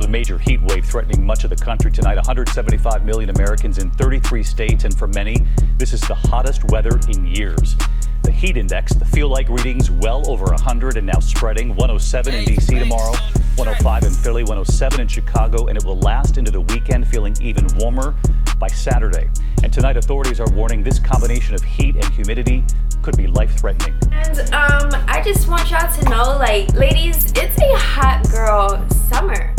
Another major heat wave threatening much of the country tonight. 175 million Americans in 33 states, and for many, this is the hottest weather in years. The heat index, the feel like readings well over 100 and now spreading. 107 in DC tomorrow, 105 in Philly, 107 in Chicago, and it will last into the weekend, feeling even warmer by Saturday. And tonight, authorities are warning this combination of heat and humidity could be life threatening. And um, I just want y'all to know, like, ladies, it's a hot girl summer.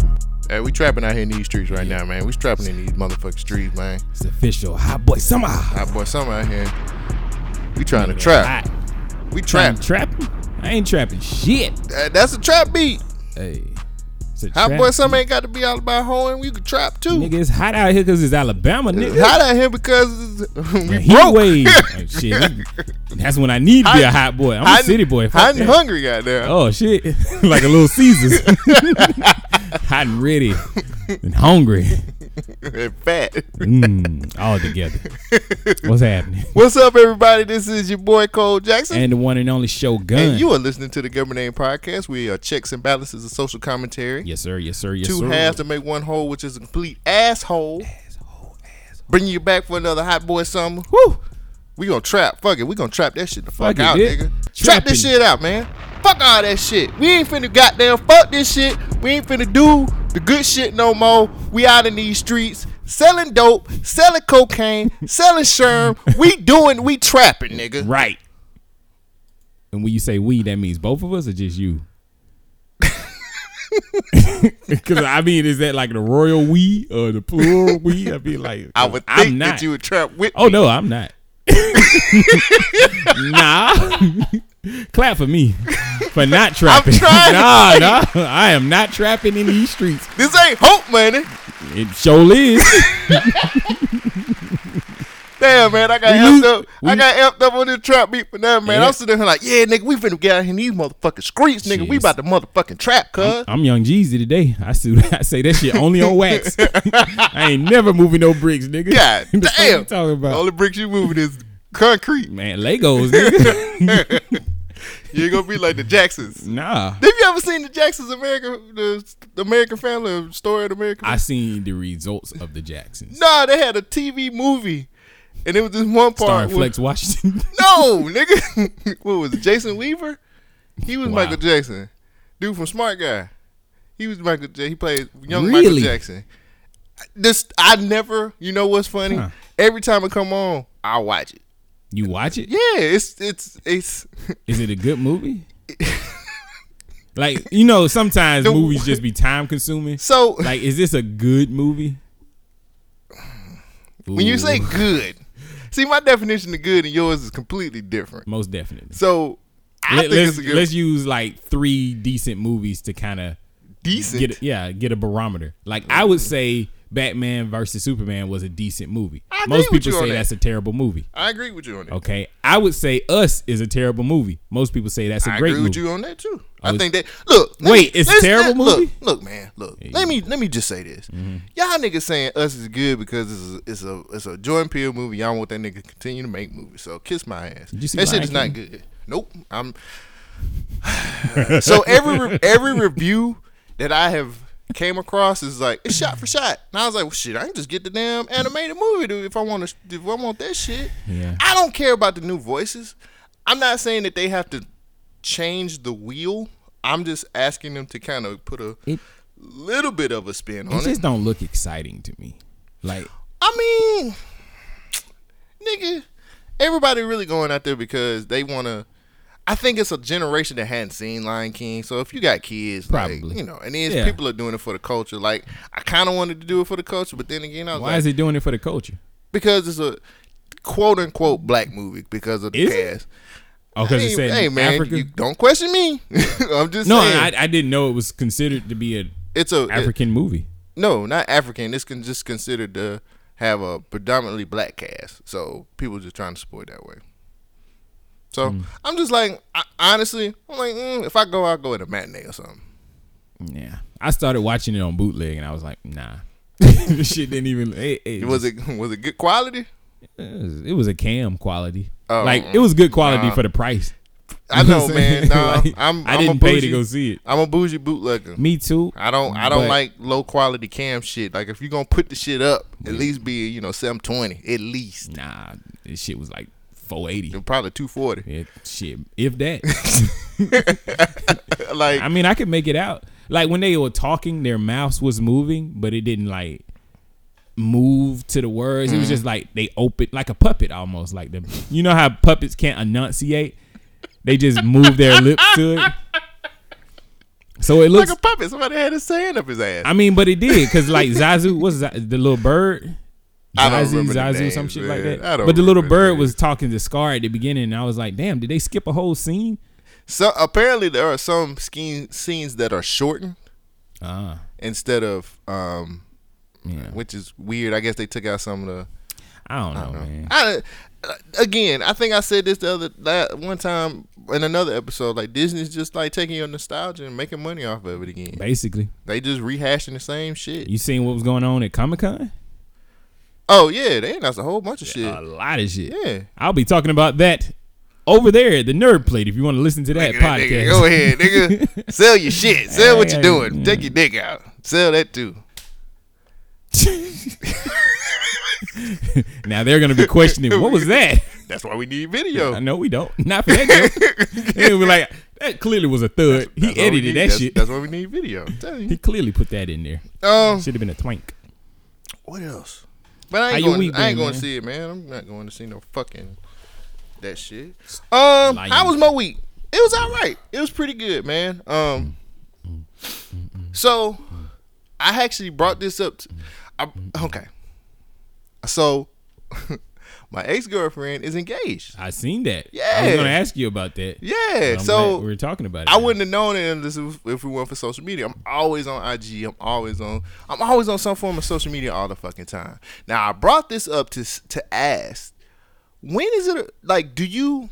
Hey, we trapping out here in these streets right now, man. We trapping in these motherfucking streets, man. It's official. Hot boy summer. Hot boy summer out here. We trying to trap. Hot. We trap. to trap? I ain't trapping shit. That's a trap beat. Hey. Hot boy summer ain't got to be all about hoeing. We could trap too. Nigga, it's hot out here because it's Alabama, nigga. It's hot out here because we heat broke. wave. Oh, shit. That's when I need to be a hot boy. I'm Hot- a city boy. I'm and hungry, goddamn. Oh shit! like a little Caesars. Hot and ready and hungry. and fat. Mm, all together. What's happening? What's up, everybody? This is your boy Cole Jackson. And the one and only Shogun. And you are listening to the Government Name Podcast. We are checks and balances of social commentary. yes, sir. Yes, sir. Yes, Two sir. halves to make one whole, which is a complete asshole. Asshole. asshole. Bringing you back for another hot boy summer. Woo! We gonna trap. Fuck it. We gonna trap that shit the fuck, Fuck out, nigga. Trap this shit out, man. Fuck all that shit. We ain't finna goddamn fuck this shit. We ain't finna do the good shit no more. We out in these streets selling dope, selling cocaine, selling sherm. We doing, we trapping, nigga. Right. And when you say we, that means both of us or just you? Because I mean, is that like the royal we or the plural we? I be like, I would I'm think not. that you would trap with Oh me. no, I'm not. nah. Clap for me for not trapping. trying nah, nah. I am not trapping in these streets. This ain't hope money. It sure is. Damn, man, I got We amped lose- up. I got amped up on this trap beat for that, man. Yeah. I'm sitting here like, yeah, nigga, we finna get out here in these motherfucking streets, nigga. We about to motherfucking trap, cuz. I'm Young Jeezy today. I see. I say that shit only on wax. I ain't never moving no bricks, nigga. God the fuck damn. you talking The about? only bricks you moving is concrete. Man, Legos, nigga. You ain't gonna be like the Jacksons. nah. Have you ever seen the Jacksons America the, the American family story of the American I seen the results of the Jacksons. Nah, they had a TV movie. And it was this one part Starring where- Flex Washington. No, nigga. what was it? Jason Weaver? He was Wow. Michael Jackson. Dude from Smart Guy. He was Michael J. He played young Really? Michael Jackson. This I never. You know what's funny? Huh. Every time it come on, I watch it. You watch it? Yeah, it's it's it's. Is it a good movie? like you know, sometimes The- movies just be time consuming. So Like, is this a good movie? when you say good, see my definition of good and yours is completely different. most definitely, So I Let, think us it's a good let's use like three decent movies to kind of decent. get a, yeah get a barometer. Like I would say Batman versus Superman was a decent movie. I Most people say that. that's a terrible movie. I agree with you on that. Okay, I would say Us is a terrible movie. Most people say that's a I great movie. I agree movie. with you on that too. Oh, I think that look. Wait, me- it's a terrible let- movie? Look, look, man, look. Let me let me just say this. Mm-hmm. Y'all niggas saying us is good because it's a, it's a it's a Jordan Peele movie. Y'all want that nigga continue to make movies. So kiss my ass. Did you see that shit Lion is not good. Nope. I'm. so every every review that I have came across is like it's shot for shot, and I was like, well, shit, I can just get the damn animated movie dude, if I want to if I want that shit. Yeah. I don't care about the new voices. I'm not saying that they have to change the wheel. I'm just asking them to kind of put a It- little bit of a spin on It just it. Just don't look exciting to me. Like I mean, nigga, everybody really going out there because they want to. I think it's a generation that hadn't seen Lion King. So if you got kids, Probably. like, you know, and then Yeah. people are doing it for the culture. Like I kind of wanted to do it for the culture, but then again, I was why like, is he doing it for the culture? because it's a quote unquote black movie because of the Is it? cast. Oh, because hey, it said hey, man, Africa. you don't question me. I'm just no, saying. I, I didn't know it was considered to be a it's a it- African movie. no, not African. It's con- just considered to have a predominantly black cast. So people just trying to support it that way. So Hmm. I'm just like, I, honestly, I'm like, mm, if I go, I'll go at a matinee or something. Yeah, I started watching it on bootleg, and I was like, nah, this shit didn't even. It, it Was it was it good quality? It was, it was a cam quality. Oh, like it was good quality nah. for the price. I know, what I'm saying? man. Nah, Like, I'm. I I'm didn't a pay to go see it. I'm a bougie bootlegger. Me too. I don't. I don't like low quality cam shit. Like if you're gonna put the shit up, at least be you know 720 at least. Nah, this shit was like 480. And probably 240. Yeah, shit, if that. like I mean, I could make it out. Like when they were talking, their mouths was moving, but it didn't like move to the words. It was mm-hmm. just like they opened like a puppet almost. Like the you know how puppets can't enunciate? They just move their lips to it. So it looks like a puppet. Somebody had his hand up his ass. I mean, but it did because like Zazu, was that? The little bird. I don't Zazu, Zazu, some shit like that. But the little the bird was talking to Scar at the beginning, and I was like, "Damn, did they skip a whole scene?" So apparently there are some scenes that are shortened Ah, instead of um, yeah. which is weird. I guess they took out some of the. I don't know, man. I, again, I think I said this the other that one time in another episode. Like Disney's just like taking your nostalgia and making money off of it again. Basically, They just rehashing the same shit. you seen what was going on at Comic Con? Oh yeah, they announced a whole bunch of shit. A lot of shit. Yeah. I'll be talking about that over there at the Nerd Plate if you want to listen to that Nigga, podcast. nigga, go ahead, nigga. Sell your shit. Sell what you're doing. yeah. Take your dick out. Sell that too. now they're gonna be questioning what was that. That's why we need video. I know we don't. Not for that joke. They'll be like, that clearly was a thud. He That's why edited that that's, shit. That's why we need video. I'm telling He clearly put that in there. Um, Should have been a twank. what else? But I ain't going, week, I ain't going to see it, man. I'm not going to see no fucking that shit. Um, Lying. how was my week? It was all right. It was pretty good, man. Um, so I actually brought this up. To, I, okay, so my ex girlfriend is engaged. I seen that. Yeah, I was gonna ask you about that. Yeah, so we were talking about it. I now. wouldn't have known it unless it was- if we went for social media. I'm always on IG. I'm always on. I'm always on some form of social media all the fucking time. Now I brought this up to to ask, when is it like? Do you?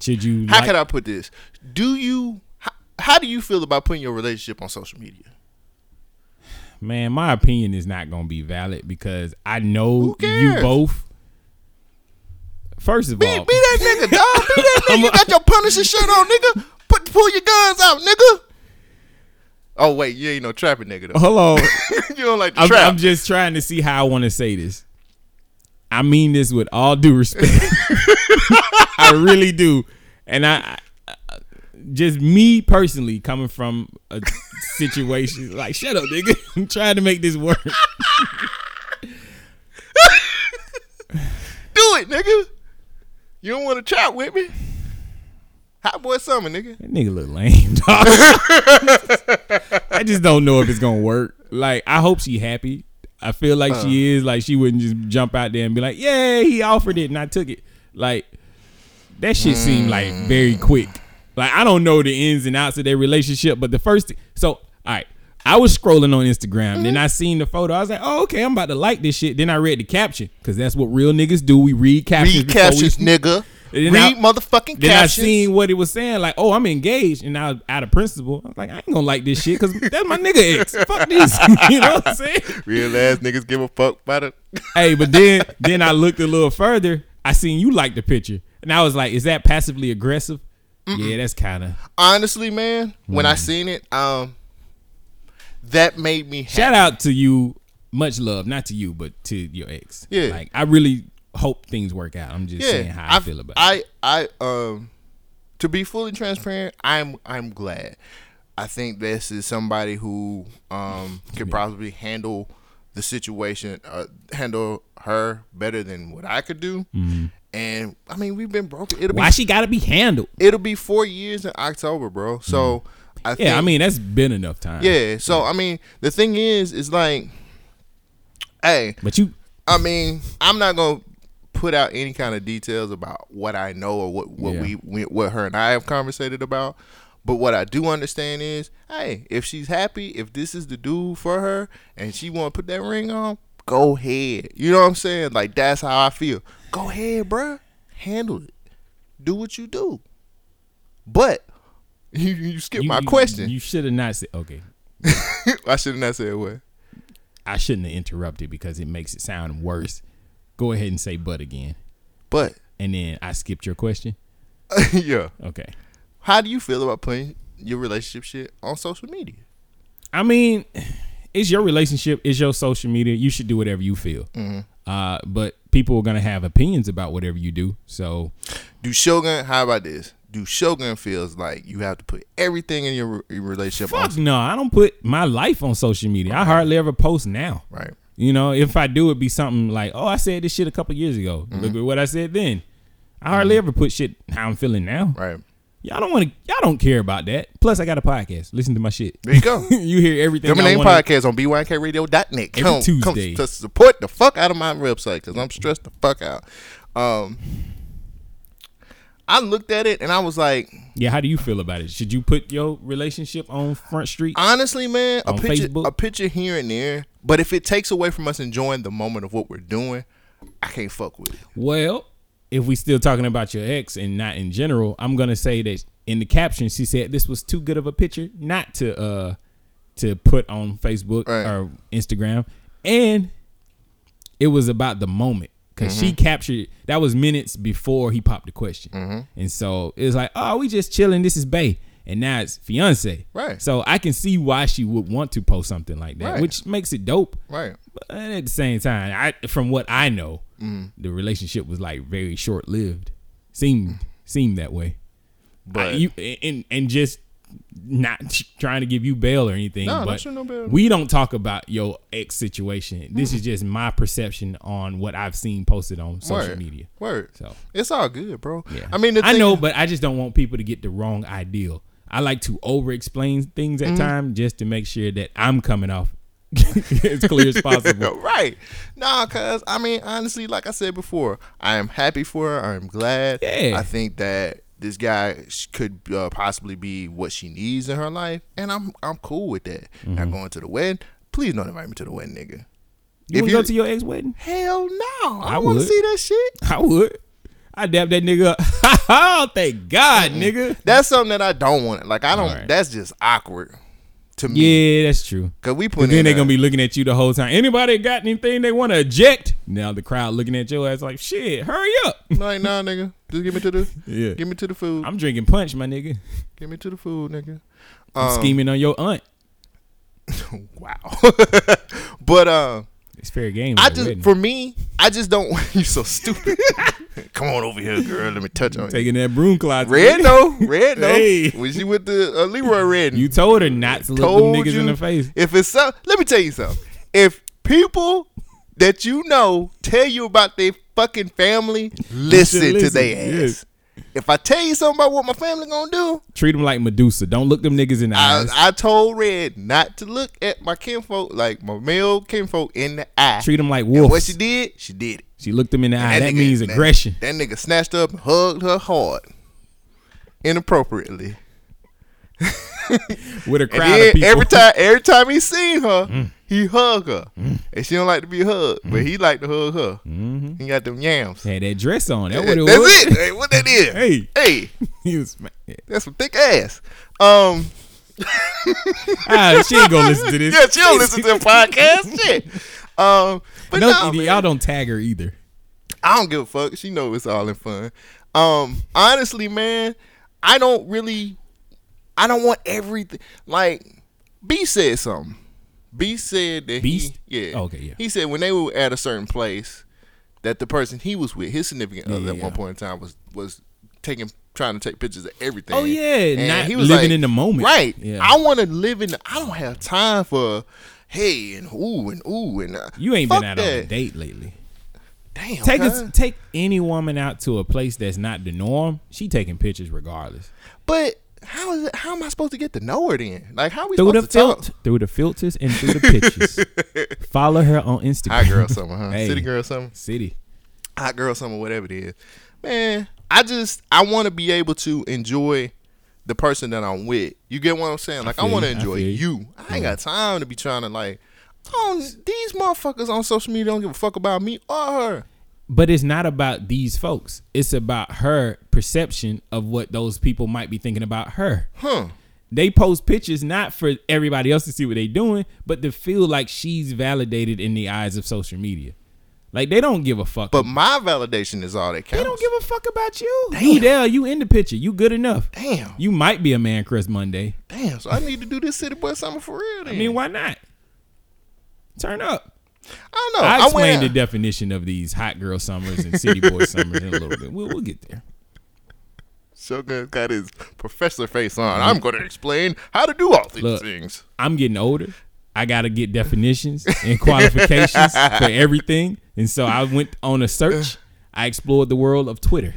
Should you? How like- can I put this? Do you? How, how do you feel about putting your relationship on social media? Man, my opinion is not gonna be valid because I know you both. First of Be, all, be that nigga, dog. Be that nigga. You got your Punisher shirt on, nigga. Put pull your guns out, nigga. Oh wait, you ain't no trapping nigga though. hello. you don't like the I'm, trap. I'm just trying to see how I want to say this. I mean this with all due respect. I really do, and I, I just me personally coming from a situation like shut up, nigga. I'm trying to make this work. Do it, nigga. You don't want to chat with me? Hot boy summer, nigga. That nigga look lame, dog. I just don't know if it's gonna work. Like, I hope she happy. I feel like Uh. she is. Like, she wouldn't just jump out there and be like, "Yeah, he offered it and I took it." Like, that shit seemed like very quick. Like, I don't know the ins and outs of their relationship, but the first, so all right. I was scrolling on Instagram, then I seen the photo. I was like, "Oh, okay, I'm about to like this shit." Then I read the caption because that's what real niggas do. We read captions. Read before we- captions, nigga. And Read I- motherfucking then captions. I seen what it was saying, like, oh, I'm engaged, and now out of principle, I was like, I ain't gonna like this shit because that's my nigga ex. Fuck this, you know what I'm saying? Real ass niggas give a fuck about it. hey, but then then I looked a little further. I seen you like the picture, and I was like, is that passively aggressive? Yeah, that's kind of. Honestly, man, when. I seen it, um, that made me happy. Shout out to you, much love, not to you, but to your ex. Yeah. like I really hope things work out. I'm just saying how I, I've- feel about it. I, I, um, to be fully transparent, I'm, I'm glad. I think this is somebody who, um, could probably handle the situation, uh, handle her better than what I could do. mm And I mean, we've been broken. It'll Why be, she gotta be handled? it'll be four years in October, bro. So I think, Yeah, I mean that's been enough time. yeah. So I mean, the thing is, is like, hey, but you I mean, I'm not gonna put out any kind of details about what I know or what what Yeah. we, we what her and I have conversated about. But what I do understand is, hey, if she's happy, if this is the dude for her, and she want to put that ring on, go ahead. You know what I'm saying? Like that's how I feel. Go ahead, bruh. Handle it. Do what you do. But you you skip you- my you- question. You should have not said. Okay, I should have not said what. I shouldn't have interrupted because it makes it sound worse. Go ahead and say but again. But And then I skipped your question. yeah. Okay. How do you feel about putting your relationship shit on social media? I mean, it's your relationship, it's your social media. You should do whatever you feel. Uh, but people are gonna have opinions about whatever you do. So Do Shogun? How about this? Do Shogun feels like you have to put everything in your, your relationship fuck on? no, I don't put my life on social media. I hardly ever post now. Right. You know, if I do, it'd be something like, "Oh, I said this shit a couple years ago. Mm-hmm. Look at what I said then." I hardly ever put shit how I'm feeling now. Right. Y'all don't want to. Y'all don't care about that. Plus, I got a podcast. Listen to my shit. There you go. you hear everything. I name wanna- podcast on BYKRadio.net. Every Come, Tuesday. come to support the fuck out of my website because I'm stressed the fuck out. Um, I looked at it and I was like, Yeah, how do you feel about it? Should you put your relationship on Front Street? honestly, man, a picture, Facebook? a picture here and there. But if it takes away from us enjoying the moment of what we're doing, I can't fuck with it. Well, if we still talking about your ex and not in general, I'm gonna say that in the caption she said this was too good of a picture not to uh to put on Facebook Right. or Instagram, and it was about the moment because Mm-hmm. she captured that was minutes before he popped the question, Mm-hmm. and so it was like, oh, we just chilling. This is Bay. And now it's fiance, Right. So I can see why she would want to post something like that, Right. which makes it dope. Right. But at the same time, I from what I know, Mm. the relationship was like very short lived. Seemed seemed that way. But I- you and and just not trying to give you bail or anything. No, but show no bail. we don't talk about your ex situation. This is just my perception on what I've seen posted on social word, media. Word. So It's all good, bro. yeah, I mean, the I know, but I just don't want people to get the wrong ideal. I like to over explain things Mm-hmm. at time just to make sure that I'm coming off as clear as possible. right. Nah, cause I mean, honestly, like I said before, I am happy for her. I'm glad. Yeah. I think that this guy could uh, possibly be what she needs in her life, and I'm I'm cool with that. Now Mm-hmm. going to the wedding, please don't invite me to the wedding, nigga. You If want to you- go to your ex wedding? Hell no, I, I want to see that shit. I would. I dap that nigga oh, thank God, nigga. That's something that I don't want. Like I don't. Alright. That's just awkward to me. Yeah, that's true. Cause we put But then they a- gonna be looking at you the whole time. Anybody got anything they want to eject? Now the crowd looking at your ass like, shit, hurry up. like, nah, nigga, just give me to the, Yeah. give me to the food, I'm drinking punch, my nigga. give me to the food, nigga. I'm Um, scheming on your aunt. Wow. but uh, It's fair game. I just wedding. for me, I just don't. you so stupid. Come on over here, girl. Let me touch on you. taking that broom closet. Red no, red no. Hey. When she with the uh, Leroy Red, You told her not to look them niggas you in the face. If it's so, let me tell you something. If people that you know tell you about their fucking family, listen, to listen, their ass. If I tell you something about what my family gonna do, Treat them like Medusa. Don't look them niggas in the I, eyes. I told Red not to look at my kinfolk, like my male kinfolk, in the eye. Treat them like and wolves. what she did, she did it. She looked them in the eye. That, nigga- means aggression. That, nigga snatched up and hugged her hard, inappropriately. With a And crowd of people. every time, every time he seen her, Mm. He hug her, and she don't like to be hugged, but he like to hug her. Mm-hmm. He got them yams. Had that dress on. That what it That's was. it. Hey, what that is? Hey. hey, he was. Yeah. that's some thick ass. Um, Ah, she ain't gonna listen to this. yeah, she don't listen to the podcast. Shit. Um, but no, no, man. y'all don't tag her either. I don't give a fuck. She know it's all in fun. Um, honestly, man, I don't really, I don't want everything. Like, B said something. B said that Beast? he, yeah, Oh, okay, yeah. He said when they were at a certain place, that the person he was with, his significant Yeah, other, yeah, at one point in time was was taking, trying to take pictures of everything. Oh, yeah, And not he was living like- in the moment. Right. Yeah. I want to live in. The, I don't have time for. Hey and ooh and ooh and uh, You ain't been out on a date lately. Damn, Take a, take any woman out to a place that's not the norm. She taking pictures regardless. But how is it? How am I supposed to get to know her then? Like how we Through the supposed to talk? filter, through the filters, and through the pictures. Follow her on Instagram. Hot girl summer, huh? Hey. City girl summer, City. hot girl summer, whatever it is. Man, I just I want to be able to enjoy the person that I'm with. You get what I'm saying? Like I, feel want to. I enjoy feel you. you. I ain't got time to be trying to like. Oh, these motherfuckers on social media don't give a fuck about me or her. But it's not about these folks. It's about her perception of what those people might be thinking about her. Huh. They post pictures not for everybody else to see what they're doing, but to feel like she's validated in the eyes of social media. Like they don't give a fuck. But my validation is all that counts. they don't give a fuck about you. You there? You in the picture? You good enough? Damn. You might be a man Chris Monday. Damn. So I need to do this City Boy Summer for real. Then. I mean, why not? Turn up. I don't know. I I explained the definition of these hot girl summers and city boy summers in a little bit. We'll, we'll get there. Shogun got his professor face on. I'm going to explain how to do all these Look. things. I'm getting older. I got to get definitions and qualifications for everything. And so I went on a search. I explored the world of Twitter.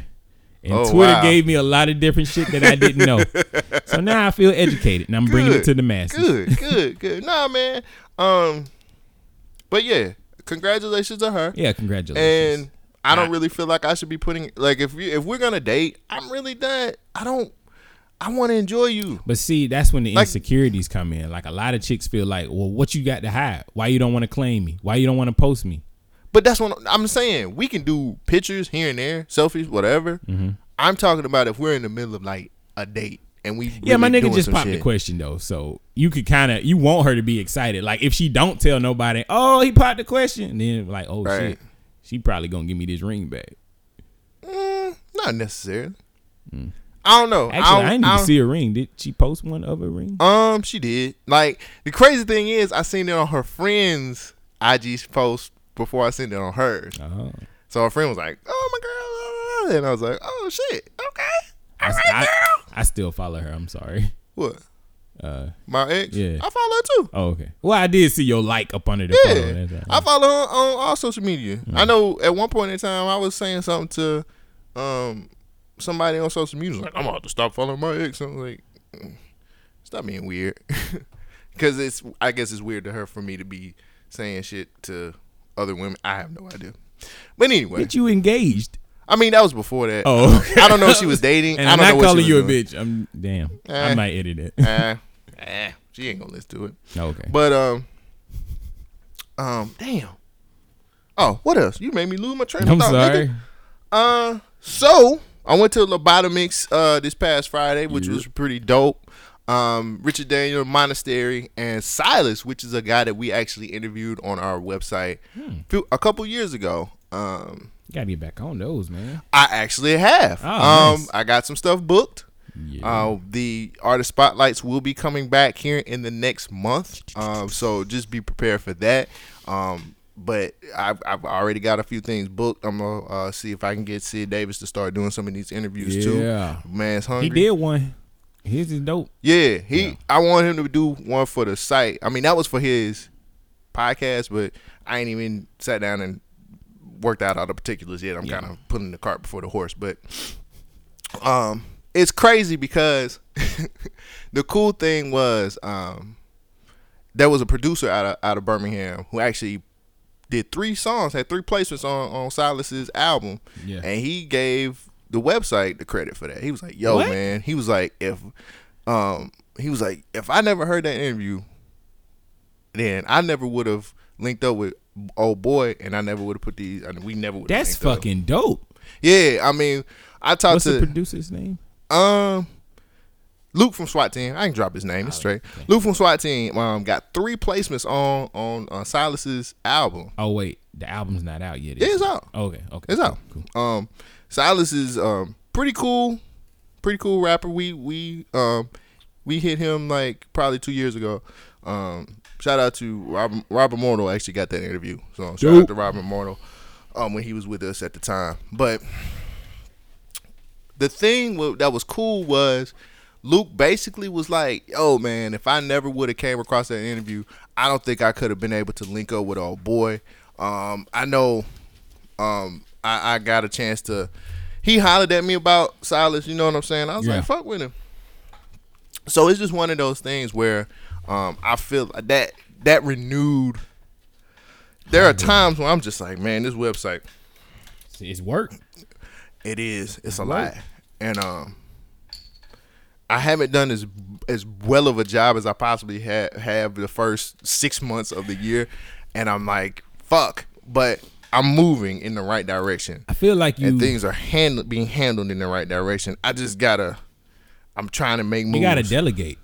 And Oh, Twitter wow. gave me a lot of different shit that I didn't know. so now I feel educated and I'm bringing it to the masses. Good, good, good. Nah, man. Um, but yeah, congratulations to her. Yeah, congratulations. And I don't really feel like I should be putting like if you, if we're gonna date, I'm really done. I don't. I want to enjoy you. But see, that's when the Like- insecurities come in. Like a lot of chicks feel like, well, what you got to hide? Why you don't want to claim me? Why you don't want to post me? But that's what I'm saying. We can do pictures here and there, selfies, whatever. Mm-hmm. I'm talking about if we're in the middle of like a date and we Yeah, my nigga just popped the question though, so you could kind of you want her to be excited. Like if she don't tell nobody, oh he popped the question, then like oh Right. shit, she probably gonna give me this ring back. Mm, not necessarily. I don't know. Mm. Actually, I, don't- didn't even don't- see a ring. Did she post one of a ring? Um, she did. Like the crazy thing is, I seen it on her friend's IG post before I seen it on hers. Oh, So her friend was like, "Oh my girl," and I was like, "Oh shit, okay, I, all right, I, girl." I still follow her. I'm sorry. What? Uh, My ex? Yeah. I follow her too. oh okay. Well, I did see your like up under the Yeah. That's. I follow her on all social media. Mm. I know at one point in time I was saying something to um somebody on social media like, "I'm about to stop following my ex." I'm like, mm, "Stop being weird," because it's I guess it's weird to her for me to be saying shit to other women. I have no idea. But anyway, But you engaged. I mean that was before that. Oh, I don't know if she was dating. And I I'm don't know not calling you a doing. bitch. I'm damn. I Eh. might edit it. Eh, eh, she ain't gonna listen to it. okay. But um, um, damn. Oh, what else? You made me lose my train of I'm thought. sorry. nigga. Uh, so I went to Lobotomix uh this past Friday, which was pretty dope. Um, Richard Daniel Monastery and Silas, which is a guy that we actually interviewed on our website Hmm. few- a couple years ago. Um, Gotta get back on those, man. I actually have. Oh, um, nice. I got some stuff booked. Yeah. Uh, the artist spotlights will be coming back here in the next month. Um, so just be prepared for that. Um, but I've, I've already got a few things booked. I'm gonna uh, see if I can get Sid Davis to start doing some of these interviews Yeah. too. Man's hungry. he did one. His is dope. Yeah, he. I want him to do one for the site. I mean, that was for his podcast, but I ain't even sat down and worked out all the particulars yet. I'm Yeah. kind of putting the cart before the horse, but um, it's crazy because the cool thing was um, there was a producer out of out of Birmingham who actually did three songs, had three placements on on Silas's album, Yeah. and he gave the website the credit for that. He was like, "Yo, What? man," he was like, "If um, he was like, if I never heard that interview, then I never would have linked up with old boy, and I never would have put these. I mean, we never would. That's fucking dope. Yeah, I mean, I talked to the producer's name? um Luke from SWAT team. I can drop his name. It's straight. Luke from SWAT team um got three placements on on uh, Silas's album. Oh wait, the album's not out yet. It's it? out. Okay, okay. It's out. Cool. Um, Silas is um pretty cool, pretty cool rapper. We we um we hit him like probably two years ago. Um, shout out to Robert Robert Mortal. Actually got that interview. So shout out Dope. to Robert Mortal. Um, when he was with us at the time, but the thing wa- that was cool was Luke basically was like, "Yo, man, if I never would have came across that interview, I don't think I could have been able to link up with old boy. Um, I know, um, I, I got a chance to. He hollered at me about Silas. You know what I'm saying? I was Yeah. like, "Fuck with him." So it's just one of those things where um, I feel that that renewed. There are times when I'm just like, man, this website It's work. it is. It's a lot, and um, I haven't done as as well of a job as I possibly ha- have the first six months of the year, and I'm like, fuck. But I'm moving in the right direction, I feel like you and things are hand- being handled in the right direction. I just gotta. I'm trying to make moves. you gotta delegate.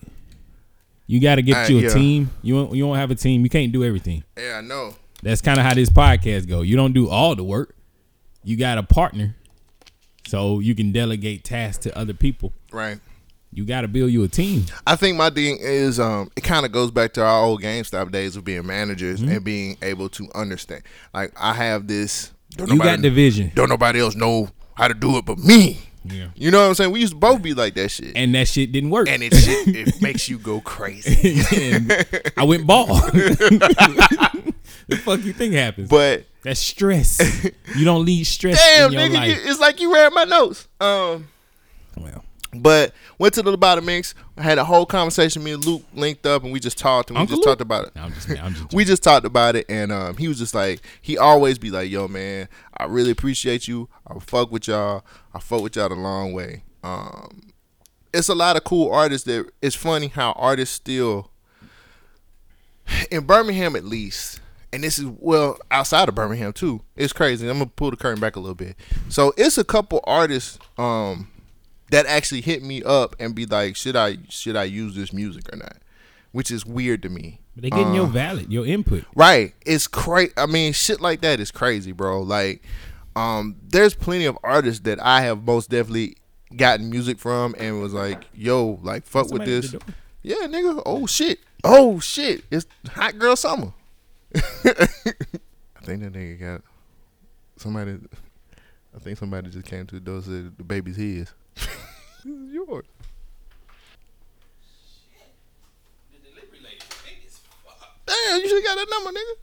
You gotta get Uh, you a yeah. team. You don't, you don't have a team. You can't do everything. yeah, I know. That's kind of how this podcast go. You don't do all the work. You got a partner, so you can delegate tasks to other people. Right. You got to build you a team. I think my thing is um it kind of goes back to our old GameStop days of being managers Mm-hmm. and being able to understand. Like I have this. Don't You got nobody- the vision, Don't nobody else know how to do it but me. Yeah. You know what I'm saying? We used to both be like that shit, and, that shit didn't work. And it shit it makes you go crazy. I went ball. the fuck you think happens? But That's stress. You don't need stress damn, in your nigga, you, it's like you read my notes. Um. well, But went to the bottom mix. had a whole conversation. Me and Luke linked up, and we just talked, and we just Luke? talked about it. I'm just, I'm just. we just talked about it, and um, he was just like, he always be like, "Yo, man, I really appreciate you. I fuck with y'all. I fuck with y'all the long way." Um, it's a lot of cool artists that. It's funny how artists still in Birmingham, at least, and this is well outside of Birmingham too. It's crazy. I'm gonna pull the curtain back a little bit. So it's a couple artists um that actually hit me up and be like, "Should I should I use this music or not?" Which is weird to me. But they getting your Uh, valid, your input. Right. It's crazy. I mean, shit like that is crazy, bro. Like, um, there's plenty of artists that I have most definitely gotten music from and was like, yo, like, fuck with Somebody at this. Yeah, nigga. Oh shit. Oh shit. It's hot girl summer. I think that nigga got somebody. I think somebody just came to the door and said the baby's his. This is yours. Damn, you should got that number, nigga.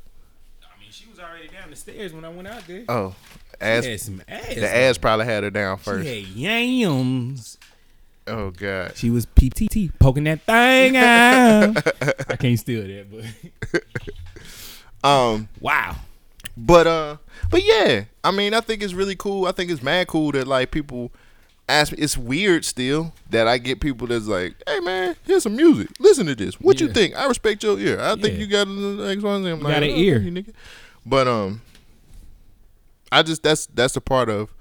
I mean, she was already down the stairs when I went out there. Oh, ass. She had some ass. The ass probably had her down first. She had yams. Oh god. She was PTT poking that thing out. I can't steal that, but Um, wow. but uh, but yeah, I mean, I think it's really cool. I think it's mad cool that like people ask me. It's weird still that I get people that's like, "Hey man, here's some music. Listen to this. What you think? I respect your ear. I think Yeah. you got an X one Z." I'm got an "Oh, ear." you, nigga." But um, I just that's that's a part of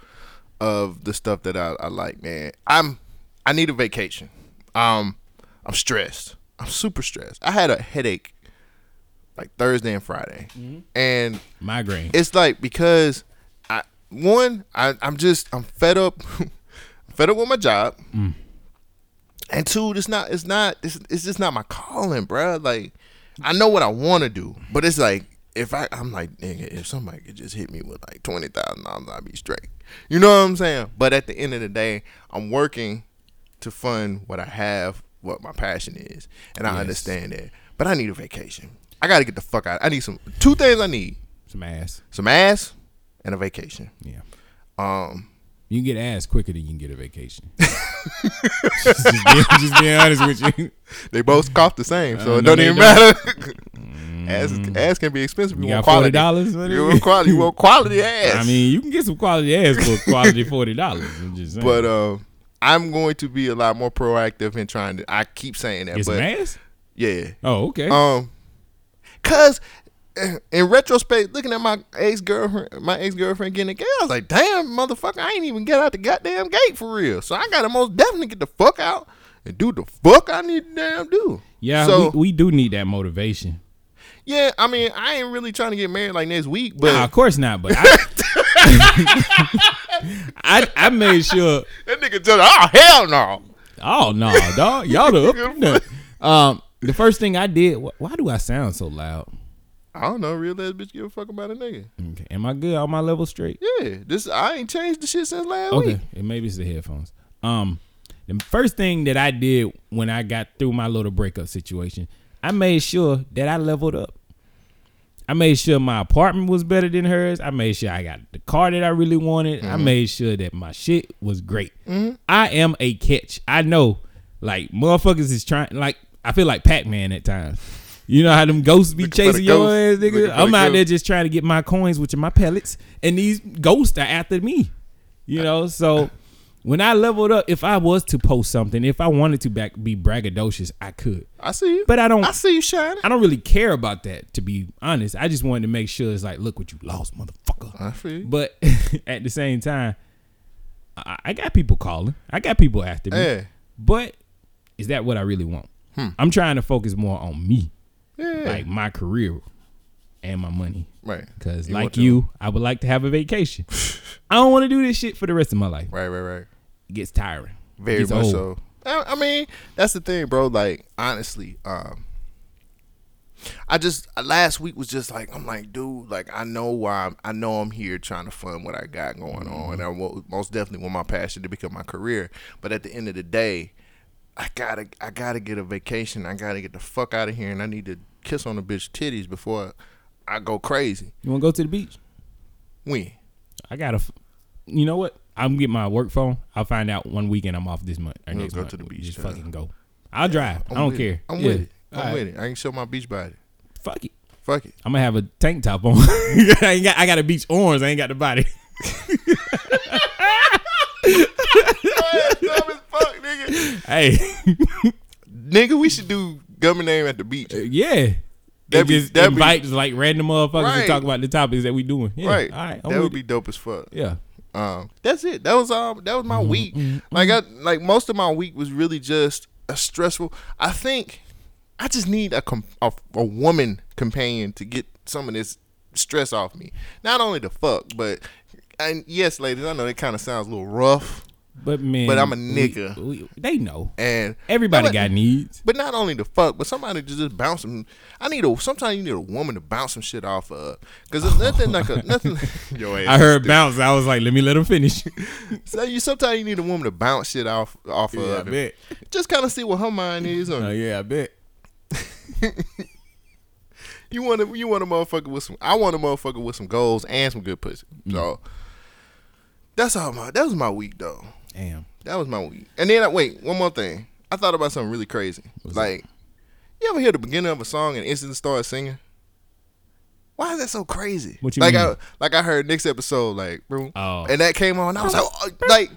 of the stuff that I, I like, man. I'm I need a vacation. Um, I'm stressed. I'm super stressed. I had a headache like Thursday and Friday, Mm-hmm. and Migraine. it's like because I one I I'm just I'm fed up, fed up with my job, and two it's not it's not it's, it's just not my calling, bruh. Like I know what I want to do, but it's like if I I'm like nigga, if somebody could just hit me with like twenty thousand dollars, I'd be straight. You know what I'm saying? But at the end of the day, I'm working to fund what I have, what my passion is, and I Yes. understand that. But I need a vacation. I got to get the fuck out. I need some two things. I need Some ass. some ass and a vacation. Yeah. Um, You can get ass quicker than you can get a vacation. just, just, being, just being honest with you. they both cost the same, so Uh, it no, don't even don't. matter. ass, ass can be expensive. You, You want quality. dollars. You want quality. You want quality ass. I mean, you can get some quality ass for quality forty dollars. I'm just saying. but um, I'm going to be a lot more proactive in trying to. I keep saying that, get some but ass. yeah, Oh, okay. um, cause uh, in retrospect, looking at my ex girlfriend, my ex girlfriend getting a gate, I was like, damn, motherfucker, I ain't even get out the goddamn gate for real. So I gotta most definitely get the fuck out and do the fuck I need to damn do. yeah, so we, we do need that motivation. yeah, I mean, I ain't really trying to get married like next week, but Nah, of course not. But I, I, I made sure. that nigga just, oh hell no. Oh no, dog, y'all the up. Um, the first thing I did. wh- Why do I sound so loud? I don't know, real ass bitch give a fuck about a nigga. Okay, am I good? All my levels straight? Yeah, this I ain't changed the shit since last Okay, week. and maybe it's the headphones. Um, the first thing that I did when I got through my little breakup situation, I made sure that I leveled up. I made sure my apartment was better than hers. I made sure I got the car that I really wanted. I made sure that my shit was great. I am a catch. I know, like motherfuckers is trying. Like I feel like Pac Man at times. You know how them ghosts be Looking chasing your ghost. ass, nigga. I'm out there just trying to get my coins, which are my pellets, and these ghosts are after me. You know, so when I leveled up, if I was to post something, if I wanted to back be braggadocious, I could. I see you. But I don't I see you shining. I don't really care about that, to be honest. I just wanted to make sure it's like, look what you lost, motherfucker. I feel you. But at the same time, I, I got people calling. I got people after me. Yeah. But is that what I really want? Hmm. I'm trying to focus more on me, Yeah. like my career, and my money. Right. Cause like you, I would like to have a vacation. I don't want to do this shit for the rest of my life. Right, right, right. It gets tiring. Very Gets much old. so. I, I mean, that's the thing, bro. Like, honestly, um, I just last week was just like, I'm like, dude, like I know why I'm, I know I'm here trying to fund what I got going on, and I most definitely want my passion to become my career. But at the end of the day, I gotta, I gotta get a vacation. I gotta get the fuck out of here, and I need to kiss on the bitch titties before I go crazy. You want to go to the beach? When? I gotta. You know what? I'm getting my work phone. I'll find out one weekend I'm off this month or We'll next go month. to the beach, Just yeah. fucking go. I'll drive. I I'm don't care. I'm Yeah. with it. I'm All right. with it. I can show my beach body. Fuck it. Fuck it. I'm gonna have a tank top on. I ain't got. I got a beach orange. I ain't got the body. Dumb as fuck, nigga. Hey, Nigga, we should do government name at the beach. yeah. They That'd just that'd be- like random motherfuckers Right. to talk about the topics that we doing. Yeah. right. All right. I'm that would be it. dope as fuck. Yeah. Um, that's it. That was um that was my Mm-hmm, week. Like I like most of my week was really just a stressful. I think I just need a com- a, a woman companion to get some of this stress off me. Not only the fuck, but and yes, ladies, I know it kind of sounds a little rough, But man. But I'm a we- nigga. we- they know. and Everybody got needs. But not only the fuck, but somebody to just bounce some. I need a. Sometimes you need a woman to bounce some shit off of, because there's nothing like a nothing. Yo, I heard stupid. bounce. I was like, let me let him finish. So you sometimes you need a woman to bounce shit off off yeah, I of. and bet. Just kind of see what her mind is. On Oh yeah, I bet. You want to you want a motherfucker with some. I want a motherfucker with some goals and some good pussy. Mm. So that's all my. That was my week though. Damn. That was my week. And then I, wait, one more thing. I thought about something really crazy. like, you ever hear the beginning of a song and instantly start singing? Why is that so crazy? What you like mean? I like I heard next episode like, bro, Oh. and that came on. I was like, oh, like,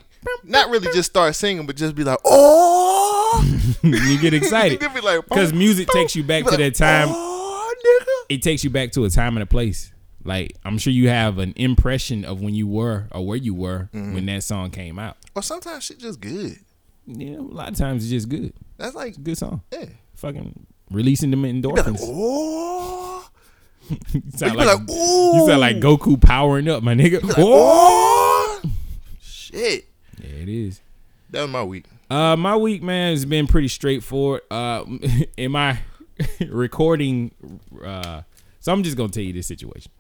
not really just start singing, but just be like, oh, you get excited You be like, because music takes you back to that time. Oh, nigga. It takes you back to a time and a place. Like I'm sure you have an impression of when you were or where you were Mm-hmm. when that song came out. Or sometimes shit just good. Yeah, a lot of times it's just good. That's like, It's a good song. yeah. Fucking releasing them like, endorphins. oh, you sound like, like, you sound like. Goku powering up, my nigga. oh, shit. Yeah, it is. That was my week. Uh, my week, man, has been pretty straightforward. Uh, in my recording, uh, so I'm just gonna tell you this situation.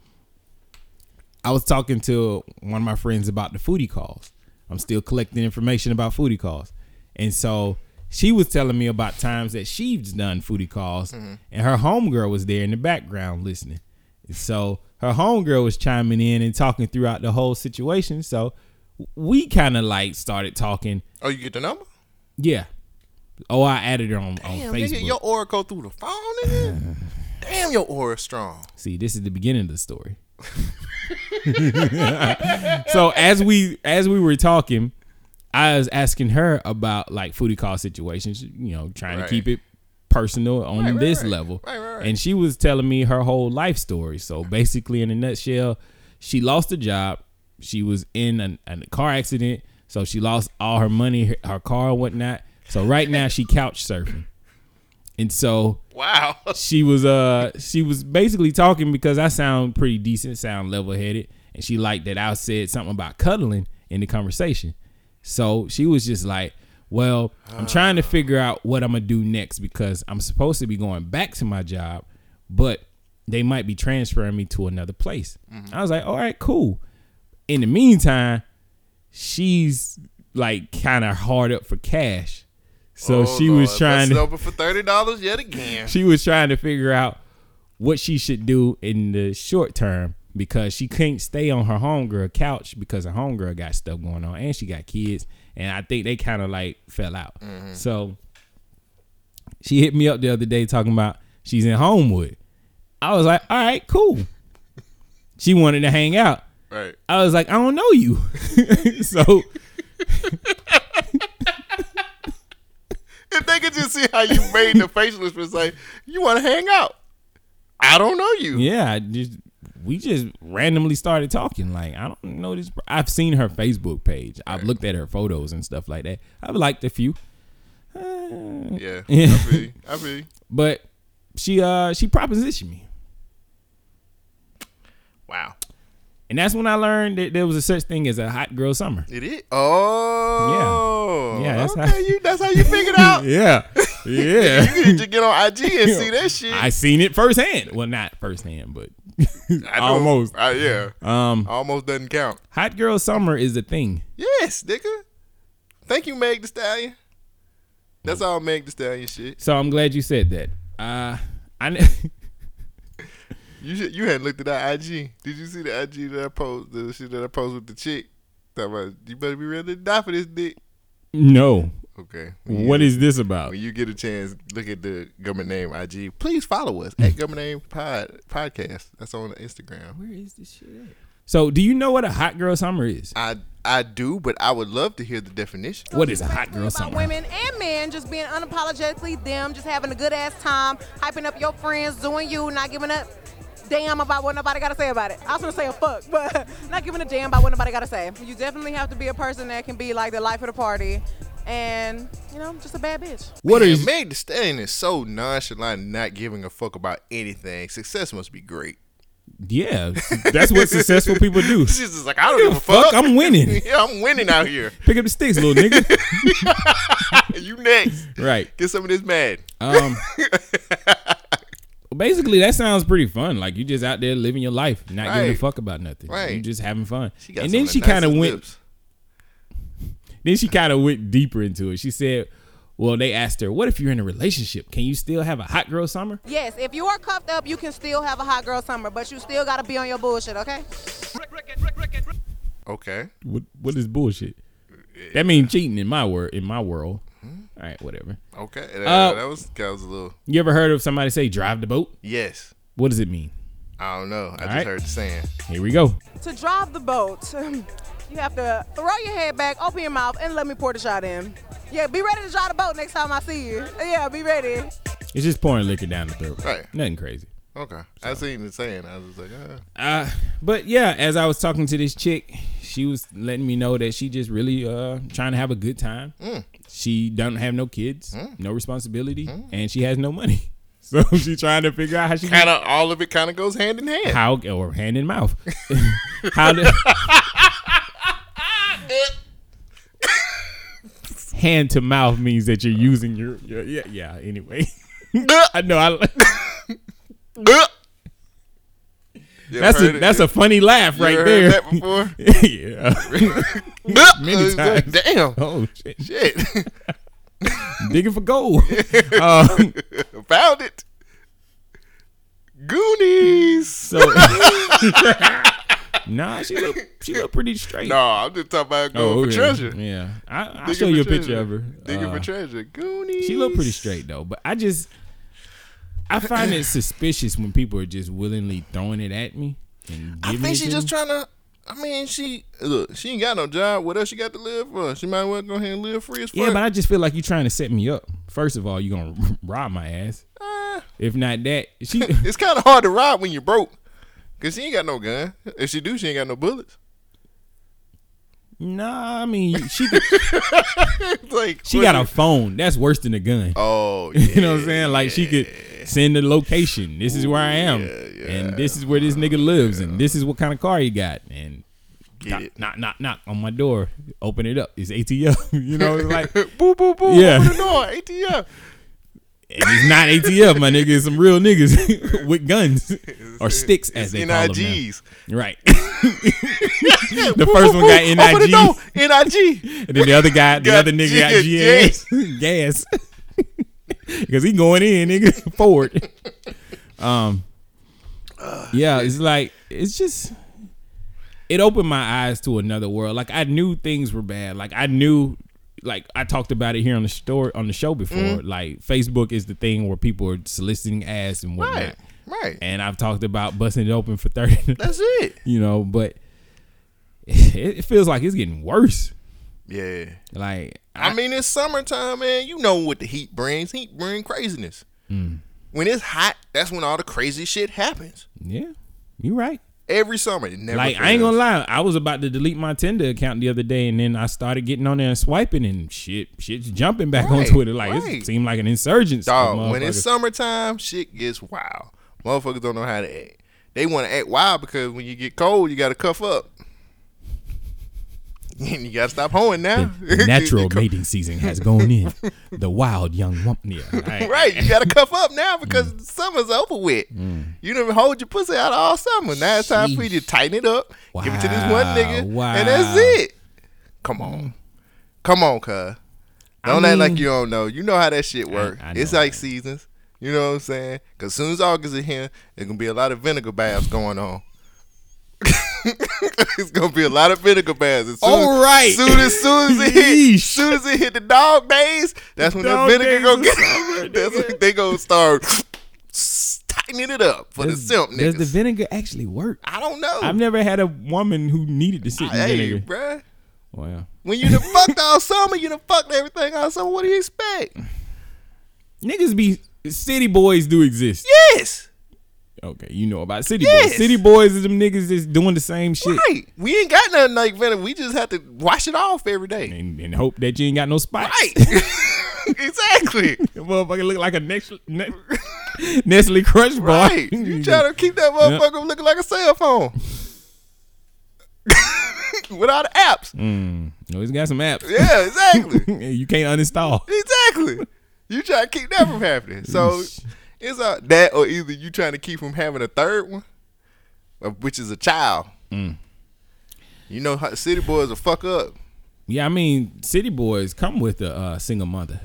I was talking to one of my friends about the foodie calls. I'm still collecting information about foodie calls, and so she was telling me about times that she's done foodie calls, mm-hmm. and her homegirl was there in the background listening. And so her homegirl was chiming in and talking throughout the whole situation. So we kind of like started talking. Oh, you get the number? Yeah. Oh, I added her on, on Facebook. nigga, your aura go through the phone, nigga. Damn, your aura strong. See, this is the beginning of the story. so as we as we were talking, I was asking her about like foodie call situations, you know, trying Right. to keep it personal on Right, this right. level. Right, right, right. And she was telling me her whole life story. So basically in a nutshell, she lost a job. She was in an, a car accident, so she lost all her money, her, her car and whatnot. So right now she couch surfing. And so Wow. she was uh she was basically talking because I sound pretty decent, sound level headed, and she liked that I said something about cuddling in the conversation. So she was just like, "Well, I'm trying to figure out what I'm gonna do next because I'm supposed to be going back to my job, but they might be transferring me to another place." I was like, "All right, cool." In the meantime, she's like kind of hard up for cash. So Oh, she was trying to open for thirty dollars yet again. she was trying to figure out what she should do in the short term because she couldn't stay on her homegirl couch because her homegirl got stuff going on and she got kids and I think they kind of like fell out. Mm-hmm. So she hit me up the other day talking about she's in Homewood. I was like, all right, cool. She wanted to hang out. Right. I was like, I don't know you. so If they could just see how you made the facial expression, like you want to hang out. I don't know you. yeah, just we just randomly started talking. Like I don't know this. I've seen her Facebook page. I've looked at her photos and stuff like that. I've liked a few, Yeah. Yeah. I feel. I feel but she uh she propositioned me. And that's when I learned that there was a such thing as a hot girl summer. It is. Oh. Yeah, that's okay. how- you, that's how you figured out. Yeah. Yeah. You need to get on IG and see that shit. I seen it firsthand. Well, not firsthand, but I almost. Uh, yeah. Um, Almost doesn't count. hot girl summer is a thing. Yes, nigga. Thank you, Meg Thee Stallion. That's all Meg Thee Stallion shit. So I'm glad you said that. Uh, I You should, you hadn't looked at that IG. Did you see the IG that I posted? The shit that I posted with the chick. Talking about you better be ready to die for this dick. no. Okay. What is this about? when you get a chance, look at the government name IG. Please follow us at government name pod podcast. That's on Instagram. Where is this shit at? So, do you know what a hot girl summer is? I I do, but I would love to hear the definition. What is a hot girl summer? women and men just being unapologetically them, just having a good ass time, hyping up your friends, doing you, not giving a damn about what nobody gotta say about it. I was gonna say a fuck, but not giving a damn about what nobody gotta say. You definitely have to be a person that can be like the life of the party, and you know, just a bad bitch. What is Man, is Meg Thee Stallion is so nonchalant, not giving a fuck about anything. Success must be great. Yeah, that's what successful people do. She's just like I don't give a fuck. Fuck, I'm winning. yeah, I'm winning out here. Pick up the sticks, little nigga. you next. right. Get some of this mad. Um. Basically, that sounds pretty fun. Like you just out there living your life, not giving a fuck about nothing. Right. You just having fun. She got and then she kind of went. lips. Then she kind of went deeper into it. She said, "Well, they asked her, what if you're in a relationship? Can you still have a hot girl summer?" Yes, if you are cuffed up, you can still have a hot girl summer, but you still gotta be on your bullshit, okay? Okay. What What is bullshit? That means cheating in my word. In my world. All right, whatever. Okay. Uh, That, that was that was a little. You ever heard of somebody say drive the boat? Yes. What does it mean? I don't know. I just right. heard the saying. Here we go. To drive the boat, you have to throw your head back, open your mouth, and let me pour the shot in. Yeah, be ready to drive the boat next time I see you. Yeah, be ready. It's just pouring liquor down the throat. Right. Nothing crazy. Okay. I seen the saying. I was like, ah. Uh, but yeah, as I was talking to this chick, she was letting me know that she just really uh trying to have a good time. She doesn't have no kids, hmm. no responsibility, hmm. and she has no money. So she's trying to figure out how she kind of all of it kind of goes hand in hand. how or hand in mouth. how to hand to mouth means that you're using your, your yeah yeah. Anyway, I know I. You That's a that's a funny laugh You right there. that before? yeah. Many times. Damn. Oh shit! Shit. Digging for gold. um, Found it. Goonies. so nah, she look she look pretty straight. No, I'm just talking about going Oh, for treasure. Yeah, I, I'll show you a treasure. picture of her. Digging Uh, for treasure. Goonies. She look pretty straight though, but I just I find it suspicious when people are just willingly throwing it at me. And I think she's just trying to. I mean, she look. She ain't got no job. What else she got to live for? She might as well go ahead and live free as fuck. Yeah, but I just feel like you're trying to set me up. First of all, you're gonna rob my ass. Uh, If not that, she it's kind of hard to rob when you're broke, cause she ain't got no gun. If she do, she ain't got no bullets. Nah, I mean she could, like she got you- a phone. That's worse than a gun. Oh, You know what I'm saying? Like she could send the location. This is where I am, and this is where this nigga lives, and this is what kind of car he got, and Get knock, it. knock, knock, knock on my door. Open it up. It's ATL. you know, it's like, boo boo boo. Yeah. Open the door. ATF. and it's not ATF, my nigga. It's some real niggas with guns or sticks, as they call them. NIGs. now. Right. the first one got Open the NIG, and then the other guy, the Got other nigga got GS, gas, because he going in, nigga, forward. Um, yeah, it's like it's just it opened my eyes to another world. Like I knew things were bad. Like I knew, like I talked about it here on the store on the show before. Mm-hmm. Like Facebook is the thing where people are soliciting ass and whatnot. Right. Right. And I've talked about busting it open for thirty. That's it. you know, but it, it feels like it's getting worse. Yeah. Like I mean, it's summertime, man. You know what the heat brings. Heat brings craziness. Mm. When it's hot, that's when all the crazy shit happens. yeah, you right. Every summer. It never Like I ain't gonna lie, I was about to delete my Tinder account the other day, and then I started getting on there and swiping, and shit, shit's jumping back on Twitter. Like right. it seemed like an insurgence. of Dog, when it's summertime, shit gets wild. Motherfuckers don't know how to act. they want to act wild because when you get cold, you got to cuff up. You got to stop hoeing now. The natural mating season has gone in. The wild young woman. Yeah, right. Right, you gotta cuff up now because summer's over with. Mm. You done hold your pussy out all summer. Now it's time for you to tighten it up, give it to this one nigga, wow. and that's it. Come on, come on, cuz. Don't act like you don't know. You know how that shit work. I know, it's like seasons. You know what I'm saying? Cause soon as August is here, there's gonna be a lot of vinegar baths going on. it's gonna be a lot of vinegar baths. As soon, All right. Soon as soon as it hit, soon as it hit the dog days, that's when the vinegar gonna get. summer, that's nigga. when they gonna start tightening it up for Does, the simp niggas. does the vinegar actually work? I don't know. I've never had a woman who needed to sit in hey, vinegar. bruh. Wow. When you done fucked all summer, you done fucked everything all summer. What do you expect? Niggas be city boys do exist. Yes. Okay, you know about city Yes. boys. City boys is them niggas that's doing the same shit. Right. We ain't got nothing like venom. We just have to wash it off every day. And, and hope that you ain't got no spots. Right. exactly. That motherfucker look like a Nestle, Nestle Crunch bar. Right. You try to keep that motherfucker looking like a cell phone. Without the apps. Mm, no, he's got some apps. Yeah, exactly. you can't uninstall. exactly. You try to keep that from happening. So it's a, that or either you trying to keep from having a third one, uh, which is a child. Mm. You know city boys will fuck up. Yeah, I mean, city boys come with a uh, single mother.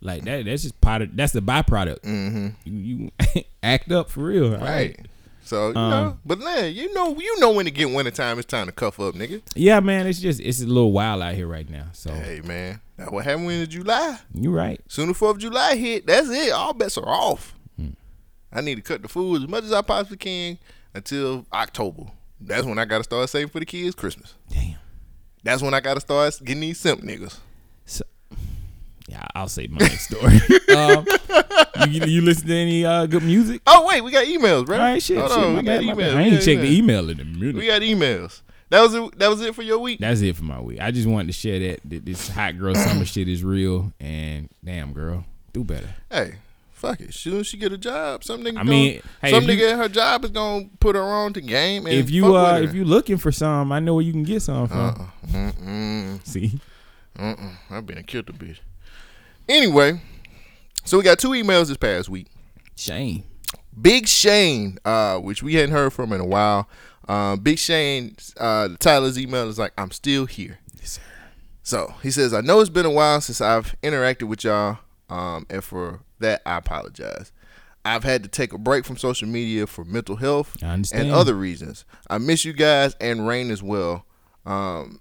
Like that. That's just part of. That's the byproduct. Mm-hmm. You, you act up for real. right? So you Um, know, but man, you know, you know when to get winter time. It's time to cuff up, nigga. Yeah, man. It's just it's a little wild out here right now. So Hey man, that what happened in July. you're right. Soon as Fourth of July hit, that's it. All bets are off. I need to cut the food as much as I possibly can until October. That's when I gotta start saving for the kids' Christmas. Damn. That's when I gotta start getting these simp niggas. So, yeah, I'll save my next story. um, you, you listen to any uh, good music? Oh wait, we got emails, bro. All right, shit. Hold shit on, we bad, got emails. I ain't got checked the email in a minute. We got emails. That was it. That was it for your week. That's it for my week. I just wanted to share that, that this hot girl summer shit is real. And damn, girl, do better. Hey, fuck it. Soon as she get a job, some nigga. I mean, hey, some you- nigga at her job is gonna put her on to game. And if you uh, if you looking for some, I know where you can get some from. Uh-uh. See, Uh-uh. I've been killed a bitch. Anyway, so we got two emails this past week. shame. Big Shane, uh, which we hadn't heard from in a while. Um, Big Shane, uh, Tyler's email is like, I'm still here. Yes, sir. So he says, I know it's been a while since I've interacted with y'all, um, and for that, I apologize. I've had to take a break from social media for mental health and other reasons. I miss you guys and Rain as well, um,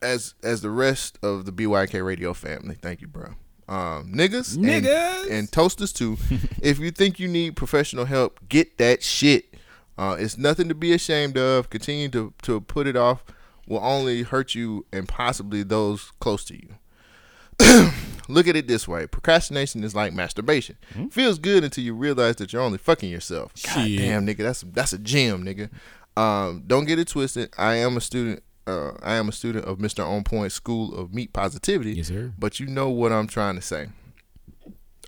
as as the rest of the BYK Radio family. Thank you, bro. Um, niggas, and- Niggas. and, toasters too. if you think you need professional help, get that shit. Uh, it's nothing to be ashamed of. Continue to to put it off will only hurt you and possibly those close to you. Look at it this way: procrastination is like masturbation. Feels good until you realize that you're only fucking yourself. God Shit. damn, nigga, that's that's a gem, nigga. Um, don't get it twisted. I am a student. Uh, I am a student of Mr. On Point School of Meat Positivity. Yes, sir. But you know what I'm trying to say.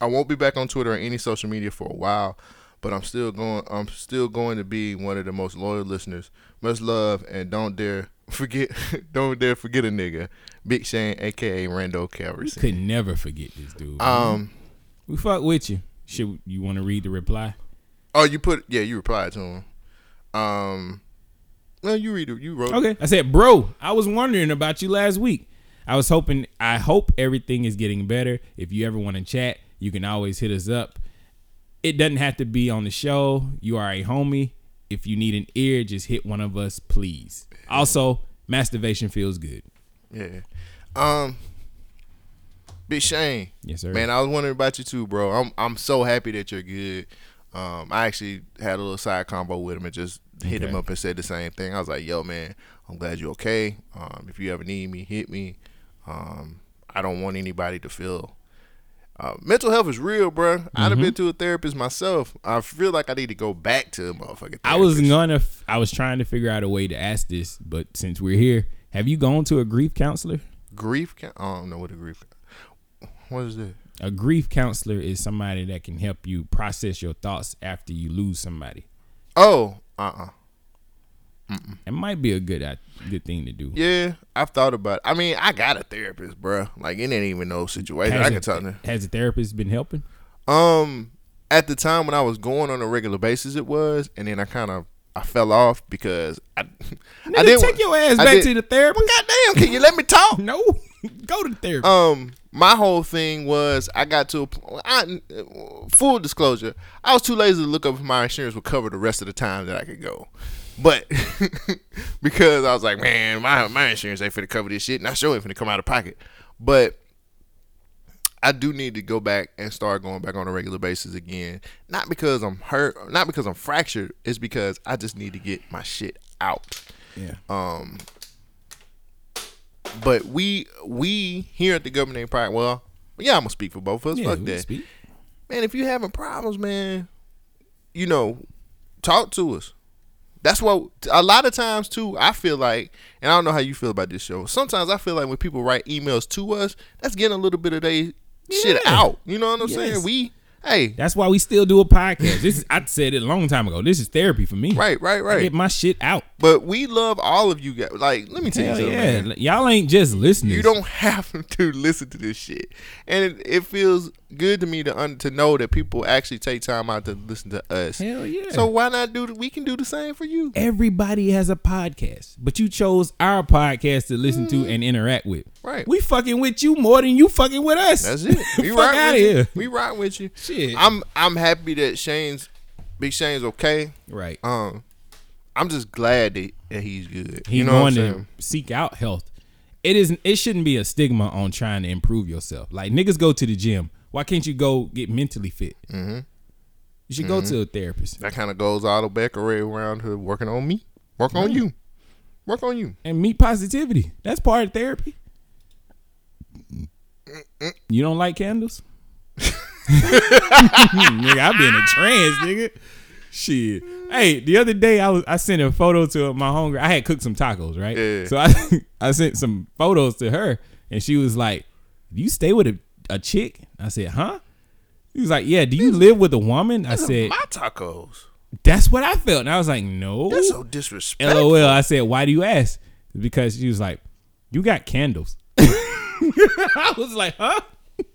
I won't be back on Twitter or any social media for a while, but I'm still going. I'm still going to be one of the most loyal listeners. Much love, and don't dare forget. don't dare forget a nigga. Big Shane, aka Rando Calvary. Could never forget this dude. Um. we fuck with you. Should you want to read the reply? Oh, you put. Yeah, you replied to him. Um. well, you read it. You wrote. it. Okay. I said, bro, I was wondering about you last week. I was hoping, I hope everything is getting better. If you ever want to chat, you can always hit us up. It doesn't have to be on the show. You are a homie. If you need an ear, just hit one of us, please. Also, masturbation feels good. Yeah. Um. Big Shane. Yes, sir. Man, I was wondering about you too, bro. I'm I'm so happy that you're good. Um, I actually had a little side combo with him and just hit him up and said the same thing. I was like, "Yo, man, I'm glad you're okay. Um, if you ever need me, hit me. Um, I don't want anybody to feel." Uh, mental health is real, bro. I've Mm-hmm. been to a therapist myself. I feel like I need to go back to a motherfucking. I was gonna, f- I was trying to figure out a way to ask this, but since we're here, have you gone to a grief counselor? grief. Ca- I don't know what a grief. What is that? A grief counselor is somebody that can help you process your thoughts after you lose somebody. Oh, Uh uh It might be a good uh, good thing to do. Yeah, I've thought about. It. I mean, I got a therapist, bruh. Like it ain't even no situation. I can a, tell you. has a therapist been helping? Um, at the time when I was going on a regular basis, it was, and then I kind of I fell off because I I didn't take your ass I back did- to the therapist. Goddamn, can you let me talk? No, go to the therapist. Um, my whole thing was I got to a p- I, full disclosure. I was too lazy to look up if my insurance would cover the rest of the time that I could go, but because I was like, man, my my insurance ain't finna cover this shit, and I sure ain't finna come out of pocket. But I do need to go back and start going back on a regular basis again. Not because I'm hurt, not because I'm fractured. It's because I just need to get my shit out. yeah. Um, but we we here at the government ain't Pride, well, yeah, I'm gonna speak for both of us. yeah, Fuck that, speak. man. If you having problems, man, you know, talk to us. That's what a lot of times too. I feel like, and I don't know how you feel about this show. Sometimes I feel like when people write emails to us, that's getting a little bit of their shit out. You know what I'm saying? We, hey, That's why we still do a podcast. This is, I said it a long time ago. This is therapy for me. right, right, I right. get my shit out. But we love all of you guys. Like, let me tell Hell you something, yeah, man. y'all ain't just listening. You don't have to listen to this shit, and it, it feels good to me to un, to know that people actually take time out to listen to us. Hell yeah. So why not do? The, we can do the same for you. Everybody has a podcast, but you chose our podcast to listen to and interact with. Mm. Right. We fucking with you more than you fucking with us. That's it. We rock outta with here. you. We rock with you. Shit. I'm I'm happy that Shane's Big Shane's okay. right. Um, I'm just glad that, that he's good. He you know what going I'm to saying? seek out health. It isn't. It shouldn't be a stigma on trying to improve yourself. Like niggas go to the gym. Why can't you go get mentally fit? Mm-hmm. You should go to a therapist That kind of goes all the back around to working on me. Work on you. Work on you. and meet positivity. That's part of therapy. You don't like candles? nigga, I be in a trance, nigga. Shit. Hey, the other day I was I sent a photo to my homegirl. I had cooked some tacos, right? Yeah. So I I sent some photos to her, and she was like, you stay with a, a chick?" I said, "Huh?" He was like, "Yeah." Do you live with a woman? I said, my tacos. "That's what I felt." And I was like, "No." That's so disrespectful. LOL. I said, why do you ask? Because she was like, you got candles. I was like, huh?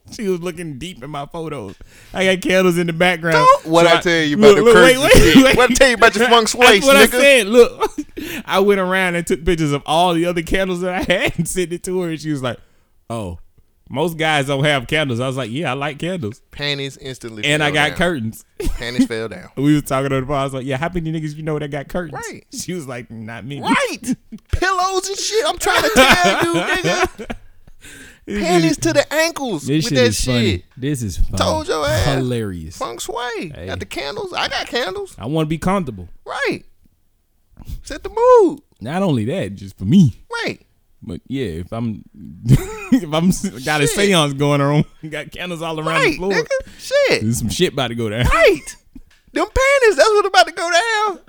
She was looking deep in my photos. I got candles in the background. What So I tell you about the wait, wait, wait. What I tell you about your feng shui, That's what I nigga? said. Look, I went around and took pictures of all the other candles that I had and sent it to her. And she was like, oh, most guys don't have candles. I was like, yeah, I like candles. Panties instantly. And I got down. curtains. Panties fell down. We was talking on the phone. I was like, yeah, how many niggas you know that got curtains? Right. She was like, not me. Right. Pillows and shit. I'm trying to tell you, nigga. Panties to the ankles This with shit that is shit. funny. This is fun. Told your ass. hilarious. Feng shui. Hey. Got the candles. I got candles. I want to be comfortable. Right. Set the mood. Not only that, just for me. Right. But yeah, if I'm if I'm got a seance going on, got candles all around the floor. nigga. Shit. There's some shit about to go down. Right. Them panties. That's what's about to go down.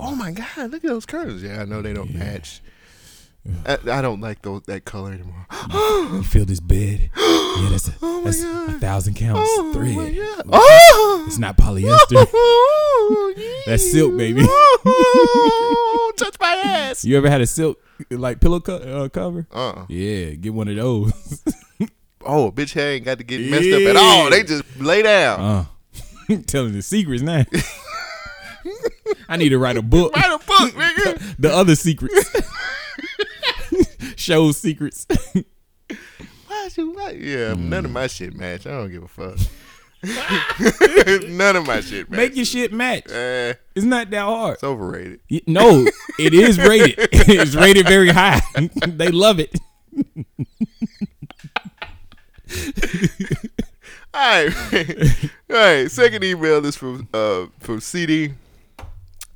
Oh my god! Look at those curtains. Yeah, I know they don't match. I, I don't like those that color anymore. You feel this bed? Yeah, that's a, Oh that's a thousand counts Oh thread. Oh, It's not polyester. Oh, That's silk, baby. Oh, touch my ass. You ever had a silk like pillow co- uh, cover? Uh-uh. Yeah, get one of those. Oh, bitch hair ain't got to get messed up at all. They just lay down. uh, telling the secrets now. I need to write a book. Write a book, nigga. the other secrets. Show secrets. Why you why? Yeah, none of my shit match. I don't give a fuck. none of my shit match. Make your shit match. Eh, It's not that hard. it's overrated. Y- No, it is rated. it's rated very high. they love it. All right, all right. Second email is from uh from CD.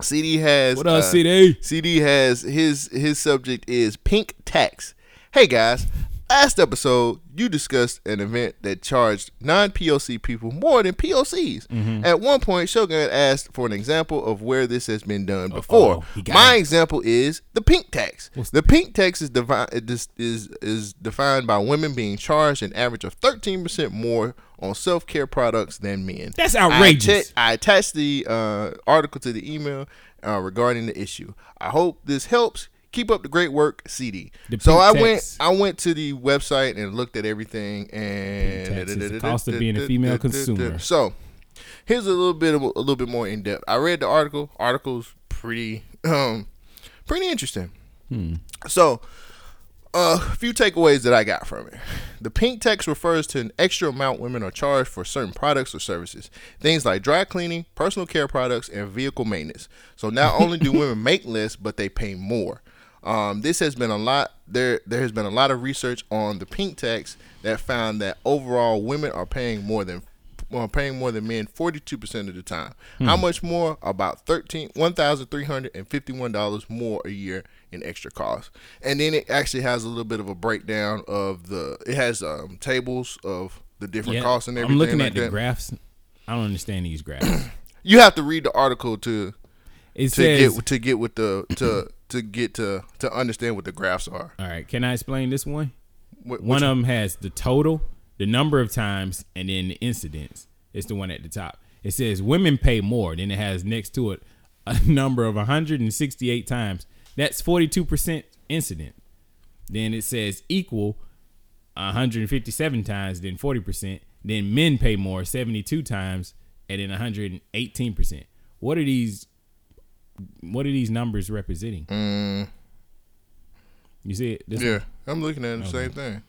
CD has What up, uh, CD? CD has his his subject is pink tax. Hey guys, last episode, you discussed an event that charged non POC people more than POCs. Mm-hmm. At one point, Shogun asked for an example of where this has been done before. got My it. example is the pink tax. What's the pink tax is, devi- is, is, is defined by women being charged an average of 13% more on self care products than men. That's I outrageous. I attached the uh, article to the email uh, regarding the issue. I hope this helps. Keep up the great work, CD. The so I tax. went, I went to the website and looked at everything, and tax is the cost of being a female consumer. So here's a little bit, of, a little bit more in depth. I read the article. Article's pretty, um, pretty interesting. Hmm. So a few takeaways that I got from it. The pink text refers to an extra amount women are charged for certain products or services. Things like dry cleaning, personal care products, and vehicle maintenance. So not only do women make less, but they pay more. Um, this has been a lot. There, there has been a lot of research on the pink tax that found that overall women are paying more than well, paying more than men 42% of the time. How much more? About thirteen one thousand three hundred and fifty-one dollars more a year in extra costs. And then it actually has a little bit of a breakdown of the. It has um, tables of the different Yeah, costs and everything. I'm looking like at the graphs. I don't understand these graphs. You have to read the article to It to says, get to get with the to to get to to understand what the graphs are. all right, can I explain this one? Wh- One of them has the total, the number of times, and then the incidents. It's the one at the top. It says women pay more. Then it has next to it a number of 168 times. That's 42% incident. Then it says equal 157 times, then 40%. Then men pay more 72 times, and then 118%. What are these? What are these numbers representing? You see it? This Mm. yeah, I'm looking at the same thing.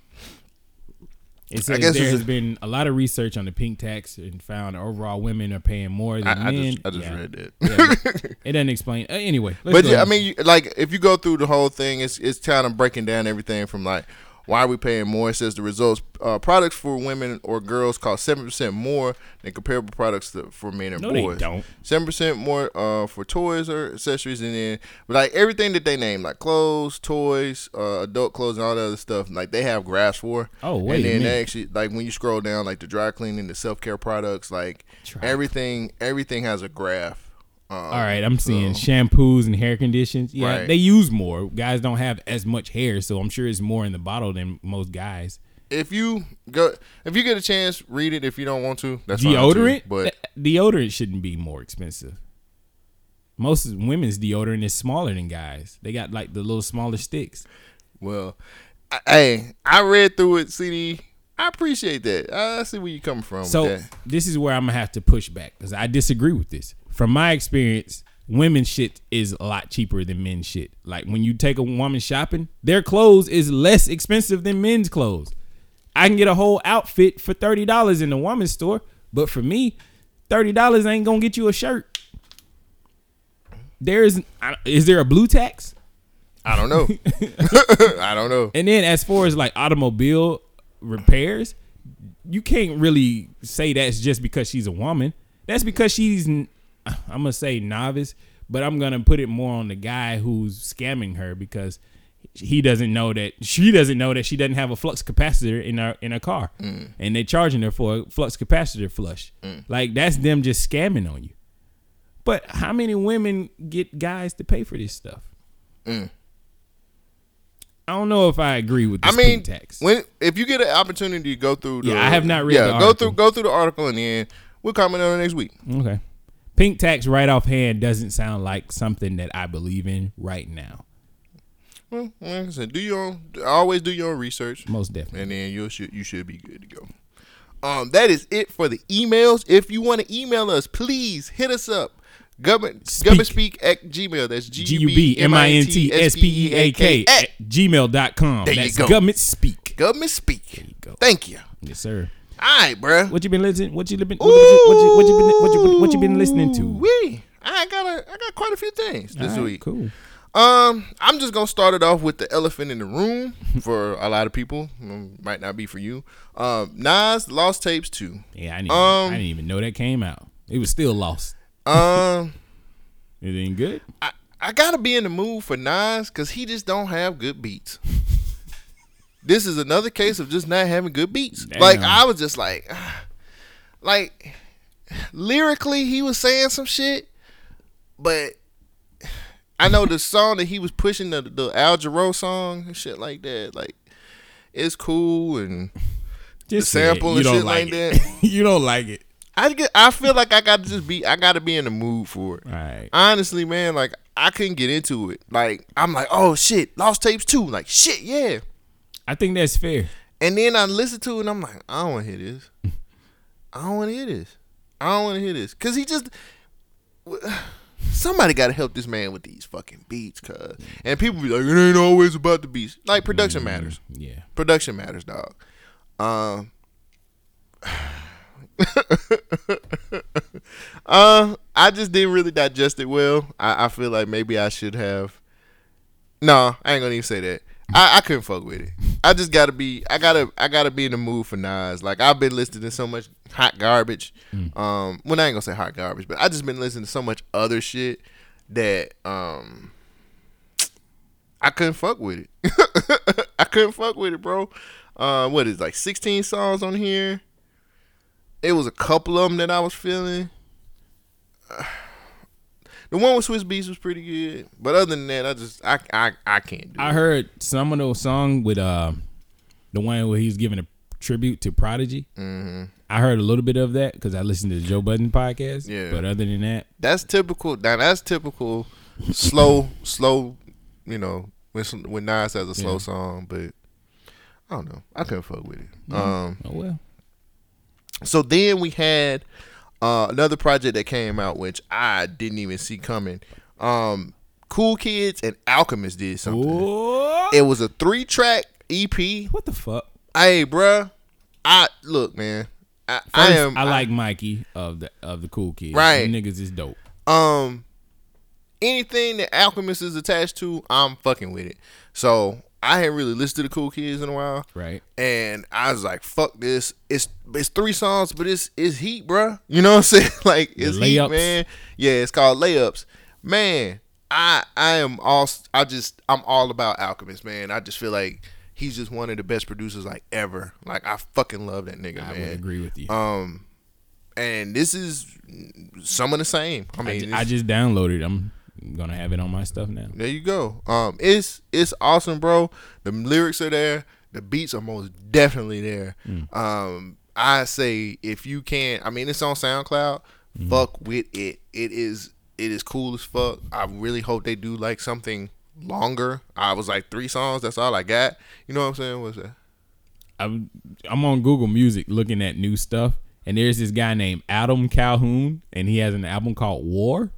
It says guess there's a- been a lot of research on the pink tax and found overall women are paying more than I, I men. just I just Yeah. read that. Yeah, it doesn't explain. Uh, anyway, But yeah, I mean, like if you go through the whole thing, it's it's kind of breaking down everything from like why are we paying more? It says the results uh, products for women or girls cost seven percent more than comparable products to, for men and No, they boys. don't. Seven percent more uh, for toys or accessories, and then but like everything that they name, like clothes, toys, uh, adult clothes, and all the other stuff, like they have graphs for. Oh, wait and then they actually like when you scroll down, like the dry cleaning, the self care products, like everything, everything has a graph. Um, all right, I'm seeing shampoos and hair conditions. Yeah, Right. they use more. Guys don't have as much hair, so I'm sure it's more in the bottle than most guys. if you go if you get a chance read it if you don't want to that's fine too, Deodorant, but Uh, deodorant shouldn't be more expensive. Most women's deodorant is smaller than guys. They got like the little smaller sticks. well I, hey i read through it cd i appreciate that i see where you're coming from So with that. this is where I'm gonna have to push back because I disagree with this. From my experience, women's shit is a lot cheaper than men's shit. Like when you take a woman shopping, their clothes is less expensive than men's clothes. I can get a whole outfit for thirty dollars in the woman's store, but for me, thirty dollars ain't gonna get you a shirt. There is is there a blue tax? i don't know i don't know And then as far as like automobile repairs, you can't really say that's just because she's a woman. That's because she's I'm gonna say novice, but I'm gonna put it more on the guy who's scamming her because he doesn't know that she doesn't know that she doesn't have a flux capacitor in her in her car, mm. and they're charging her for a flux capacitor flush. Mm. Like that's them just scamming on you. But how many women get guys to pay for this stuff? Mm. I don't know if I agree with I mean, tax. when if you get an opportunity to go through, the, Yeah, I have not read Yeah, go article. through go through the article and then we'll comment on it next week. Okay. Pink tax right offhand doesn't sound like something that I believe in right now. Well, like I said, do your own, always do your own research. Most definitely. and then you should you should be good to go. Um, that is it for the emails. If you want to email us, please hit us up. Government Speak. government speak at Gmail. That's G U B M I N T S P E A K at gmail.com. There you go. government speak. government speak. There you go. Thank you. Yes, sir. All right, bruh. What you been listening? What you been? What, you, what, you, what, you been? What you, what you been listening to? We. I got a, I got quite a few things this right, week. Cool. Um, I'm just gonna start it off with the elephant in the room for a lot of people. Mm, Might not be for you. Um, Nas lost tapes too. Yeah, I didn't, Um, I didn't even know that came out. It was still lost. Um. It ain't good. I, I gotta be in the mood for Nas because he just don't have good beats. this is another case of just not having good beats. Damn. Like I was just like, like lyrically, he was saying some shit, but I know the song that he was pushing the the Al Jarreau song and shit like that. Like it's cool and Just the sample and shit like like it. you don't like it. I get. I feel like I got to just be. I got to be in the mood for it. Right. Honestly, man, like I couldn't get into it. Like I'm like, oh shit, Lost Tapes too. Like shit, yeah. I think that's fair. And then I listen to it and I'm like, I don't want to hear this. I don't want to hear this. I don't want to hear this. Cause he just somebody got to help this man with these fucking beats, cuz. And people be like, it ain't always about the beats. Like production matters. Yeah. Production matters, dog. Um. uh, I just didn't really digest it well. I, I feel like maybe I should have. No, I ain't gonna even say that. I, I couldn't fuck with it. I just gotta be. I gotta. I gotta be in the mood for Nas. Like I've been listening to so much hot garbage. Um, well, I ain't gonna say hot garbage, but I just been listening to so much other shit that um, I couldn't fuck with it. I couldn't fuck with it, bro. Uh, what is it, like sixteen songs on here? It was a couple of them that I was feeling. The one with Swizz Beatz was pretty good, but other than that, I just I I, I can't do I it. heard some of those songs with uh, the one where he's giving a tribute to Prodigy. Mm-hmm. I heard a little bit of that because I listened to the Joe Budden podcast. Yeah. But other than that, That's typical. Now that's typical. Slow, slow. You know, when when Nas has a slow Yeah. song, but I don't know. I couldn't fuck with it. Um. oh well. So then we had uh, another project that came out, which I didn't even see coming. Um, cool Kids and Alchemist did something. It was a three track EP. What the fuck? Hey, bruh. I look, man. I, I am. I like Mikey of the of the cool kids. Right. Them niggas is dope. um anything that Alchemist is attached to, I'm fucking with it. So I hadn't really listened to the Cool Kids in a while, Right. and I was like, "Fuck this!" It's it's three songs, but it's it's heat, bruh. You know what I'm saying? like it's heat, layups. man. Yeah, it's called layups, man. I I am all I just I'm all about Alchemist, man. I just feel like he's just one of the best producers like ever. Like I fucking love that nigga, I man. would agree with you. Um, and this is some of the same. I I, mean, it's- I just downloaded. I'm gonna have it on my stuff now. There you go. Um, it's it's awesome, bro. The lyrics are there. The beats are most definitely there. Um, I say if you can, I mean, it's on SoundCloud. Fuck with it. It is it is cool as fuck. I really hope they do like something longer. I was like three songs. That's all I got. You know what I'm saying? What's that? I'm I'm on Google Music looking at new stuff, and there's this guy named Adam Calhoun, and he has an album called War.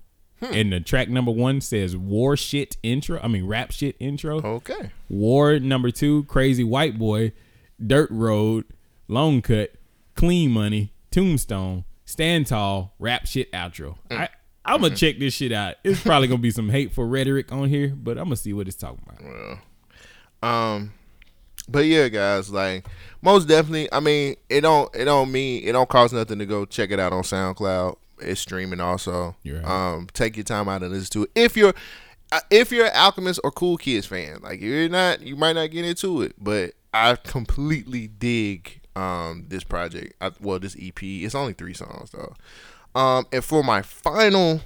Hmm. And the track number one says War Shit Intro. I mean Rap Shit Intro. Okay. War number two, Crazy White Boy, Dirt Road, Lone Cut, Clean Money, Tombstone, Stand Tall, Rap Shit Outro. Hmm. I I'm gonna hmm. check this shit out. It's probably gonna be some hateful rhetoric on here, but I'm gonna see what it's talking about. Well, Um, but yeah, guys, like most definitely. I mean, it don't it don't mean it don't cost nothing to go check it out on SoundCloud. It's streaming also. Right. Um, take your time out and listen to it. If you're uh, if you're an Alchemist or Cool Kids fan, like you're not, you might not get into it. But I completely dig um this project. I, well, this EP. It's only three songs though. Um, and for my final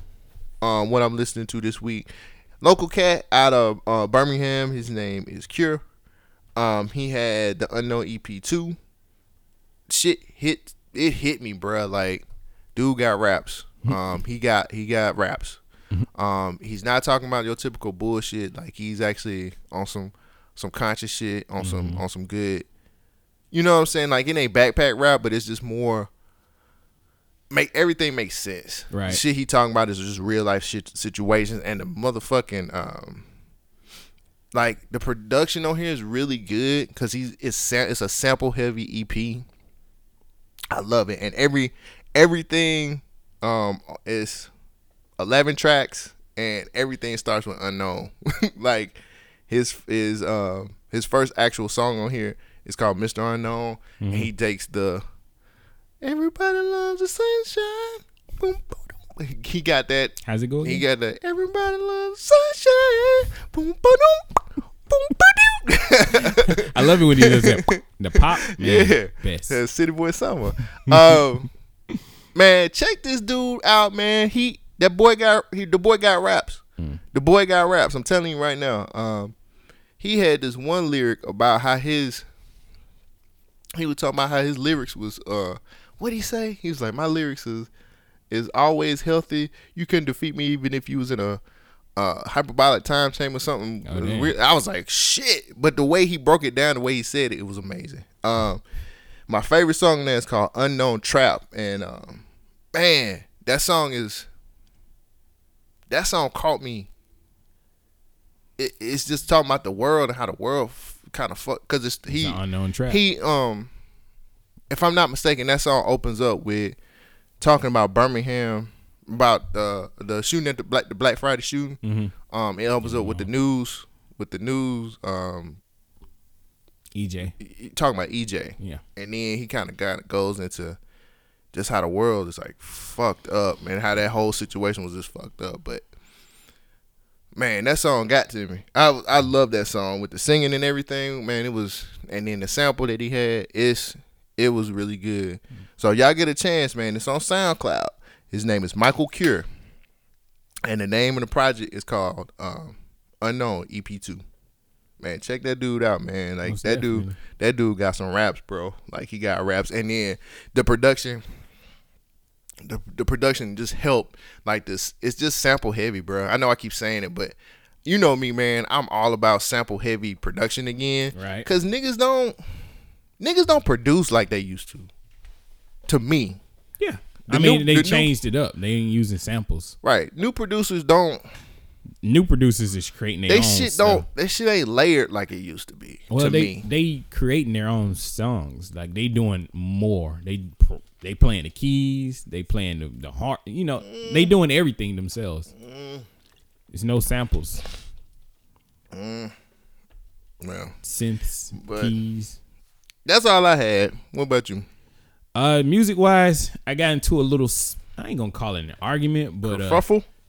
um, what I'm listening to this week. Local cat out of uh, Birmingham. His name is Cure. Um, he had the Unknown EP two. Shit hit it hit me, bruh. Like, dude got raps. Um, he got he got raps. Um, he's not talking about your typical bullshit. Like he's actually on some some conscious shit, on some on some good. You know what I'm saying? Like it ain't backpack rap, but it's just more make everything make sense. Right. The shit he talking about is just real life shit situations and the motherfucking um like the production on here is really good because he's it's it's a sample heavy EP. I love it and every everything um is eleven tracks and everything starts with unknown. like his his um his first actual song on here is called Mr. Unknown and he takes the Everybody loves the sunshine. Boom, boom, boom. He got that. How's it go? He got the everybody loves sunshine. Boom, boom, boom, boom, boom. I love it when he does that. The pop, man, Yeah, best. City Boy Summer. um, man, check this dude out, man. He that boy got he the boy got raps. The boy got raps. I'm telling you right now. Um, he had this one lyric about how his he was talking about how his lyrics was uh what he say? He was like my lyrics is is always healthy. You couldn't defeat me even if you was in a uh, hyperbolic time chamber or something. Oh, I was like, shit. But the way he broke it down, the way he said it, it was amazing. Um, my favorite song now is called Unknown Trap. And um, man, that song is that song caught me. It, it's just talking about the world and how the world f- kind of fuck because it's he It's an unknown trap. he um if I'm not mistaken, that song opens up with talking about Birmingham about the the shooting at the black the Black Friday shooting. Mm-hmm. Um, it opens up with the news with the news. Um, EJ, talking about EJ, yeah, and then he kind of got goes into just how the world is like fucked up, man. How that whole situation was just fucked up, but. Man, that song got to me. I I love that song with the singing and everything. Man, it was, and then the sample that he had, it's it was really good. So y'all get a chance, man. It's on SoundCloud. His name is Michael Cure, and the name of the project is called um, Unknown EP Two. Man, check that dude out, man. Like Most that dude, that dude got some raps, bro. Like he got raps, and then the production, the the production just helped. Like this, it's just sample heavy, bro. I know I keep saying it, but you know me, man. I'm all about sample heavy production again, Right. Cause niggas don't, niggas don't produce like they used to. To me, yeah. The I mean, new- they the new- changed it up. They ain't using samples. right? New producers don't. New producers is creating their They own shit stuff. don't. They shit ain't layered like it used to be. Well, to they me, they creating their own songs. Like they doing more. They they playing the keys. They playing the the heart. You know, they doing everything themselves. It's no samples, well, synths, But- keys. that's all I had. What about you? Uh, music wise, I got into a little. I ain't gonna call it an argument, but uh,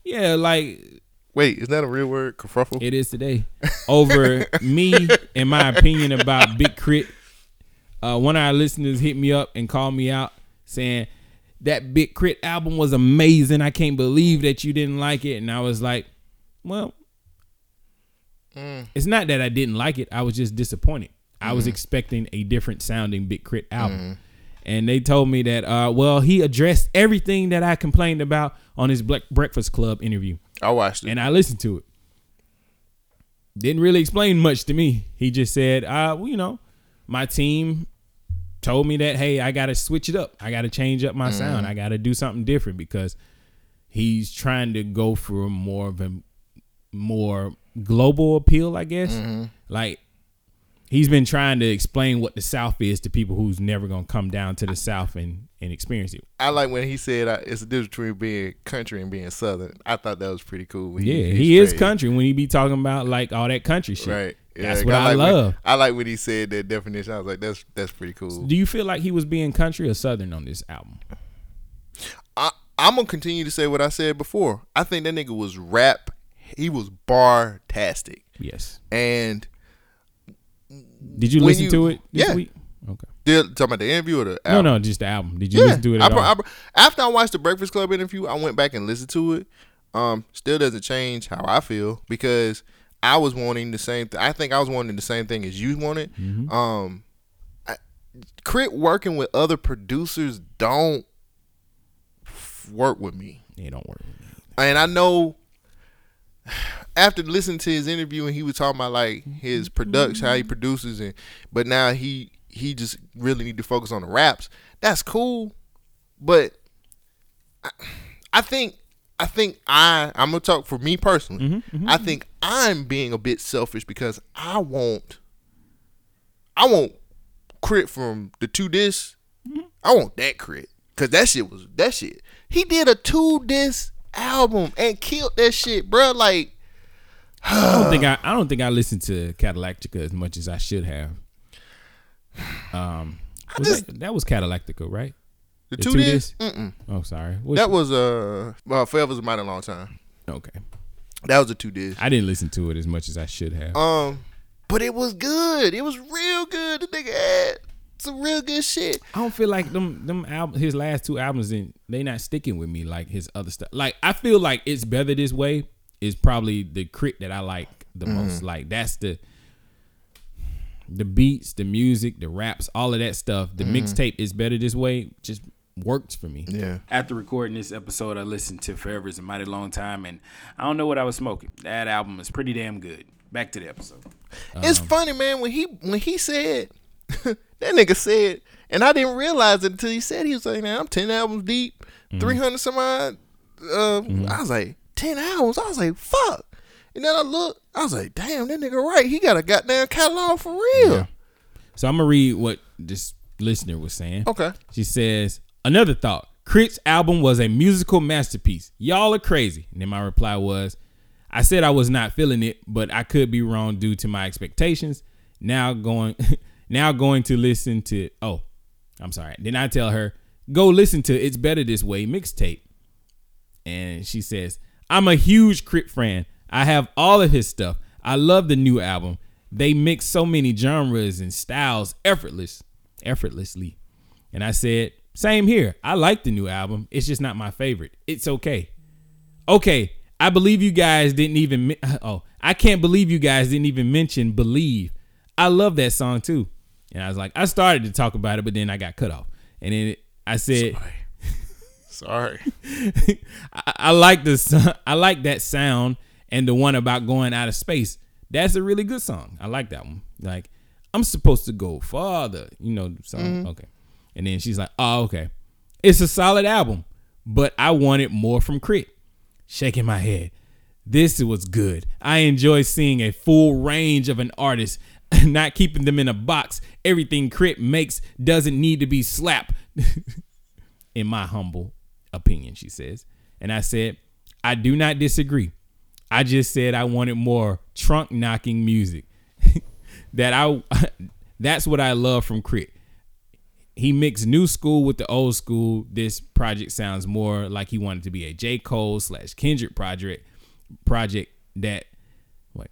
yeah, like Wait, is that a real word? Kerfuffle? It is today. Over me and my opinion about Big Crit. Uh, one of our listeners hit me up and called me out saying that Big K.R.I.T. album was amazing. I can't believe that you didn't like it. And I was like, well, it's not that I didn't like it. I was just disappointed. I was expecting a different sounding Big K.R.I.T. album. And they told me that, uh, well, he addressed everything that I complained about on his Black Breakfast Club interview I watched it. and I listened to it. Didn't really explain much to me. He just said, uh, well, you know, my team told me that, hey, I gotta switch it up. I gotta change up my sound. I gotta do something different because he's trying to go for more of a more global appeal, I guess. Like he's been trying to explain what the South is to people who's never gonna come down to the South and, and experience it. I like when he said uh, it's a difference between being country and being southern. I thought that was pretty cool. Yeah, he's he is country when he be talking about like all that country shit. Right. That's what I, like when- love. I like when he said that definition. I was like, that's that's pretty cool. Do you feel like he was being country or southern on this album? I, I'm gonna continue to say what I said before. I think that nigga was rap. He was bar tastic, Yes. and Did you listen you- to it this yeah. week? Okay. did talking about the interview or the No, album? no, just the album. Did you Yeah, listen to it I at pro- all? I after I watched the Breakfast Club interview, I went back and listened to it. Um, still doesn't change how I feel because I was wanting the same. Th- I think I was wanting the same thing as you wanted. Mm-hmm. Um, I, K.R.I.T. working with other producers don't f- work with me, They don't work. with me. and I know. After listening to his interview and he was talking about like his production, how he produces, and but now he he just really need to focus on the raps. That's cool, but I, I think I think I I'm gonna talk for me personally. Mm-hmm, mm-hmm, I mm-hmm. think I'm being a bit selfish because I want I want K.R.I.T. from the two discs. I want that K.R.I.T. because that shit was that shit. He did a two disc album and killed that shit, bro. Like I don't think I. I don't think I listened to Cadillactica as much as I should have. Um, was just- that, that was Cadillactica, right? The, The two, two disc. Oh, sorry. Which That was uh well, Forever's a mighty long time. okay. That was a two disc. I didn't listen to it as much as I should have. Um, but it was good. It was real good. The nigga had some real good shit. I don't feel like them them album his last two albums in they not sticking with me like his other stuff. Like I feel like it's better this way is probably the K.R.I.T. that I like the most. Like that's the the beats, the music, the raps, all of that stuff. The mixtape is better this way. Just works for me. Yeah. After recording this episode, I listened to Forever is a Mighty Long Time, and I don't know what I was smoking. That album is pretty damn good. Back to the episode. It's um, funny, man. When he when he said that nigga said, and I didn't realize it until he said he was like, "Man, I'm ten albums deep, mhm. three hundred some odd." Uh, I was like, ten albums. I was like, "Fuck." And then I looked. I was like, "Damn, that nigga right. He got a goddamn catalog for real." Yeah. So I'm gonna read what this listener was saying. Okay. She says, another thought. K.R.I.T's album was a musical masterpiece. Y'all are crazy. And then my reply was, I said I was not feeling it, but I could be wrong due to my expectations. Now going now going to listen to oh, I'm sorry. Then I tell her, go listen to It's Better This Way mixtape. And she says, I'm a huge K.R.I.T fan. I have all of his stuff. I love the new album. They mix so many genres and styles effortless, effortlessly. And I said, same here. I like the new album. It's just not my favorite. It's okay. Okay, I believe you guys didn't even oh, I can't believe you guys didn't even mention Believe. I love that song too. And I was like, I started to talk about it, but then I got cut off. And then it, I said, Sorry. I, I like this. I like that sound and the one about going out of space. That's a really good song. I like that one. Like I'm supposed to go farther. You know, the song. Mm-hmm. Okay. And then she's like, "Oh, okay. It's a solid album, but I wanted more from K.R.I.T." Shaking my head. This was good. I enjoy seeing a full range of an artist, not keeping them in a box. Everything K.R.I.T makes doesn't need to be slapped. in my humble opinion, she says. And I said, I do not disagree. I just said I wanted more trunk knocking music. that I that's what I love from K.R.I.T. He mixed new school with the old school. This project sounds more like he wanted to be a J. Cole slash Kendrick project project that what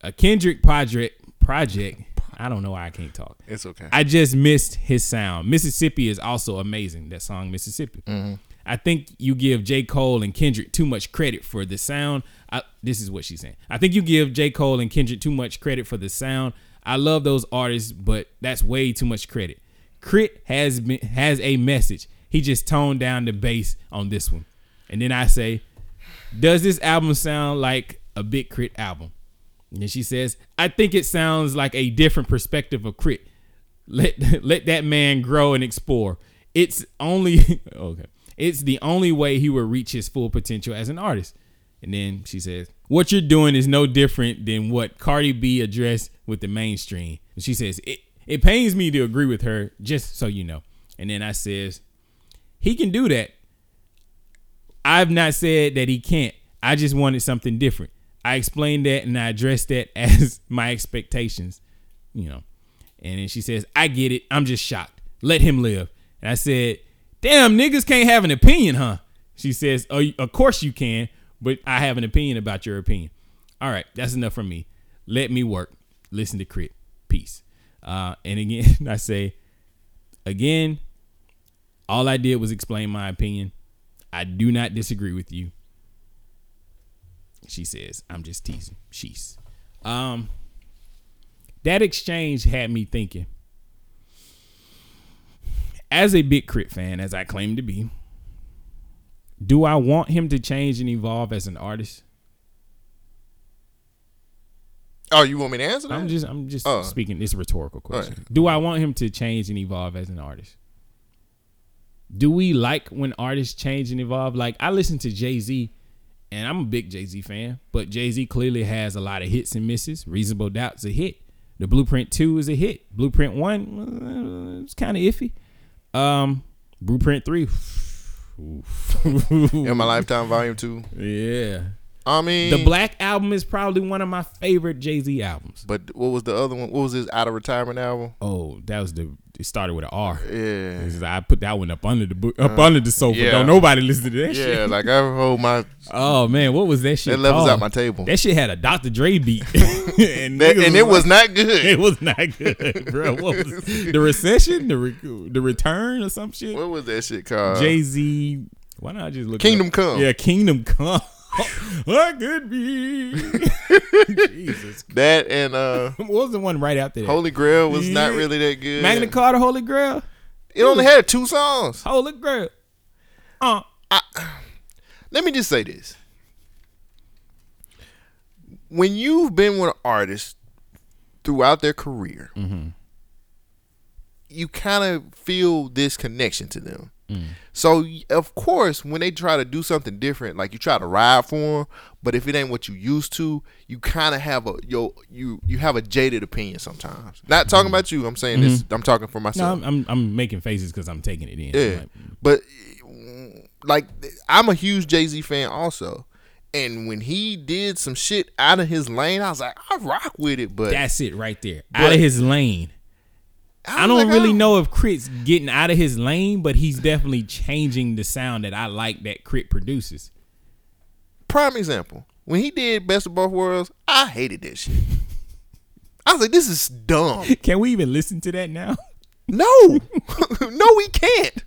a Kendrick project project. I don't know why I can't talk. It's okay. I just missed his sound. Mississippi is also amazing. That song, Mississippi. Mm-hmm. I think you give J. Cole and Kendrick too much credit for the sound. I, this is what she's saying. I think you give J. Cole and Kendrick too much credit for the sound. I love those artists, but that's way too much credit. K.R.I.T has been has a message. He just toned down the bass on this one. And then I say, does this album sound like a big K.R.I.T album? And then she says, I think it sounds like a different perspective of K.R.I.T. Let let that man grow and explore. It's only okay. It's the only way he will reach his full potential as an artist. And then she says, What you're doing is no different than what Cardi B addressed with the mainstream. And she says, It it pains me to agree with her, just so you know. And then I says, He can do that. I've not said that he can't. I just wanted something different. I explained that and I addressed that as my expectations, you know. And then she says, I get it. I'm just shocked. Let him live. And I said, Damn, niggas can't have an opinion, huh? She says, oh, Of course you can, but I have an opinion about your opinion. All right, that's enough from me. Let me work. Listen to K.R.I.T. Peace. Uh, and again, I say, again, all I did was explain my opinion. I do not disagree with you. She says, I'm just teasing. She's. Um, that exchange had me thinking. As a big K.R.I.T fan, as I claim to be, do I want him to change and evolve as an artist? Oh, you want me to answer that? I'm just I'm just Oh. speaking this rhetorical question. Alright. Do I want him to change and evolve as an artist? Do we like when artists change and evolve? Like I listen to Jay-Z and I'm a big Jay-Z fan, but Jay-Z clearly has a lot of hits and misses. Reasonable Doubt's a hit. The Blueprint 2 is a hit. Blueprint 1 uh, it's kind of iffy. Um Blueprint 3 In my lifetime, volume two. Yeah. I mean, The Black album is probably one of my favorite Jay-Z albums. But what was the other one? What was his out of retirement album? Oh, that was the It started with an R. Yeah. I put that one up under the book, up under the sofa. yeah. Don't nobody listen to that shit. Yeah, shit. like I hold my Oh man, what was that shit? that levels out my table. That shit had a Dr. Dre beat, and, That- and it was not good. It was not good, bro. What was the recession, the re- the return, or some shit? What was that shit called? Jay Z. Why not I just look? it Kingdom? Come. Yeah, Kingdom Come. I could be. Jesus. that and uh What was the one right after that? Holy Grail was not really that good. Magna Carta, Holy Grail, It only had two songs. Holy Grail. Uh, Let me just say this. When you've been with an artist throughout their career, Mm-hmm. you kind of feel this connection to them. Mm. So of course, when they try to do something different, like you try to ride for them, but if it ain't what you used to, you kind of have a yo you you have a jaded opinion sometimes. Not talking about you. I'm saying this. I'm talking for Mm-hmm. no. I'm, I'm I'm making faces because I'm taking it in. Yeah, Like, but mm, like I'm a huge Jay Z fan also, and when he did some shit out of his lane, I was like, I rock with it. But that's it right there. But- out of his lane. I was don't like, really oh. know if K.R.I.T's getting out of his lane, but he's definitely changing the sound that I like that K.R.I.T produces. Prime example: when he did Best of Both Worlds, I hated that shit. I was like, this is dumb. Can we even listen to that now? No, no, we can't.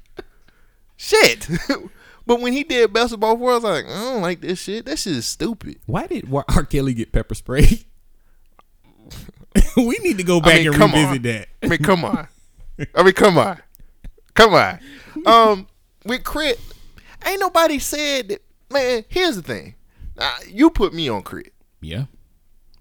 Shit. but when he did Best of Both Worlds, I was like, I don't like this shit. That shit is stupid. Why did R. Kelly get pepper sprayed? we need to go back I mean, and come revisit on. that. I mean, come on. I mean, come on. Come on. Um, with K.R.I.T, ain't nobody said that. Man, here's the thing. Now, you put me on K.R.I.T. Yeah.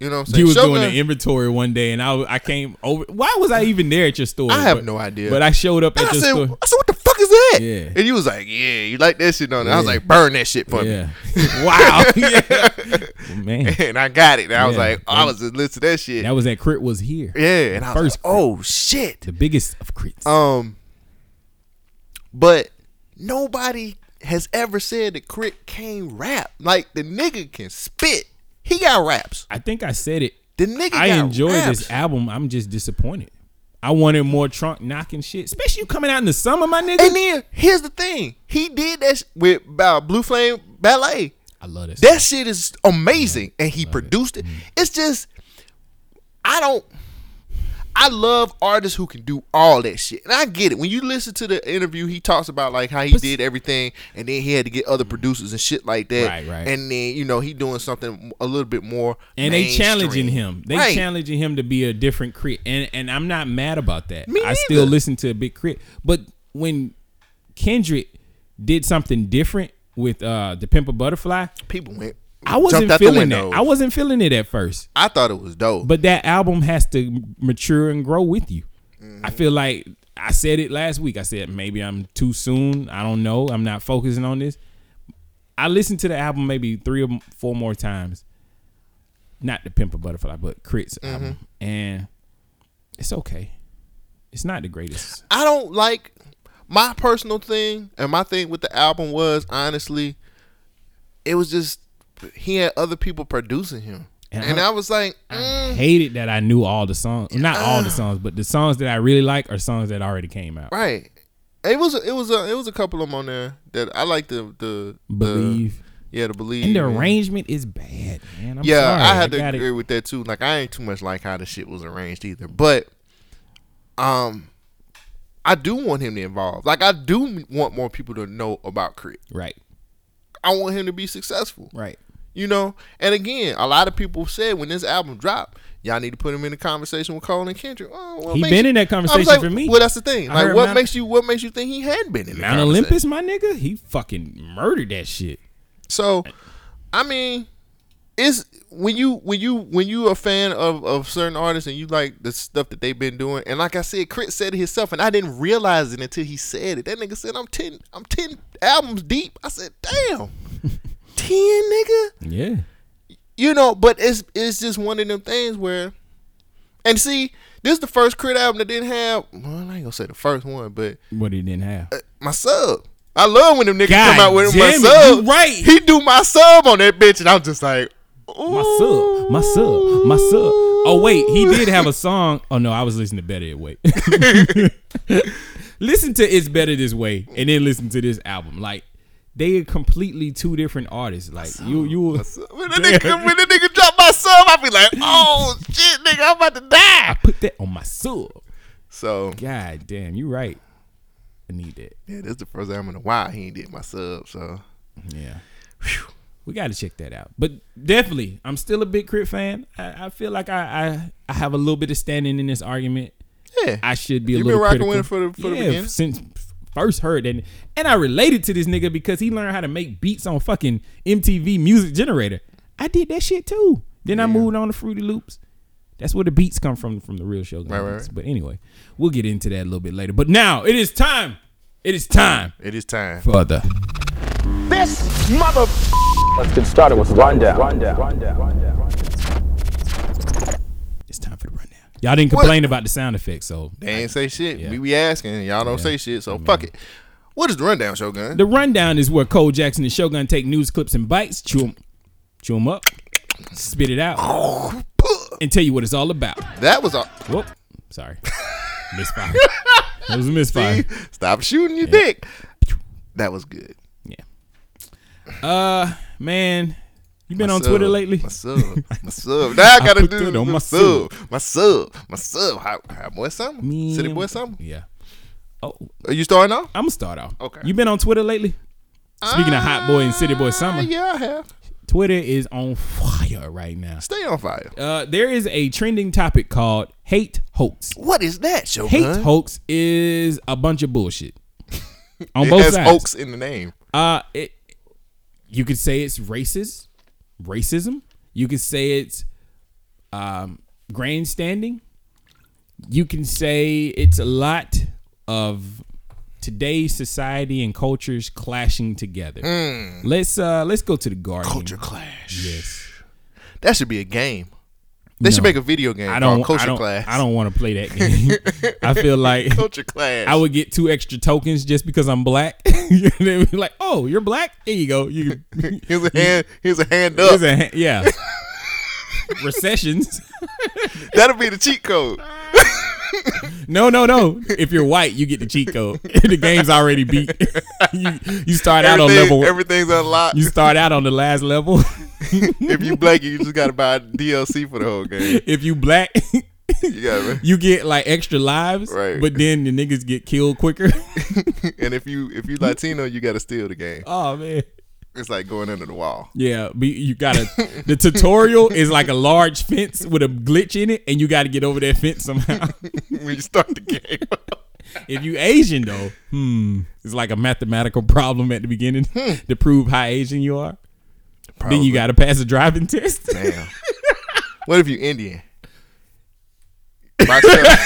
You know what I'm saying? You was doing Shogun- an inventory one day, and I I came over. Why was I even there at your store? I have But- no idea. But I showed up And at I your said, store. I said, what the fuck is that? Yeah. And you was like, yeah, you like that shit on it. I was like, burn that shit for me." Yeah. wow. yeah. Man. And I got it. And I was like, oh, I was just listening to that shit. that was that K.R.I.T was here. yeah. And I was First like, oh, shit. The biggest of Crits. Um, but nobody has ever said that K.R.I.T can't rap. Like the nigga can spit. He got raps. I think I said it. The nigga I got enjoy raps. this album. I'm just disappointed. I wanted more trunk knocking shit, especially you coming out in the summer, my nigga. And then here's the thing: he did that sh- with uh, Blue Flame Ballet. I love this. That shit is amazing, and he produced it. Mm-hmm. It's just, I don't. I love artists who can do all that shit, and I get it. When you listen to the interview, he talks about like how he did everything, and then he had to get other producers and shit like that. Right, right. And then you know he doing something a little bit more. and they challenging him. They Right. challenging him to be a different K.R.I.T, and and I'm not mad about that. Me I still listen to a big K.R.I.T, but when Kendrick did something different with uh the Pimp a Butterfly, People went. I wasn't jumped out the feeling that. I wasn't feeling it at first, I thought it was dope. but that album has to mature and grow with you. I Mm-hmm. feel like I said it last week. I said maybe I'm too soon. I don't know. I'm not focusing on this. I listened to the album maybe three or four more times. Not the Pimp a Butterfly, but K.R.I.T's Mm-hmm. album, and it's okay. It's not the greatest. I don't like my personal thing, and my thing with the album was honestly, it was just he had other people producing him, And and, I- I, was like, mm, Hated that I knew all the songs. Not all the songs, but the songs that I really like are songs that already came out. right. It was it was a it was a couple of them on there that I like the the the- Believe. yeah, the believe. And the man. arrangement is bad, man. I'm yeah, sorry. I had to got it. agree with that too. Like I ain't too much like how the shit was arranged either, but um, I do want him to involve. Like I do want more people to know about K.R.I.T. Right, I want him to be successful. right. You know, and again, a lot of people said when this album dropped, y'all need to put him in a conversation with Cole and Kendrick. Oh, what He been you- in that conversation like, for me. Well, that's the thing. I Like, what Mount- makes you what makes you think he hadn't been in Mount? Olympus, my nigga, he fucking murdered that shit. So, I mean, it's when you when you when you a fan of of certain artists and you like the stuff that they've been doing, and like I said, K.R.I.T said it himself, and I didn't realize it until he said it. That nigga said, "I'm ten, I'm ten albums deep." I said, "Damn, ten, nigga." Yeah, you know, but it's it's just one of them things where, and see, this is the first K.R.I.T album that didn't have. Well, I ain't gonna say the first one, but what he didn't have. uh, my sub. I love when them niggas God come out with my it, sub. right. He do my sub on that bitch, and I'm just like, My sub, my sub, my sub, Oh wait, he did have a song. Oh no, I was listening to Better It Way. listen to It's Better This Way, and then listen to this album. Like they are completely two different artists. Like you, you. When the nigga, when the nigga drop my sub, I be like, oh shit, nigga, I'm about to die. I put that on my sub. So God damn, you right. I need that. yeah, this is the first time in a while he ain't did my sub. So Yeah. We got to check that out. But definitely, I'm still a big K.R.I.T fan. I, I feel like I, I I have a little bit of standing in this argument. yeah, I should be a little bit. You little been rocking critical. with it for the- for the yeah, beginning? since first heard and and I related to this nigga because he learned how to make beats on fucking MTV Music Generator. I did that shit too. Then I moved on to Fruity Loops. That's where the beats come from from the real show. Right, right, right. But anyway, we'll get into that a little bit later. But now it is time. It is time it is time. for the this mother. Let's get started with rundown. Rundown. it's time for the rundown. Y'all didn't complain about the sound effects, so They ain't say shit. Yeah. We be asking, y'all don't say shit. So fuck it. What is the rundown, Shogun? The rundown is where Cole Jackson and Shogun take news clips and bites, chew them, chew 'em up, spit it out, and tell you what it's all about. That was a Whoop, sorry, misfire. That was a misfire. stop shooting your dick. That was good. Yeah. Uh, man, you been My on sub, Twitter lately? My sub, my sub. Now I gotta put do on my my sub, my sub, my sub. Hot, boy something, Me city boy something. Yeah. Oh, Are you starting off? I'm gonna start off. Okay. You been on Twitter lately? Speaking of hot boy and city boy summer, Uh, yeah, I have. Twitter is on fire right now. Stay on fire. Uh, there is a trending topic called hate hoax. What is that, Shogun? Hate hoax is a bunch of bullshit on It both has sides. hoax in the name. Uh, it, you could say it's racist, racism. You could say it's um, grandstanding. You can say it's a lot of today's society and cultures clashing together. Let's uh let's go to the. Hmm. Culture clash. Yes. That should be a game. They should make a video game I don't. called Culture I don't. Clash. I don't want to play that game. I feel like Culture Clash. I would get two extra tokens just because I'm black. They'd be like, "Oh, you're black. Here you go. You Here's a hand. Here's a hand up. Here's a ha- yeah. Recessions. That'll be the cheat code. No, no, no. If you're white, you get the cheat code. the game's already beat. you you start out on Everything- level. Everything's unlocked. You start out on the last level. if you black, you just gotta buy DLC for the whole game. if you black, You you get like extra lives. Right. But then the niggas get killed quicker. and if you if you Latino, you gotta steal the game. oh man. It's like going into the wall. Yeah, be, you gotta. the tutorial is like a large fence with a glitch in it, and you got to get over that fence somehow. when you start the game. if you Asian though, hmm, it's like a mathematical problem at the beginning to prove how Asian you are. Then you got to pass a driving test. Damn. what if you Indian? Myself.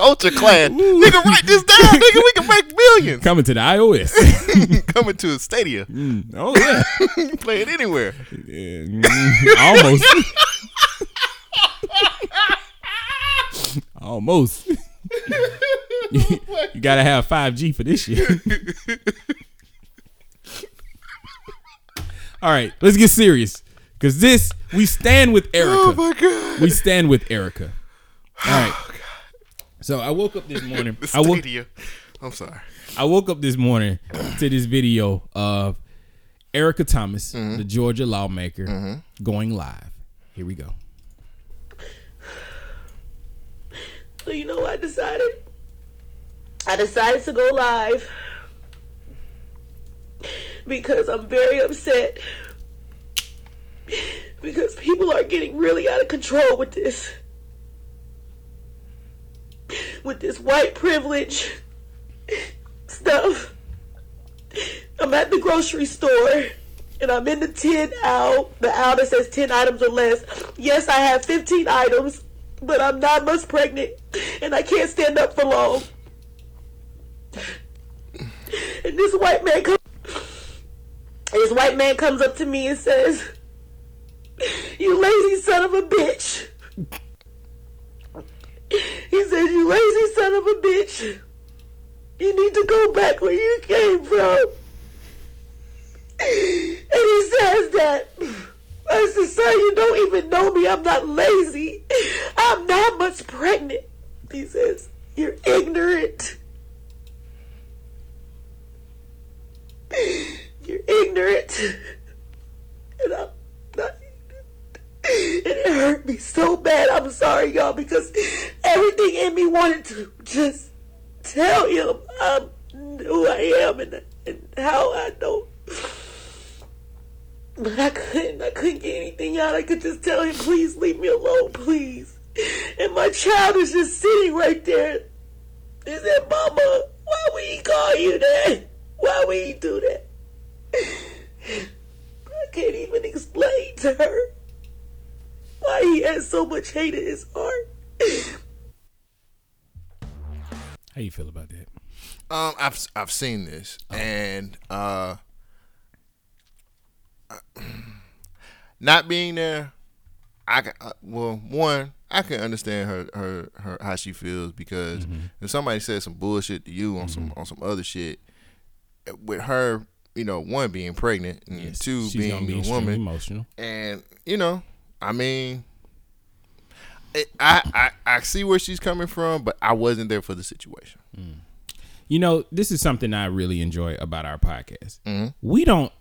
Culture clash. Nigga, write this down. Nigga, we can make millions. Coming to the iOS. Coming to a stadia. oh yeah, play it anywhere. Yeah, mm, almost. almost. you, you gotta have five G for this shit. All right, let's get serious. Cause this, we stand with Erica. Oh my god. we stand with Erica. All right. So I woke up this morning. The I woke. stadia. I'm sorry. I woke up this morning to this video of Erica Thomas, Mm-hmm. the Georgia lawmaker, going live. Here we go. So you know what I decided? I decided to go live because I'm very upset because people are getting really out of control with this. With this white privilege stuff. I'm at the grocery store and I'm in the 10 aisle, the aisle that says 10 items or less. Yes, I have 15 items, but I'm nine months pregnant and I can't stand up for long. And this white man comes, this white man comes up to me and says, "You lazy son of a bitch." He says, "You lazy son of a bitch. You need to go back where you came from." And he says that. I said, sir, you don't even know me. I'm not lazy. I'm not much pregnant. He says, You're ignorant. You're ignorant. And I'm not ignorant. And it hurt me so bad. I'm sorry, y'all, because everything in me wanted to just tell him I'm who I am and, and how I know. But I couldn't. I couldn't get anything out. I could just tell him, please leave me alone, please. And my child is just sitting right there. He said, Mama, why would he call you that? Why would he do that? I can't even explain to her why he has so much hate in his heart. How you feel about that? Um, I've I've seen this, and uh, not being there, I can, uh, well, one, I can understand her her her how she feels because if somebody says some bullshit to you on some on some other shit, with her, you know, one being pregnant and Yes, two she's being be a woman, emotional. and you know, I mean. I, I I see where she's coming from, but I wasn't there for the situation. You know, this is something I really enjoy about our podcast. Mm-hmm. We don't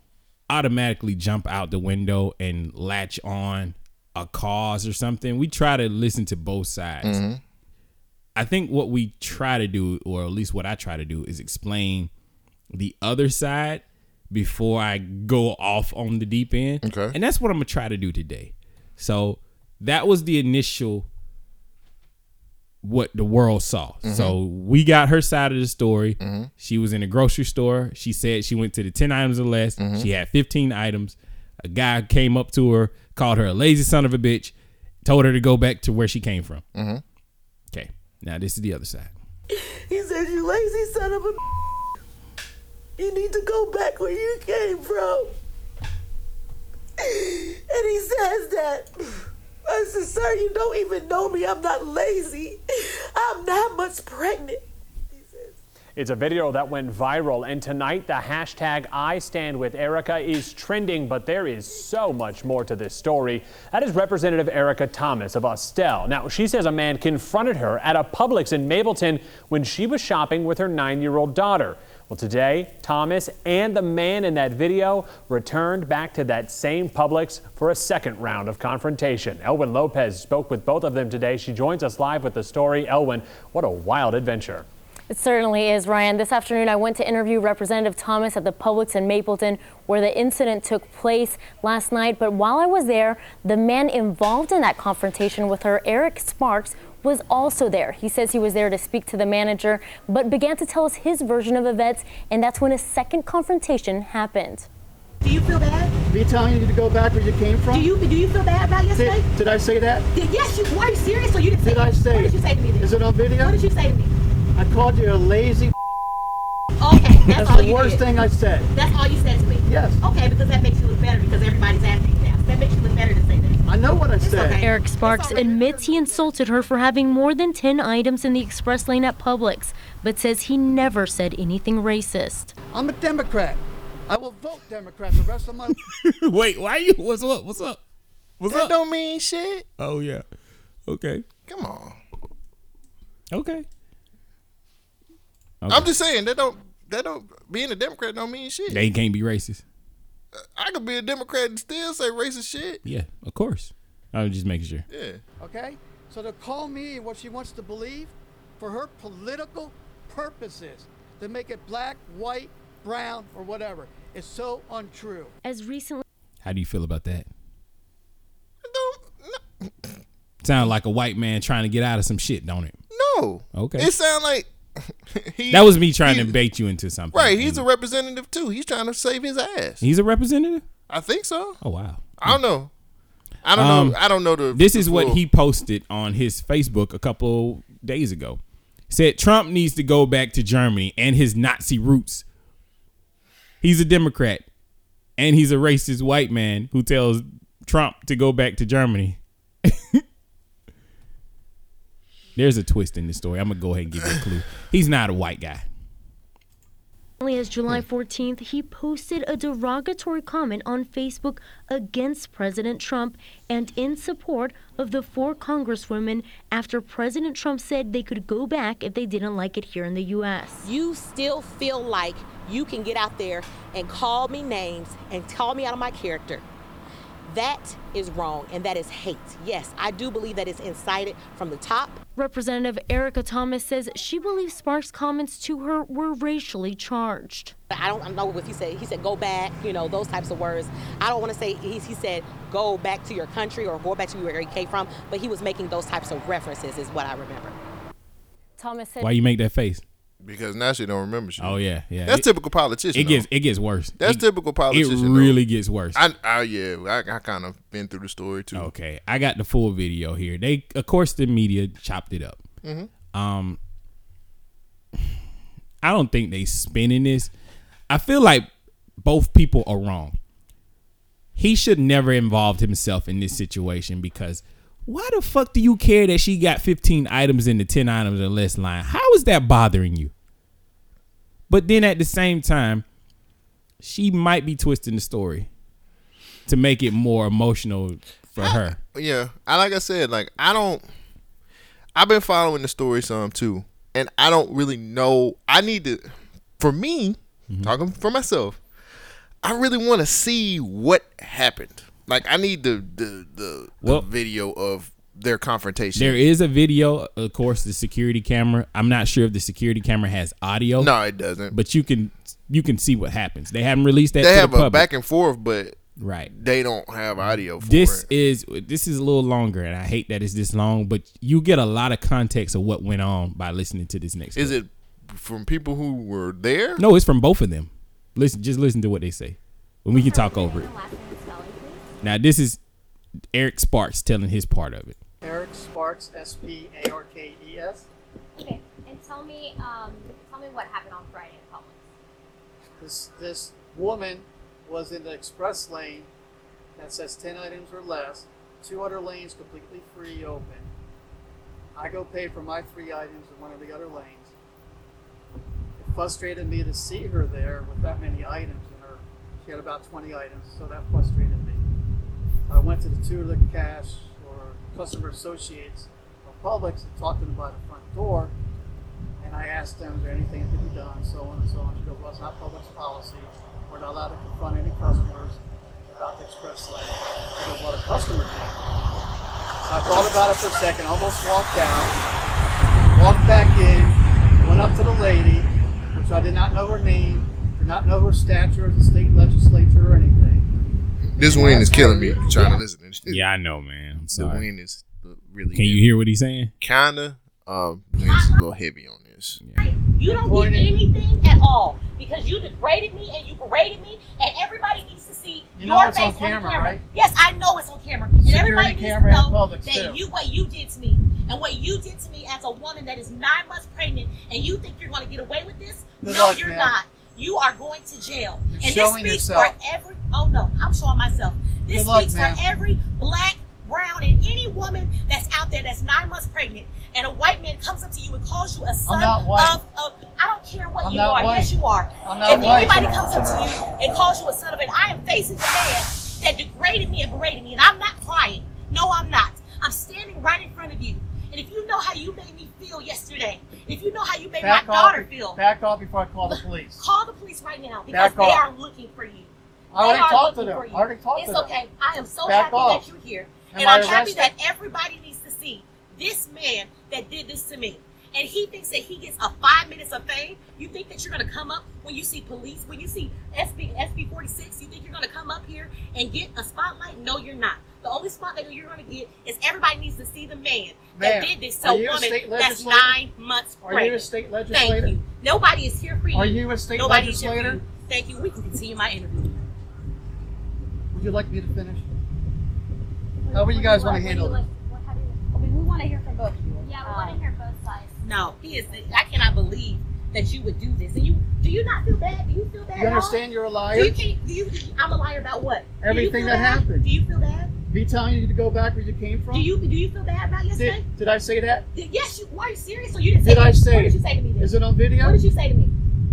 automatically jump out the window and latch on a cause or something. We try to listen to both sides. Mm-hmm. I think what we try to do, or at least what I try to do, is explain the other side before I go off on the deep end. Okay. And that's what I'm gonna try to do today. So that was the initial what the world saw. Mm-hmm. So we got her side of the story. Mm-hmm. She was in a grocery store. She said she went to the 10 items or less. Mm-hmm. She had 15 items. A guy came up to her, called her a lazy son of a bitch, told her to go back to where she came from. Okay. Now this is the other side. He said, You lazy son of a. You need to go back where you came from. And he says that. I said, Sir, you don't even know me. I'm not lazy. I'm not much pregnant. It's a video that went viral, and tonight the hashtag I Stand With Erica is trending, but there is so much more to this story. That is Representative Erica Thomas of Austell. Now, she says a man confronted her at a Publix in Mableton when she was shopping with her nine year old daughter. Well, today, Thomas and the man in that video returned back to that same Publix for a second round of confrontation. Elwin Lopez spoke with both of them today. She joins us live with the story. Elwin, what a wild adventure. It certainly is, Ryan. This afternoon, I went to interview Representative Thomas at the Publix in Mableton, where the incident took place last night. But while I was there, the man involved in that confrontation with her, Eric Sparkes, was also there. He says he was there to speak to the manager, but began to tell us his version of events, and that's when a second confrontation happened. Do you feel bad? Me telling you to go back where you came from? Do you do you feel bad about yesterday? Did, did I say that? Did- yes, you were you serious or you didn't say Did I say What did you say to me then? Is it on video? What did you say to me? I called you a lazy. Okay, that's, That's all the you worst did. thing I said. That's all you said to me. Yes. Okay, because that makes you look better because everybody's asking now. That makes you look better to say that. I know what I said. okay. Eric Sparkes admits he insulted her for having more than 10 items in the express lane at Publix, but says he never said anything racist. I'm a Democrat. I will vote Democrat the rest of my. Wait, why you? What's up? What's up? What's That up? don't mean shit. Oh yeah. Okay. Come on. Okay. I'm just saying that don't that don't being a Democrat don't mean shit. They can't be racist. I could be a Democrat and still say racist shit. Yeah, of course. I was just making sure. Yeah. Okay? So to call me what she wants to believe for her political purposes, to make it black, white, brown, or whatever, is so untrue. As recently How do you feel about that? Don't sound like a white man trying to get out of some shit, don't it? No. Okay. It sound like he, That was me trying to bait you into something. Right, he's a representative too. He's trying to save his ass. He's a representative. I think so. Oh wow. I don't know. I don't Um, know. I don't know the. This the is what he posted on his Facebook a couple days ago. Said Trump needs to go back to Germany and his Nazi roots. He's a Democrat and he's a racist white man who tells Trump to go back to Germany. There's a twist in this story. I'm gonna go ahead and give you a clue. He's not a white guy. Only as July 14th, he posted a derogatory comment on Facebook against President Trump and in support of the four congresswomen after President Trump said they could go back if they didn't like it here in the U.S. You still feel like you can get out there and call me names and call me out of my character. That is wrong and that is hate. Yes, I do believe that it's incited from the top. Representative Erica Thomas says she believes Sparkes' comments to her were racially charged. I don't know what he said. He said, go back, you know, those types of words. I don't want to say, he, he said, go back to your country or go back to where you came from, but he was making those types of references, is what I remember. Thomas said, Why you make that face? Because now she don't remember shit. Oh yeah, yeah. That's It- typical politician. It gets it gets worse. That's It- typical politician. It though. really gets worse. I, I yeah, I, I kind of been through the story too. Okay, I got the full video here. They, of course, the media chopped it up. Mhm. Um, I don't think they spinning this. I feel like both people are wrong. He should never involved himself in this situation because why the fuck do you care that she got 15 items in the 10 items or less line? How is that bothering you? But then at the same time, she might be twisting the story to make it more emotional for her. Yeah, I like I said, like I don't. I've been following the story some too, and I don't really know. I need to, for me, Mm-hmm. talking for myself. I really want to see what happened. Like I need the the the, the video of their confrontation. There is a video, of course, the security camera. I'm not sure if the security camera has audio. No, it doesn't. But you can you can see what happens. They haven't released that. they to have the a public. back and forth, but right, they don't have audio for This it. is this is a little longer, and I hate that it's this long. But you get a lot of context of what went on by listening to this next. Is clip. it from people who were there? No, it's from both of them. Listen, just listen to what they say, and we can talk over it. Now, this is Eric Sparkes telling his part of it. Eric Sparkes, S P A R K E S. Okay, and tell me, um, tell me what happened on Friday in public. This this woman was in the express lane that says ten items or less. Two other lanes completely free open. I go pay for my three items in one of the other lanes. It frustrated me to see her there with that many items in her. She had about twenty items, so that frustrated me. I went to the two of the cash or customer associates of Publix and talked to them by the front door. And I asked them, is there anything that could be done, so on and so on. Well, it's not Publix policy. We're not allowed to confront any customers about the express lane. She goes, well, the customer can. So I thought about it for a second, almost walked out, walked back in, went up to the lady, which I did not know her name, did not know her stature as a state legislature or anything. This wind is killing me I'm trying to listen to this. Yeah, I know, man. I'm The sorry. wind is really. Can you hear what he's saying? Kinda. Um, it's a little heavy on this. You don't get anything at all because you degraded me and you berated me, and everybody needs to see You your know it's face on camera, right? Yes, I know it's on camera, and Security everybody needs to and know Publix, that too. you what you did to me and what you did to me as a woman that is nine months pregnant, and you think you're going to get away with this? Good no, luck, you're ma'am. not. You are going to jail, You're and showing this speaks yourself. for every. Oh no, I'm showing myself. This Good speaks ma'am. for every black, brown, and any woman that's out there that's nine months pregnant, and a white man comes up to you and calls you a son of, of. I don't care what I'm you are. white. Yes, you are. If white. anybody comes up to you and calls you a son of an, I am facing the man that degraded me and berated me, and I'm not crying. No, I'm not. I'm standing right in front of you. And if you know how you made me feel yesterday, if you know how you made Back my off, daughter feel, back off before I call the police. call the police right now because Back they off. are looking for you. I already talked to them. I already talked it's to them. okay. I am so Back happy off. that you're here. Am and I I'm happy that everybody needs to see this man that did this to me. And he thinks that he gets a five minutes of fame. You think that you're gonna come up when you see police, when you see SB SB 46, you think you're gonna come up here and get a spotlight? No, you're not. The only spotlight that you're gonna get is everybody needs to see the man that did this to a woman that's nine months pregnant. Are you a state legislator? Thank you. Nobody is here for you. Are you a state Nobody is here for legislator? Thank you. We can continue my interview. Would you like me to finish? How would you guys want to handle it? I mean, we want to hear from both of you. Yeah, we want to um, hear both sides. No, he is. I cannot believe that you would do this. And you do you not feel bad? Do you feel bad? You at all? understand you're a Do liar? you, can, do you? I'm a liar about what? Everything that bad? happened. Do you feel bad? Me telling you to go back where you came from? Do you do you feel bad about yesterday? Did, did I say that? Did- yes. You, are you serious? Or you didn't say? Did I anything? say What did you say to me? Then? Is it on video? What did you say to me?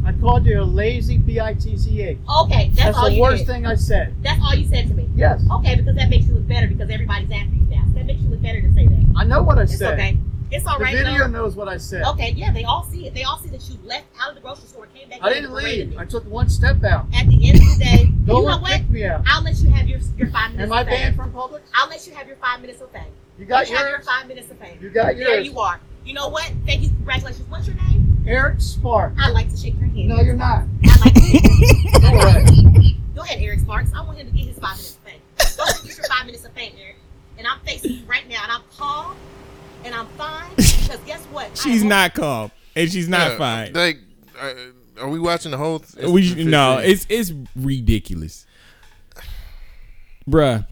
I called you a lazy bitch. Okay, that's, That's all the you worst did. thing I said. That's all you said to me. Yes. Okay, because that makes you look better because everybody's after you now. That makes you look better to say that. I know what I It's said. okay. It's all the right. video though. knows what I said. Okay, yeah, they all see it. They all see that you left out of the grocery store, came back. I didn't leave. I took one step out. At the end of the day, No you know what? me out. I'll let you have your your five minutes. Am I banned from Publix? I'll let you have your five minutes of fame. You got you your five minutes of fame. You got There yours. you are. You know what? Thank you. Congratulations. What's your name? Eric Sparkes. I'd like to shake your hand. No, you're not. I'd like to shake your hand. All right. Go ahead, Eric Sparkes. I want him to get his five minutes of fame. Go ahead, get your five minutes of fame, Eric. And I'm facing you right now, and I'm calm, and I'm fine. Because guess what? She's am- not calm and she's not Yeah, fine. Like, uh, are we watching the whole? th- we it's- no, it's it's ridiculous, bruh.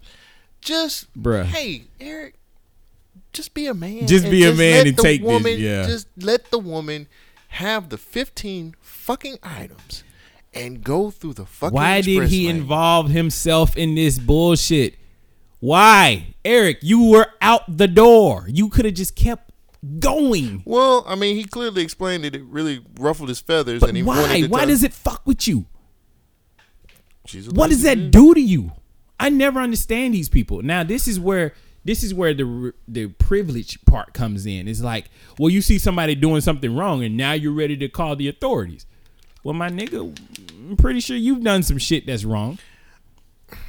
just Bruh. Hey, Eric, just be a man. Just be a man and the take this, yeah. Just let the woman have the fifteen fucking items and go through the fucking. Why did he lane. involve himself in this bullshit? Why, Eric? You were out the door. You could have just kept going. Well, I mean, he clearly explained that it really ruffled his feathers, But and he why? wanted to Why tell- does it fuck with you? What does that do to you? I never understand these people. Now this is where this is where the the privilege part comes in. It's like, well, you see somebody doing something wrong, and now you're ready to call the authorities. Well, my nigga, I'm pretty sure you've done some shit that's wrong.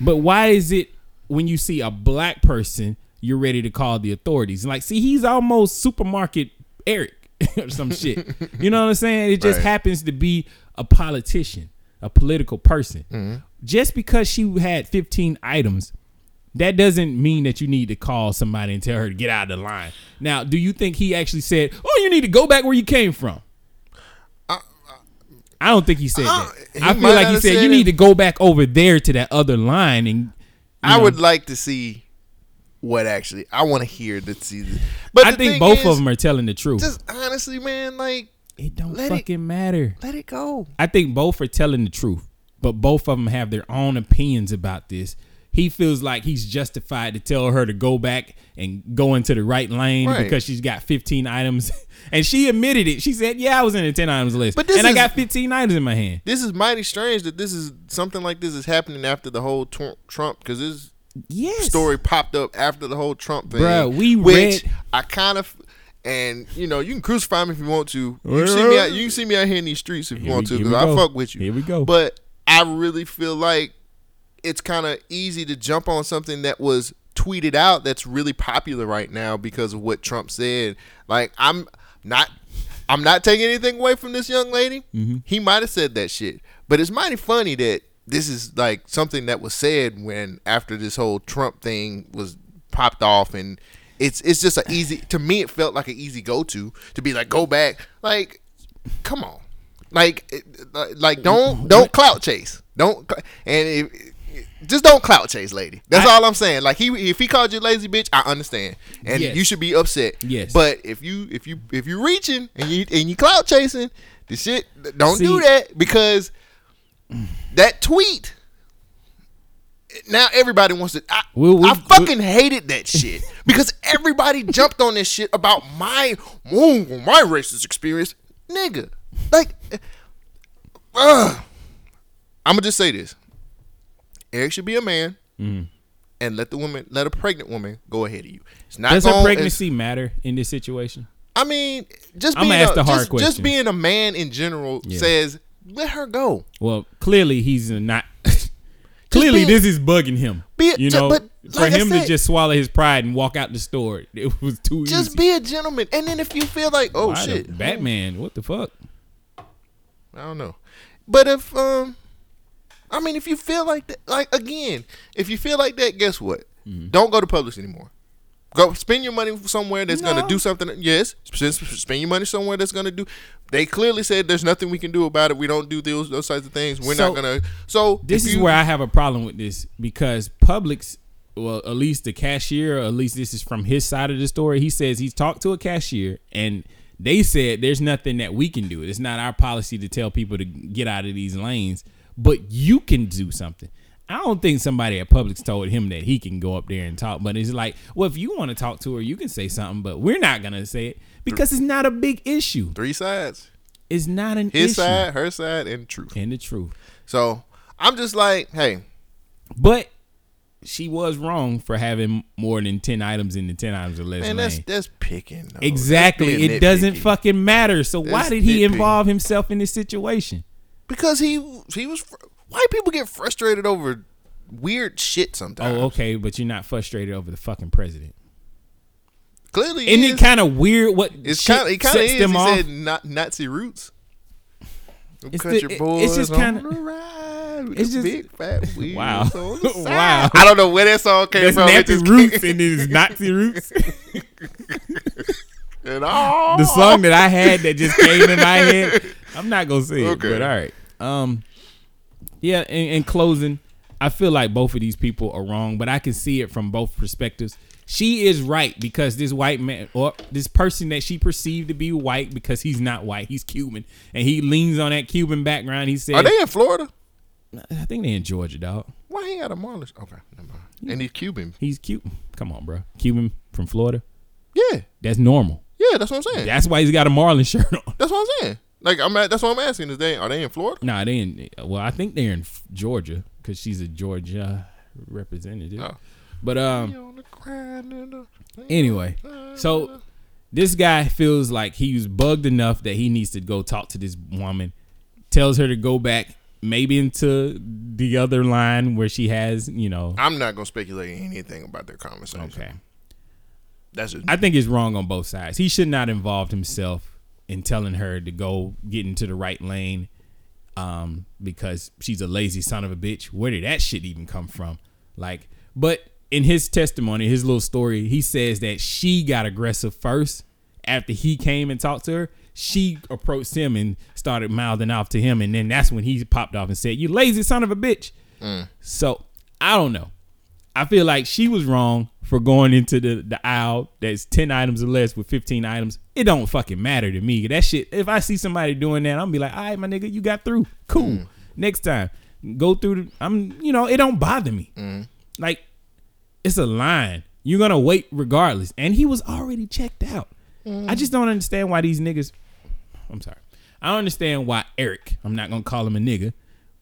But why is it when you see a black person, you're ready to call the authorities? Like, see, he's almost supermarket Eric or some shit. You know what I'm saying? It just Right. happens to be a politician, a political person. Mm-hmm. Just because she had 15 items, that doesn't mean that you need to call somebody and tell her to get out of the line. Now, do you think he actually said, "Oh, you need to go back where you came from"? I don't think he said that. he I feel like he said said you need to go back over there to that other line and. I know. would like to see what actually. I want to hear the season. But I think both is, of them are telling the truth. Just honestly, man, like it don't fucking it, matter. Let it go. I think both are telling the truth, but both of them have their own opinions about this. He feels like he's justified to tell her to go back and go into the right lane Right. because she's got 15 items. And she admitted it. She said, "Yeah, I was in the 10 items list, But and I got 15 items in my hand." This is mighty strange that this is something like this is happening after the whole Tr- Trump because this Yes. story popped up after the whole Trump thing. Bruh, we which read- I kind of. And you know you can crucify me if you want to. You can see me out. You can see me out here in these streets if you Here want we- to, because I fuck with you. Here we go. But I really feel like it's kind of easy to jump on something that was tweeted out that's really popular right now because of what Trump said. Like I'm not I'm not taking anything away from this young lady. Mm-hmm. He might have said that shit. But it's mighty funny that this is like something that was said when after this whole Trump thing was popped off and it's it's just a easy to me it felt like an easy go to to be like go back like come on like like don't don't clout chase don't and if, just don't clout chase lady. That's all i'm saying. Like he if he called you lazy bitch i understand. And Yes. you should be upset. Yes. but if you if you if you're reaching and you and you clout chasing the shit don't do that because that tweet now everybody wants to I, We- we- I fucking hated that shit because everybody jumped on this shit about my oh, my racist experience nigga. Like uh, i'm gonna just say this eric should be a man Mhm. and let the woman let a pregnant woman go ahead of you it's not Does gonna- her pregnancy matter in this situation? I mean, just being a, just, just being a man in general Yeah. says let her go. Well, clearly he's not. clearly, being- this is bugging him. Be- you know, but for like I him said- to just swallow his pride and walk out the store, it was too Just easy. be a gentleman, and then if you feel like oh Why shit, Batman, what the fuck? I don't know. But if um, I mean, if you feel like that, like again, if you feel like that, guess what? Mm-hmm. Don't go to Publix anymore. Go spend your money somewhere that's No. gonna do something. Yes, spend, spend your money somewhere that's gonna do. They clearly said there's nothing we can do about it. We don't do those those types of things. We're So, not gonna. So This if is you- where I have a problem with this because Publix, well, at least the cashier, or at least this is from his side of the story. He says he's talked to a cashier and they said there's nothing that we can do. It's not our policy to tell people to get out of these lanes, but you can do something. I don't think somebody at Publix told him that he can go up there and talk, but it's like, well, if you want to talk to her, you can say something, but we're not gonna say it because it's not a big issue. Three sides. is not an His issue. side, her side, and the truth. And the truth. So I'm just like, hey, But she was wrong for having more than ten items in the ten items or less man, that's lane. that's picking. though. Exactly. That's It doesn't fucking matter. So why did he nitpicky. involve himself in this situation? Because he he was. White people get frustrated over weird shit sometimes. Oh, okay, but you're not frustrated over the fucking president. Clearly, Isn't he it is. kind of weird what It's kind of. It kind of is. them he off? said not Nazi roots. It's the- your it- it's just ride with it's just- big fat wheels Wow. on the side. Wow. I don't know where that song came That's from. It Nazi roots and it is Nazi roots. And the song that I had that just came in my head. I'm not gonna say it, but all right. Um, yeah. In, in closing, I feel like both of these people are wrong, but I can see it from both perspectives. She is right because this white man or this person that she perceived to be white because he's not white, he's Cuban, and he leans on that Cuban background. He said, Are they in Florida? I think they in Georgia, dog. Why he got a Marlins? Okay, never mind. And he's Cuban. He's Cuban. Come on, bro. Cuban from Florida. Yeah, That's normal. Yeah, that's what I'm saying. That's why he's got a Marlin shirt on. That's what I'm saying. Like I'm at, that's what I'm asking. Is they are they in Florida? Nah, they in. Well, I think they're in Georgia because she's a Georgia representative. Oh. But um, anyway, so this guy feels like he was bugged enough that he needs to go talk to this woman. Tells her to go back, maybe into the other line where she has, you know. I'm not gonna speculate anything about their conversation. Okay. That's just I think it's wrong on both sides. He should not involved himself in telling her to go get into the right lane um, because she's a lazy son of a bitch. Where did that shit even come from? Like, but in his testimony, his little story, he says that she got aggressive first after he came and talked to her. She approached him and started mouthing off to him, and then that's when he popped off and said, "You lazy son of a bitch." Mm. So I don't know. I feel like she was wrong for going into the, the aisle that's 10 items or less with 15 items. It don't fucking matter to me. That shit, if I see somebody doing that, I'm be like, all right, my nigga, you got through. Cool. Mm. Next time, go through the, I'm, you know, it don't bother me. Mm. Like, it's a line. You're going to wait regardless. And he was already checked out. Mm. I just don't understand why these niggas, I'm sorry. I don't understand why Eric, I'm not going to call him a nigga,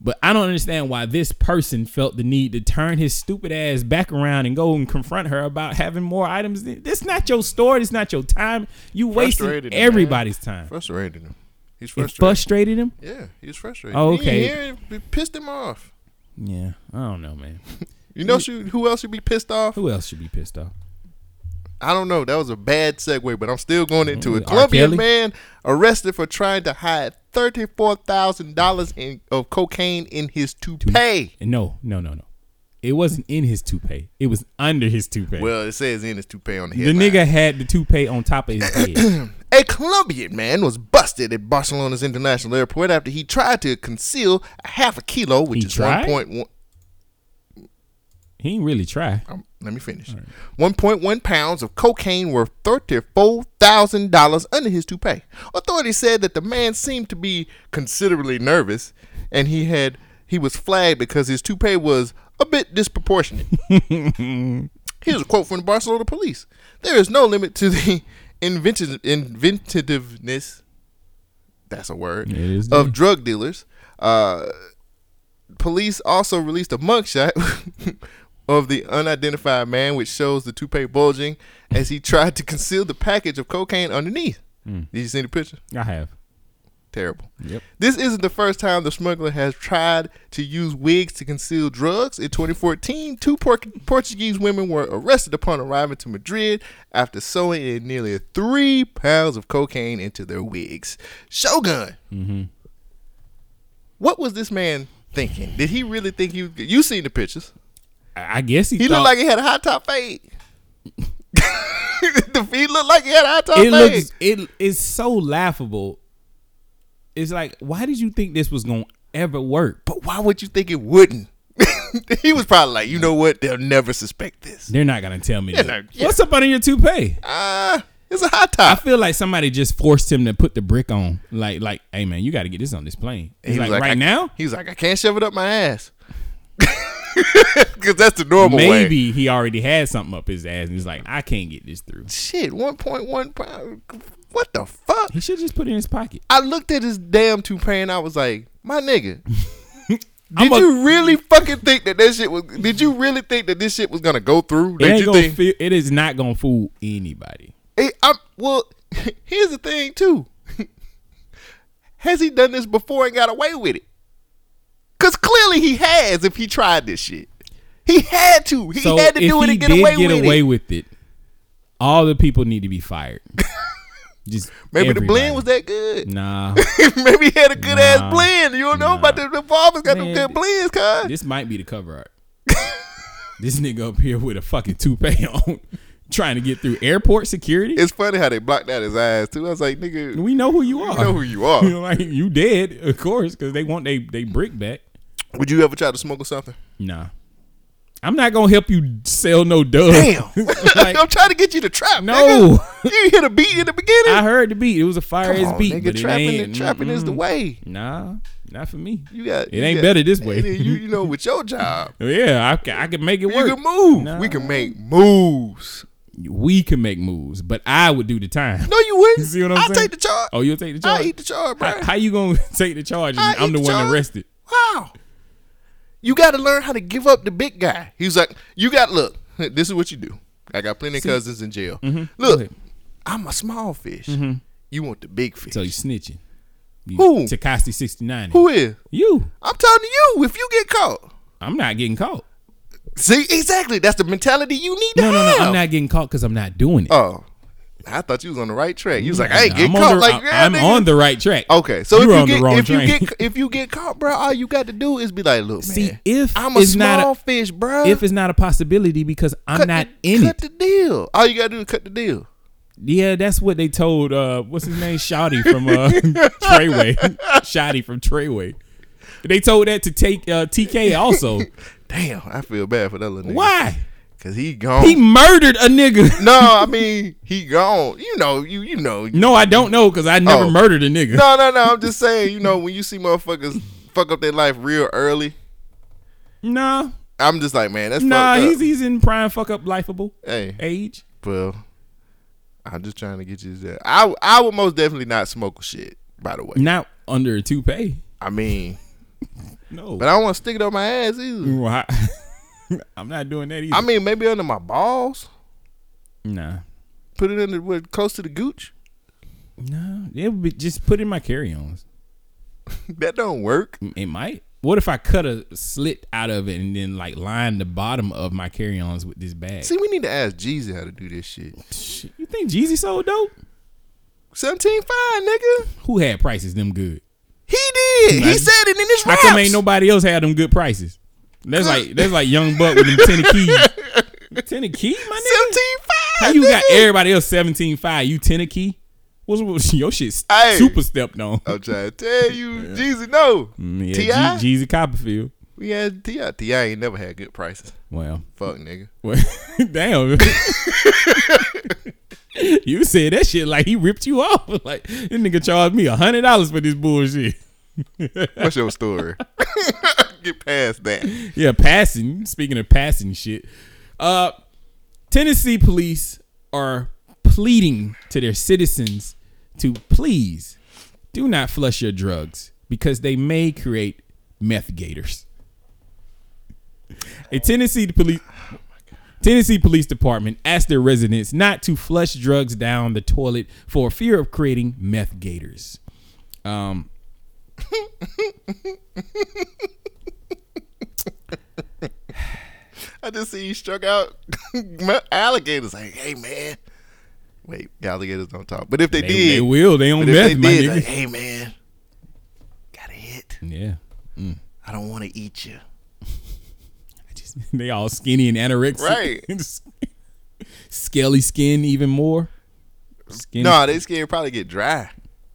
but I don't understand why this person felt the need to turn his stupid ass back around and go and confront her about having more items. This not your store. This not your time. You wasted Frustrated him, everybody's time. Frustrated him. He's It frustrated. frustrated him. Yeah, he's frustrated. Oh, He okay. here, It pissed him off. Yeah, I don't know, man. You know who, who else should be pissed off? Who else should be pissed off? I don't know. That was a bad segue, but I'm still going into it. Mm? Colombian man arrested for trying to hide thirty-four thousand dollars in of cocaine in his toupee. No, no, no, no. It wasn't in his toupee. It was under his toupee. Well, it says in his toupee on the head. the nigga had the toupee on top of his head. A Colombian man was busted at Barcelona's international airport after he tried to conceal a half a kilo, which He is tried? one point one. He ain't really try. Um, let me finish. 1.1 pounds of cocaine worth $34,000 under his toupee. Authorities said that the man seemed to be considerably nervous and he had he was flagged because his toupee was a bit disproportionate. Here's a quote from the Barcelona police. There is no limit to the inventive, inventiveness that's a word of there. drug dealers. Uh, police also released a mugshot of the unidentified man, which shows the toupee bulging as he tried to conceal the package of cocaine underneath. Mm. Did you see the picture? I have. Terrible. Yep. This isn't the first time the smuggler has tried to use wigs to conceal drugs. In 2014, two Por- Portuguese women were arrested upon arriving to Madrid after sewing in nearly three pounds of cocaine into their wigs. Shogun, Mm-hmm. what was this man thinking? Did he really think he? You seen the pictures? I guess he. He thought, looked like he had a high top fade. the feet looked like he had a high top it fade. looks. It is so laughable. It's like, why did you think this was gonna ever work? But why would you think it wouldn't? he was probably like, you know what? They'll never suspect this. They're not gonna tell me. That. yeah. What's up under your toupee? Ah, it's a hot top. I feel like somebody just forced him to put the brick on. Like, like, hey man, you got to get this on this plane. He's He was like, right I, now, He's like, I can't shove it up my ass. Because that's the normal way. maybe he already had something up his ass, and he's like, I can't get this through. Shit, 1.1 pound. What the fuck? He should just put it in his pocket. I looked at his damn toupee and I was like, my nigga. Did a- you really fucking think that that shit was? Did you really think that this shit was gonna go through? It Did ain't you gonna think? feel, it is not gonna fool anybody. It, I'm, well, here's the thing too. has he done this before and got away with it? Cause clearly he has. If he tried this shit, he had to. He so had to do it and get did away get with away it. with it, all the people need to be fired. Just Maybe the blend was that good. Nah, Maybe he had a good Nah. ass blend. You don't know about the, the farmers got them good blends, cuz. this might be the cover art. this nigga up here with a fucking toupee on, trying to get through airport security. It's funny how they blocked out his eyes too. I was like, nigga, we know who you are. We know who you are. You know, like you dead, of course, because they want they they brick back. Would you ever try to smoke or something? Nah, I'm not gonna help you sell no dub. Damn. Like, I'm trying to get you to trap. No. nigga. you hit a beat in the beginning. I heard the beat. It was a fire Come ass on, beat, nigga, but it trapping ain't. and trapping is the way. Nah, not for me. You got It you ain't got- better this way. You, you know, with your job, Yeah, I, I can make it you work. can move. Nah. We can make moves. We can make moves, but I would do the time. No, you wouldn't. You see what I'm I'll saying? take the charge. Oh, you'll take the charge. I eat the charge, bro. How, how you gonna take the charge? I'm the the one charge. arrested. Wow. You got to learn how to give up the big guy. He's like, you got look. This is what you do. I got plenty of cousins in jail. Mhm. Look. I'm a small fish. Mhm. You want the big fish. So you snitching? You Who? Tekashi 69. Who is? You. I'm talking to you. If you get caught, I'm not getting caught. see exactly. That's the mentality you need to No, no, have. no. I'm not getting caught because I'm not doing it. Oh, I thought you was on the right track. You was like, "Hey, ain't I'm caught. the- like, yeah, I'm nigga. on the right track. Okay, so You if you get if you get if you get caught, bro, all you got to do is be like, look, man, See, if I'm a it's not small a- fish, bro. If it's not a possibility because I'm cut not the, in cut it. the deal. All you gotta do is cut the deal. Yeah, that's what they told. Uh, what's his name? Shotti from uh, Treyway. Shotti from Treyway. They told that to take uh, TK also. Damn, I feel bad for that little nigga. Why? Cause he gone. He murdered a nigga. no, I mean he gone. You know, you you know. No, I don't know because I never Oh. murdered a nigga. No, no, no. I'm just saying. You know, when you see motherfuckers fuck up their life real early, Nah, I'm just like, man, that's nah, fucked up. he's he's in prime fuck up lifeable hey, age. well, I'm just trying to get you there. I I would most definitely not smoke shit. By the way, Not under a toupee. I mean, No, but I don't want to stick it on my ass either. Well, I- I'm not doing that either. I mean, maybe under my balls. nah, Put it under what, close to the gooch. no, it would be just put in my carry-ons. that don't work. It might. What if I cut a slit out of it and then like line the bottom of my carry-ons with this bag? See, we need to ask Jeezy how to do this shit. You think Jeezy so dope? Seventeen five, nigga. Who had prices them good? He did. He said it in his How come ain't nobody else had them good prices? That's like that's like Young Buck with them ten keys. Ten key, my nigga. Seventeen five. How you got everybody else seventeen five? You ten key? What's, what's your shit? Hey. Super stepped on. I'm trying to tell you, Jeezy, no. Mm, T.I., yeah, G- Jeezy Copperfield. we had Ti. T.I. ain't never had good prices. Well, Fuck, nigga. well damn. you said that shit like he ripped you off. Like this nigga charged me a hundred dollars for this bullshit. What's your story? Get past that. yeah, passing. Speaking of passing shit, uh, Tennessee police are pleading to their citizens to please do not flush your drugs because they may create meth gators. A Tennessee police. Tennessee Police Department asked their residents not to flush drugs down the toilet for fear of creating meth gators. Um, I just see you struck out alligators. Like, hey man, wait, alligators don't talk. But if they, They- did, they will. They if meth, they did, like, hey man, got a hit. yeah. Mm. I don't want to eat you. they all skinny and anorexic. Right. Scaly skin even more. Skin. No, they scared probably get dry.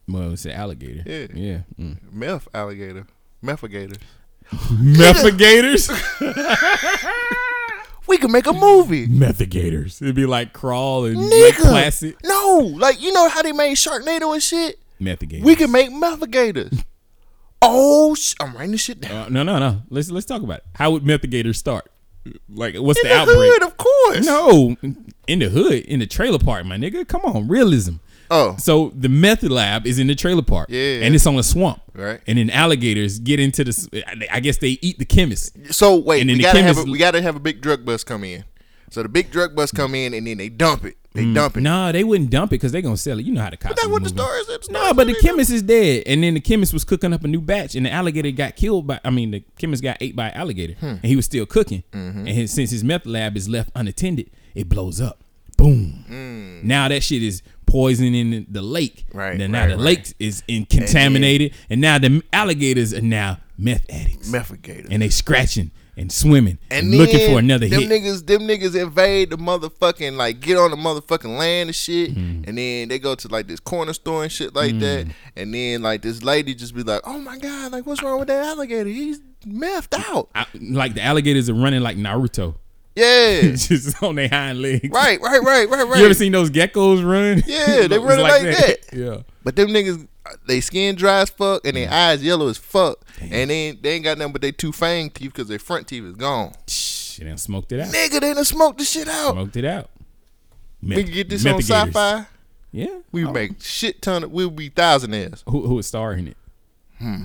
Well, it's an alligator. Yeah. Yeah. Mm. Meth alligator, methigator. Methigators. We can make a movie. Methigators. It'd be like crawl and Nigga. placid. No, like you know how they made Sharknado and shit. Methigators. We could make methigators. Oh, sh- I'm writing this shit down. Uh, no, no, no. Let's let's talk about it. How would methigators start? Like, what's In the, the outbreak? hood, of course. No, in the hood, in the trailer park, my nigga. Come on, realism. Oh. So the meth lab is in the trailer park. Yeah. And it's on a swamp. Right. And then alligators get into the. I guess they eat the chemist. So wait, And then we the gotta have chemist- a, we gotta have a big drug bus come in. So the big drug bus come in and then they dump it. They Mm. dump it. Nah, they wouldn't dump it because they're gonna sell it. You know how the cops. That's is what the story is. No, but the chemist is dead, and then the chemist was cooking up a new batch, and the alligator got killed by. I mean, the chemist got ate by an alligator, Hmm. and he was still cooking. Mm-hmm. And his, since his meth lab is left unattended, it blows up. Boom. Now that shit is poisoning the lake. Mm. Right, Then now right, the right. lake is in contaminated, and, now the alligators are now meth addicts, Mephigators. and they scratching and swimming and, And looking for another them hit. niggas, them niggas invade the motherfucking like get on the motherfucking land and shit, Mm-hmm. and then they go to like this corner store and shit like that, Mm. and then like this lady just be like, "Oh my god, like what's wrong with that alligator? He's methed out." I- like the alligators are running like Naruto. Yeah, just on their hind legs. right, right, right, right, right. You ever seen those geckos run? Yeah, they running like, that. Yeah. But them niggas, they skin dry as fuck and their eyes yellow as fuck, and they ain't, they ain't got nothing but their two fang teeth because their front teeth is gone. Shh, they done smoked it out. Nigga, they done smoked the shit out. Smoked it out. we Meth- can get this on sci-fi. Yeah. We would make shit ton of. We'll be thousandaires. Who who would star in it? Hmm.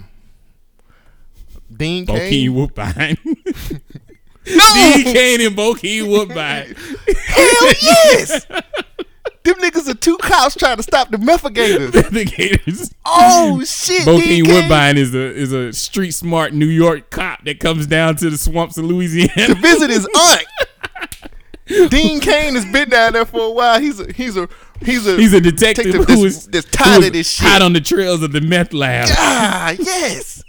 Dean Cain. Woodbine. No! Dean Cain and Bokeem Woodbine. Hell yes. Them niggas are two cops trying to stop the methagators. Methagators. Oh shit. Bokeem Woodbine is a is a street smart New York cop that comes down to the swamps of Louisiana to visit his aunt. Dean Cain has been down there for a while. He's a he's a he's a He's a detective, who that's, that's tired is of this shit. Hot on the trails of the meth lab. Ah, yes.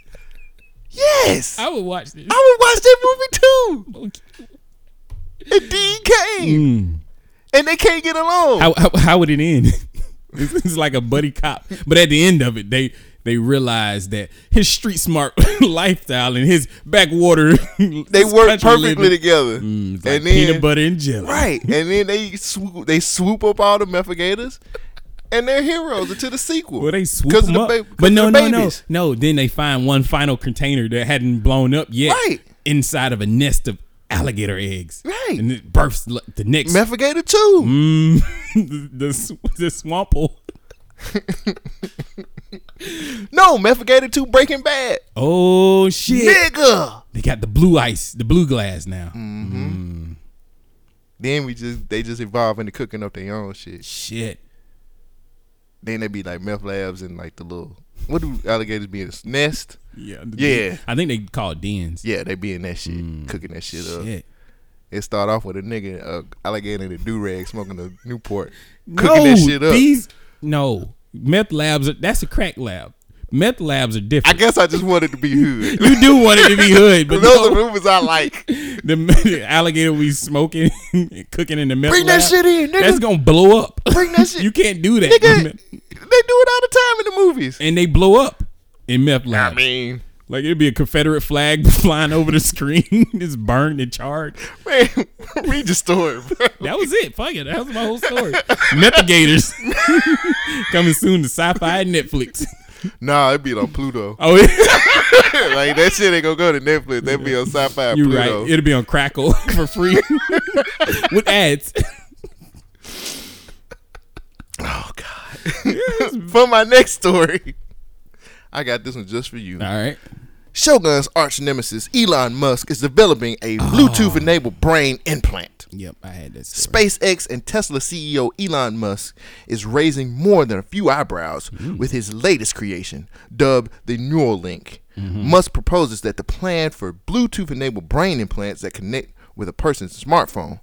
Yes. I would watch this. I would watch that movie too. And Dean Cain. And they can't get along. How, how, how would it end? it's, it's like a buddy cop, but at the end of it, they they realize that his street smart lifestyle and his backwater they work perfectly living- together. Mm, like and then peanut butter and jelly. Right. And then they swoop they swoop up all the methagators and they're heroes until the sequel. Well, they swoop 'Cause of them the up. ba- but no, no, no, no. Then they find one final container that hadn't blown up yet, Right. inside of a nest of alligator eggs, Right. And it births the next Methigator too. Mm, the, the the swample. No, Methigator 2 Breaking Bad. Oh shit, Nigga. They got the blue ice, the blue glass now. Mm-hmm. Then we just they just evolve into cooking up their own shit. Shit. Then they be like meth labs and like the little what do alligators be in a nest? Yeah, Yeah. I think they call it dens. Yeah, they be in that shit, cooking that shit, up. Mm. It start off with a nigga, uh, alligator in a do rag, smoking a Newport, No, cooking that shit up. these no meth labs. That's a crack lab. Meth labs are different. I guess I just wanted to be hood. you do want it to be hood, but those no, are movies I like. the, alligator we smoking, cooking in the meth Bring that shit in, nigga. That's gonna blow up. Bring that shit. you can't do that. Nigga, they do it all the time in the movies. and they blow up in meth labs. I mean, Like it'd be a Confederate flag flying over the screen, just burned and charred. man, read the story, bro. That was it. Fuck it. That was my whole story. Methagators coming soon to Sci-Fi and Netflix. Nah, it'd be on Pluto. Oh, yeah. like that shit ain't gonna go to Netflix. That'd be on Sci-Fi you're Pluto. right. It'll be on Crackle for free with ads. Oh God. for my next story, I got this one just for you. All right. Shogun's arch nemesis Elon Musk is developing a Oh. Bluetooth-enabled brain implant. Yep, I had that. Story. SpaceX and Tesla CEO Elon Musk is raising more than a few eyebrows with his latest creation, dubbed the Neuralink. Mm-hmm. Musk proposes that the plan for Bluetooth enabled brain implants that connect with a person's smartphone.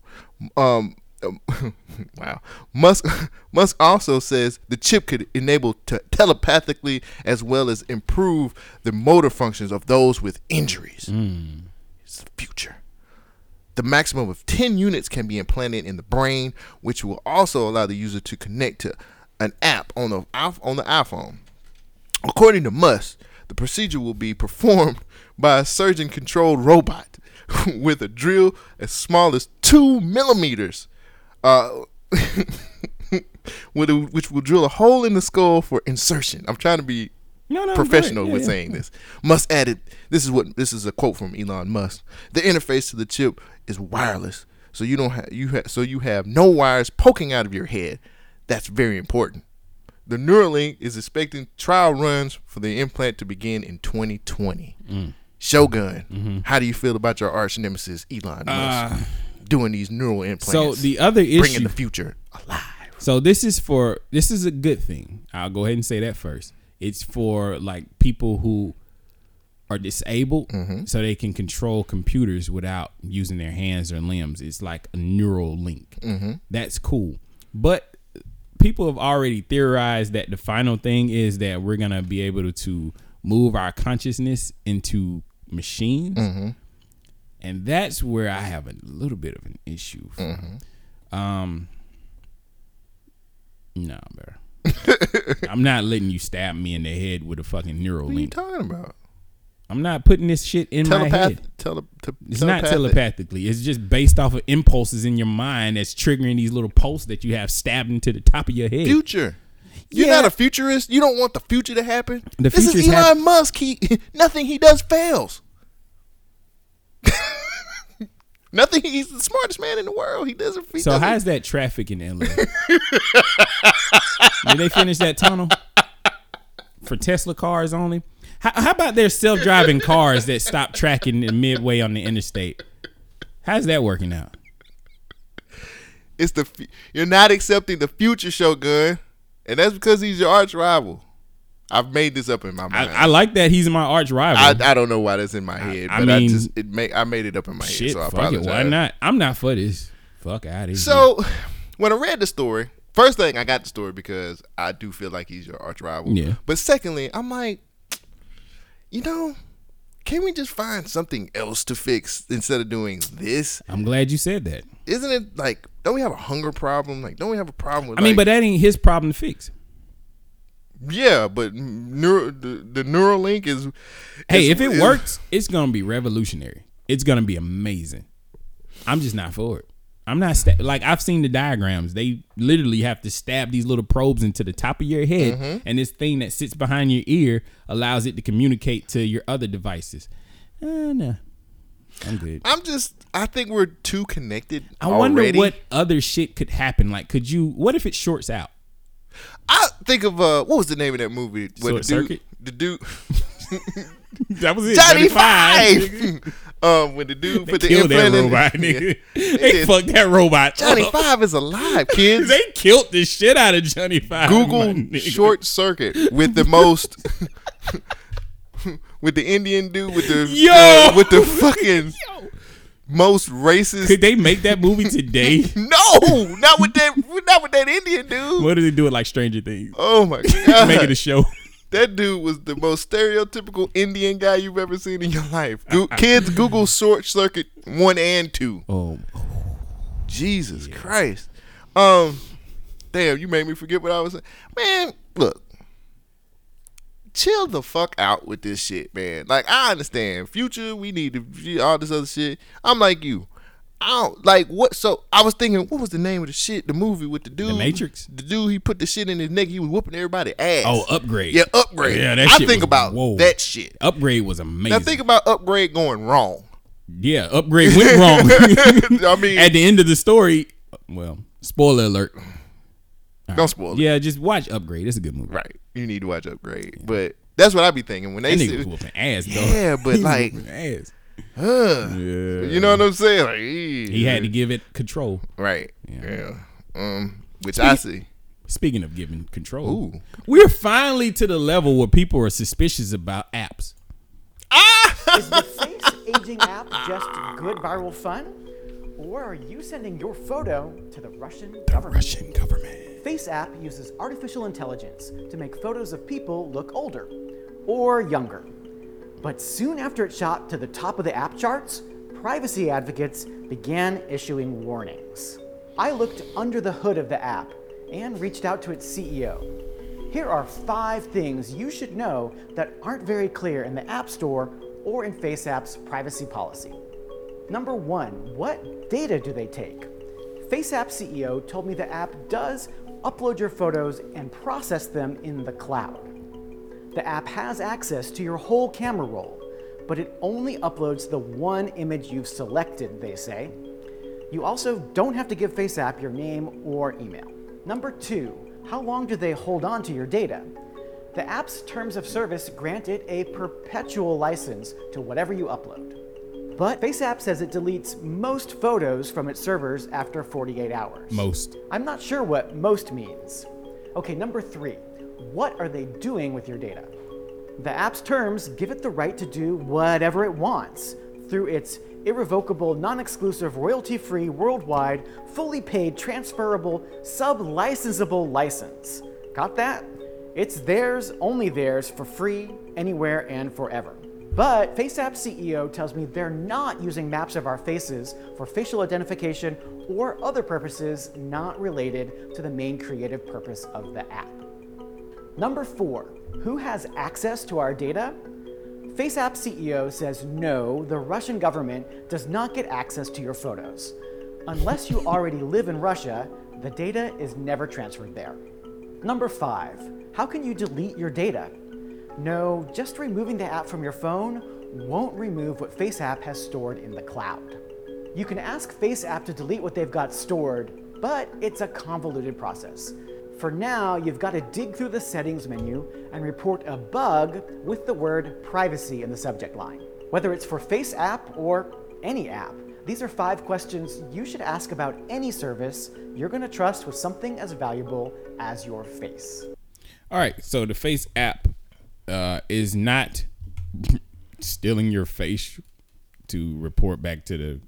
Um, wow. Musk Musk also says the chip could enable te- telepathically as well as improve the motor functions of those with injuries. Mm. It's the future. The maximum of 10 units can be implanted in the brain, which will also allow the user to connect to an app on the on the iPhone. According to Musk, the procedure will be performed by a surgeon controlled robot with a drill as small as two millimeters, uh, which will drill a hole in the skull for insertion. I'm trying to be No, no, professional go ahead. with Yeah, saying yeah. this. Musk added, "This is what this is a quote from Elon Musk. The interface to the chip is wireless, so you don't have you ha- so you have no wires poking out of your head. That's very important. the Neuralink is expecting trial runs for the implant to begin in 2020. Mm. Shogun, how do you feel about your arch nemesis Elon Musk Uh, doing these neural implants? So the other issue, bringing the future. Alive. So this is for this is a good thing. I'll go ahead and say that first. It's for like people who are disabled, Mm-hmm. so they can control computers without using their hands or limbs. It's like a neural link. Mhm. That's cool, but people have already theorized that the final thing is that we're gonna be able to move our consciousness into machines, Mhm. And that's where I have a little bit of an issue. Mm-hmm. Um, no, bro. I'm not letting you stab me in the head with a fucking neural What are you link. talking about? I'm not putting this shit in my head. tele- te- it's not telepathically. It's just based off of impulses in your mind that's triggering these little pulses that you have stabbed into the top of your head. Future. You're Yeah. not a futurist. You don't want the future to happen. The this is Elon hap- Musk. He nothing he does fails. Nothing. He's the smartest man in the world. He doesn't. He So doesn't- how's that traffic in LA? Did they finish that tunnel for Tesla cars only? How, how about their self-driving cars that stop tracking in midway on the interstate? How's that working out? It's the you're not accepting the future Shogun, and that's because he's your arch rival. I've made this up in my mind. I, I like that he's my arch rival. I, I don't know why that's in my head, I but I mean- just it make I made it up in my Shit, head, so I fuck it. apologize. Why not? I'm not for this. Fuck out of here. So when I read the story, first thing I got the story because I do feel like he's your arch rival. Yeah. But secondly, I'm like, you know, can we just find something else to fix instead of doing this? I'm glad you said that. Isn't it like don't we have a hunger problem? Like don't we have a problem with I mean, like- but that ain't his problem to fix. Yeah, but neuro, the, the Neuralink is. Hey, if it works, it's gonna be revolutionary. It's gonna be amazing. I'm just not for it. I'm not sta- like I've seen the diagrams. They literally have to stab these little probes into the top of your head, Mhm. and this thing that sits behind your ear allows it to communicate to your other devices. Uh, no, I'm good. I'm just. I think we're too connected. I wonder already. what other shit could happen. Like, could you? What if it shorts out? I think of uh, what was the name of that movie? Where Short the dude, Circuit? the dude, That was it. Johnny Five, um, when the dude They put the killed that implant in- robot, Yeah. nigga. They They fucked that robot Johnny up. Five is alive, kids. they killed the shit out of Johnny Five. Google short circuit with the most. with the Indian dude with the Yo! uh, with the fucking most racist. Could they make that movie today? no, not with that. Not with that Indian dude. what did they do it like Stranger Things? Oh my god! Make it a show. That dude was the most stereotypical Indian guy you've ever seen in your life. Go- kids, Google Short Circuit one and two. Oh, Jesus Christ! Um, damn, you made me forget what I was saying. Man, look, chill the fuck out with this shit, man. Like I understand, future, we need to all this other shit. I'm like you. I don't like what. So I was thinking, what was the name of the shit? The movie with the dude, the Matrix? The dude, he put the shit in his neck. He was whooping everybody ass. Oh, upgrade. Yeah, upgrade. Yeah, that shit. I think was- about whoa. that shit. Upgrade was amazing. Now think about upgrade going wrong. yeah, upgrade went wrong. I mean- at the end of the story, well, spoiler alert. Don't spoil it. Yeah, just watch Upgrade. It's a good movie. Right. You need to watch Upgrade. But that's what I be thinking when they That nigga say, was whooping ass, though. Yeah, but He was like, whooping ass. huh, you know what I'm saying? Like, He had to give it control. right. Yeah. Um, which I see. Speaking of giving control, Ooh. we're finally to the level where people are suspicious about apps. Is the Face Aging app just good viral fun? Or are you sending your photo to the Russian government? Russian government. Face app uses artificial intelligence to make photos of people look older or younger. But soon after it shot to the top of the app charts, privacy advocates began issuing warnings. I looked under the hood of the app and reached out to its CEO. Here are five things you should know that aren't very clear in the App Store or in FaceApp's privacy policy. Number one, what data do they take? FaceApp CEO told me the app does upload your photos and process them in the cloud. The app has access to your whole camera roll, but it only uploads the one image you've selected, they say. You also don't have to give FaceApp your name or email. Number two, how long do they hold on to your data? The app's terms of service grant it a perpetual license to whatever you upload. But FaceApp says it deletes most photos from its servers after 48 hours. Most. I'm not sure what most means. Okay, number three. What are they doing with your data? The app's terms give it the right to do whatever it wants through its irrevocable, non exclusive, royalty free, worldwide, fully paid, transferable, sub licensable license. Got that? It's theirs, only theirs, for free, anywhere, and forever. But FaceApp CEO tells me they're not using maps of our faces for facial identification or other purposes not related to the main creative purpose of the app. Number four, who has access to our data? FaceApp CEO says no, the Russian government does not get access to your photos. Unless you already live in Russia, the data is never transferred there. Number five, how can you delete your data? No, just removing the app from your phone won't remove what FaceApp has stored in the cloud. You can ask FaceApp to delete what they've got stored, but it's a convoluted process. For now, you've got to dig through the settings menu and report a bug with the word privacy in the subject line. Whether it's for FaceApp or any app, these are five questions you should ask about any service you're going to trust with something as valuable as your face. All right, so the Face app uh, is not stealing your face to report back to the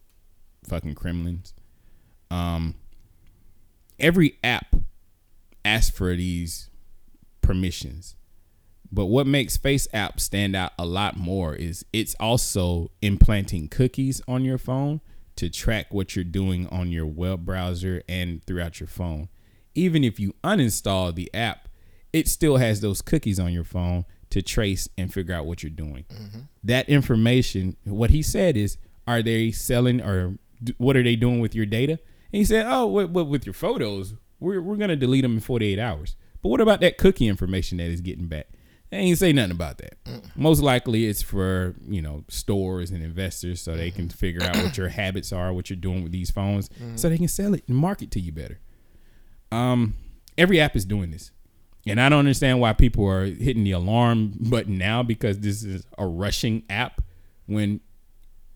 fucking Kremlins. Um, every app asks for these permissions, but what makes Face app stand out a lot more is it's also implanting cookies on your phone to track what you're doing on your web browser and throughout your phone. Even if you uninstall the app, it still has those cookies on your phone to trace and figure out what you're doing. That information, what he said is, are they selling or what are they doing with your data? And he said, oh, what, what with your photos? We're, we're going to delete them in 48 hours. But what about that cookie information that is getting back? They ain't say nothing about that. Most likely it's for, you know, stores and investors so they can figure out what your habits are, what you're doing with these phones, so they can sell it and market to you better. Um, every app is doing this. And I don't understand why people are hitting the alarm button now because this is a rushing app when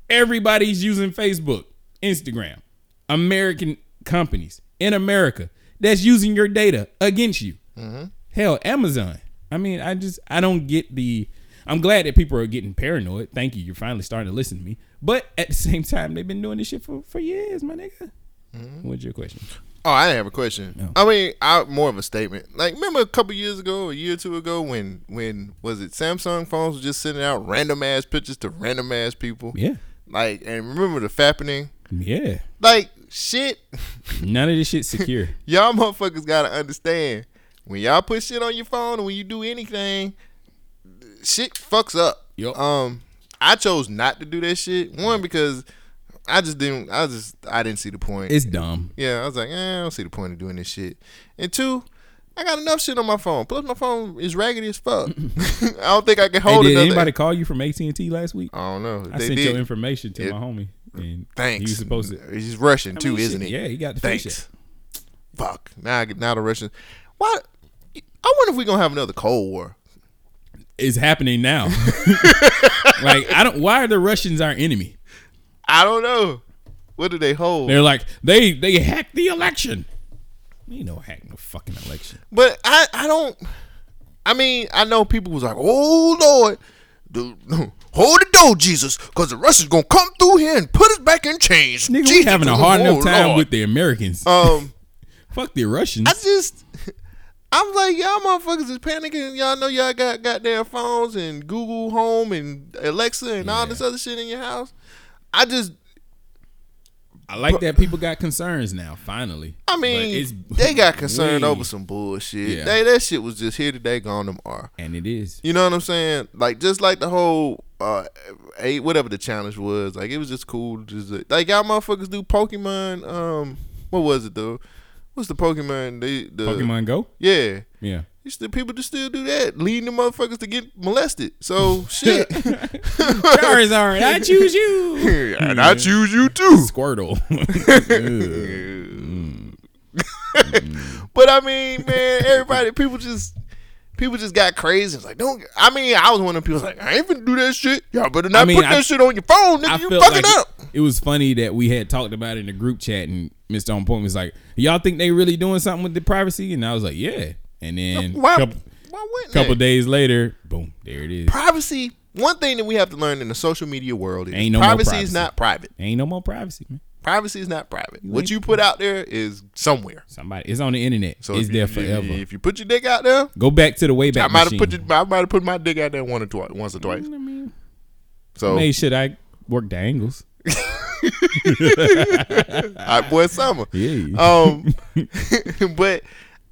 everybody's using Facebook, Instagram, American companies in America that's using your data against you. Mm-hmm. Hell, Amazon. I mean, I just I don't get the. I'm glad that people are getting paranoid. Thank you. You're finally starting to listen to me. But at the same time, they've been doing this shit for, for years, my nigga. Mm-hmm. What's your question? Oh, I didn't have a question. I mean, I more of a statement. Like, remember a couple years ago, a year or two ago, when when was it Samsung phones was just sending out random ass pictures to random ass people? Yeah. Like, and remember the fappening? Yeah. Like, shit. None of this shit's secure. y'all motherfuckers gotta understand when y'all put shit on your phone and when you do anything, shit fucks up. Um, I chose not to do that shit. One because I just didn't. I just I didn't see the point. It's dumb. Yeah, I was like, eh, I don't see the point of doing this shit. And two, I got enough shit on my phone. Plus, my phone is raggedy as fuck. I don't think I can Hey, hold did another. anybody call you from AT and T last week? I don't know. I They sent did. your information to It- my homie. And Thanks. He was supposed to. He's Russian I too, mean, isn't he? Yeah, he got the Thanks. Fuck. Now, now the Russians. Why? I wonder if we're gonna have another Cold War. It's happening now. like I don't. Why are the Russians our enemy? I don't know. What do they hold? They're like they they hacked the election. You know, hack no fucking election. But I, I don't. I mean, I know people was like, "Oh Lord, the, hold the door, Jesus, because the Russians gonna come through here and put us back in chains." Nigga, we having a hard oh, enough time Lord. with the Americans. Um, fuck the Russians. I just, I'm like, y'all motherfuckers is panicking. Y'all know y'all got goddamn phones and Google Home and Alexa and all this other shit in your house. I just, I like that people got concerns now. Finally, I mean, they got concerned way- over some bullshit. Yeah. They, that shit was just here today, gone tomorrow. and it is. You know what I'm saying? Like just like the whole uh eight whatever the challenge was, like it was just cool. Just like y'all motherfuckers do Pokemon. Um, what was it though? What's the Pokemon? They the Pokemon Go? Yeah, Yeah. You still people just still do that, leading the motherfuckers to get molested. So shit. Charizard, I choose you. and I choose you too. Squirtle. But I mean, man, everybody, people just. People just got crazy. It's like, don't. I mean, I was one of the people like, I ain't finna do that shit. Y'all better not I mean, put I- that shit on your phone, nigga. I you felt fucking like up. It, it was funny that we had talked about it in the group chat, and Mr. On Point was like, "Y'all think they really doing something with the privacy?" And I was like, "Yeah." And then Why- couple, why couple days later, boom, there it is. Privacy. One thing that we have to learn in the social media world is Ain't no privacy, privacy. is not private. Ain't no more privacy, man. Privacy is not private. What you put out there is somewhere. Somebody, it's on the internet. So it's there you, forever. If, you put your dick out there, Go back to the way back I might have put your, I might have put my dick out there one or twice, once or twice. I mean, So Made sure I work the angles. Hot boy summer. Yeah. Um, but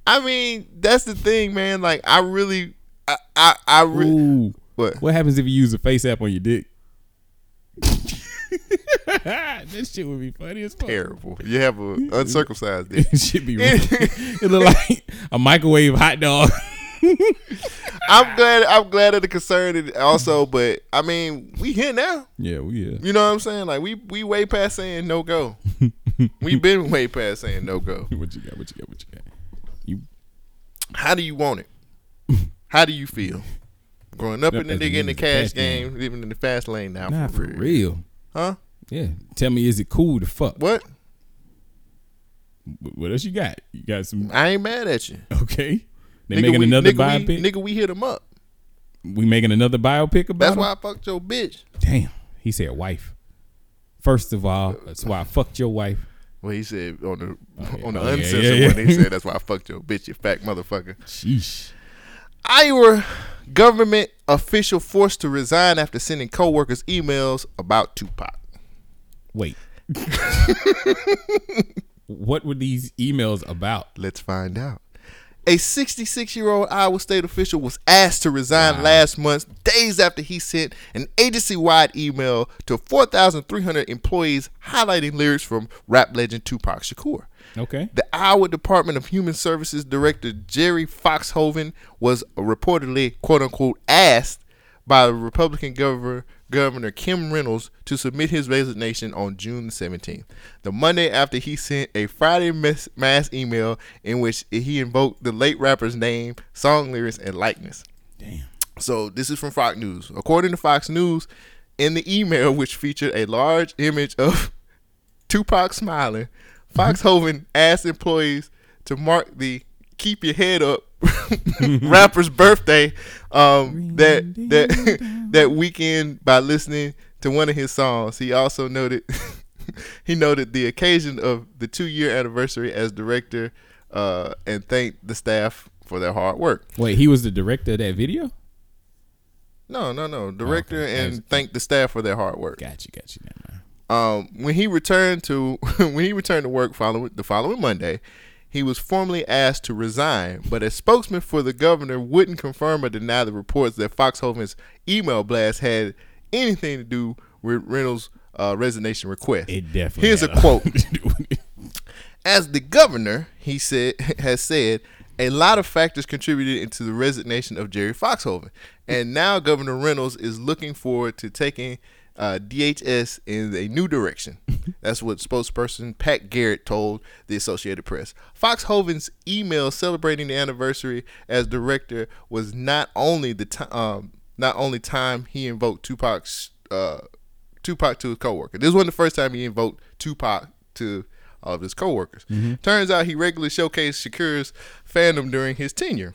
I mean, that's the thing, man. Like, I really, I, I, I really. Ooh. What? What happens if you use a face app on your dick? this shit would be funny as fuck. Terrible. You have a uncircumcised dick. it should be. it look like a microwave hot dog. I'm glad. I'm glad of the concern, and also, but I mean, we here now. yeah, we yeah. You know what I'm saying? Like we we way past saying no go. we been way past saying no go. What you got? What you got? What you got? How do you want it? How do you feel? Growing up in the Up as a nigga in the cash game. game, living in the fast lane now. Nah, for for real. real. Huh? Yeah. Tell me, is it cool to fuck? What? What else you got? You got some? I ain't mad at you. Okay. They Nigga, making we, another nigga, biopic. We, nigga, we hit him up. we making another biopic about. That's him? why I fucked your bitch. Damn. He said wife. First of all, uh, that's why I fucked your wife. Well, he said on the yeah. Oh, on the Oh, yeah, uncensored yeah, yeah. one, he said that's why I fucked your bitch, you fat motherfucker. Sheesh. Iowa government official forced to resign after sending coworkers emails about Tupac. Wait. what were these emails about? Let's find out. A 66 year old Iowa state official was asked to resign last month, days after he sent an agency wide email to 4,300 employees highlighting lyrics from rap legend Tupac Shakur. Okay. The Iowa Department of Human Services Director Jerry Foxhoven was reportedly, quote unquote, asked by the Republican Governor Governor Kim Reynolds to submit his resignation on June 17th, the Monday after he sent a Friday mass, email in which he invoked the late rapper's name, song lyrics, and likeness. Damn. So this is from Fox News. According to Fox News, in the email, which featured a large image of Tupac smiling, Foxhoven asked employees to mark the "Keep Your Head Up" rapper's birthday um, that that that weekend by listening to one of his songs. He also noted he noted the occasion of the two-year anniversary as director uh, and thanked the staff for their hard work. Wait, he was the director of that video? No, no, no. Director okay. and thanked the staff for their hard work. Got you, got you. Never mind. Um, when he returned to when he returned to work following the following Monday, he was formally asked to resign. But a spokesman for the governor wouldn't confirm or deny the reports that Foxhoven's email blast had anything to do with Reynolds' uh, resignation request. It definitely. Here's a quote. lot to do with it. As the governor, he said, has said, a lot of factors contributed into the resignation of Jerry Foxhoven, and now Governor Reynolds is looking forward to taking uh, DHS in a new direction. That's what spokesperson Pat Garrett told the Associated Press. Foxhoven's email celebrating the anniversary as director was not only the time, um, not only time he invoked Tupac's uh, Tupac to his coworker. This wasn't the first time he invoked Tupac to all of his coworkers. Turns out he regularly showcased Shakur's fandom during his tenure.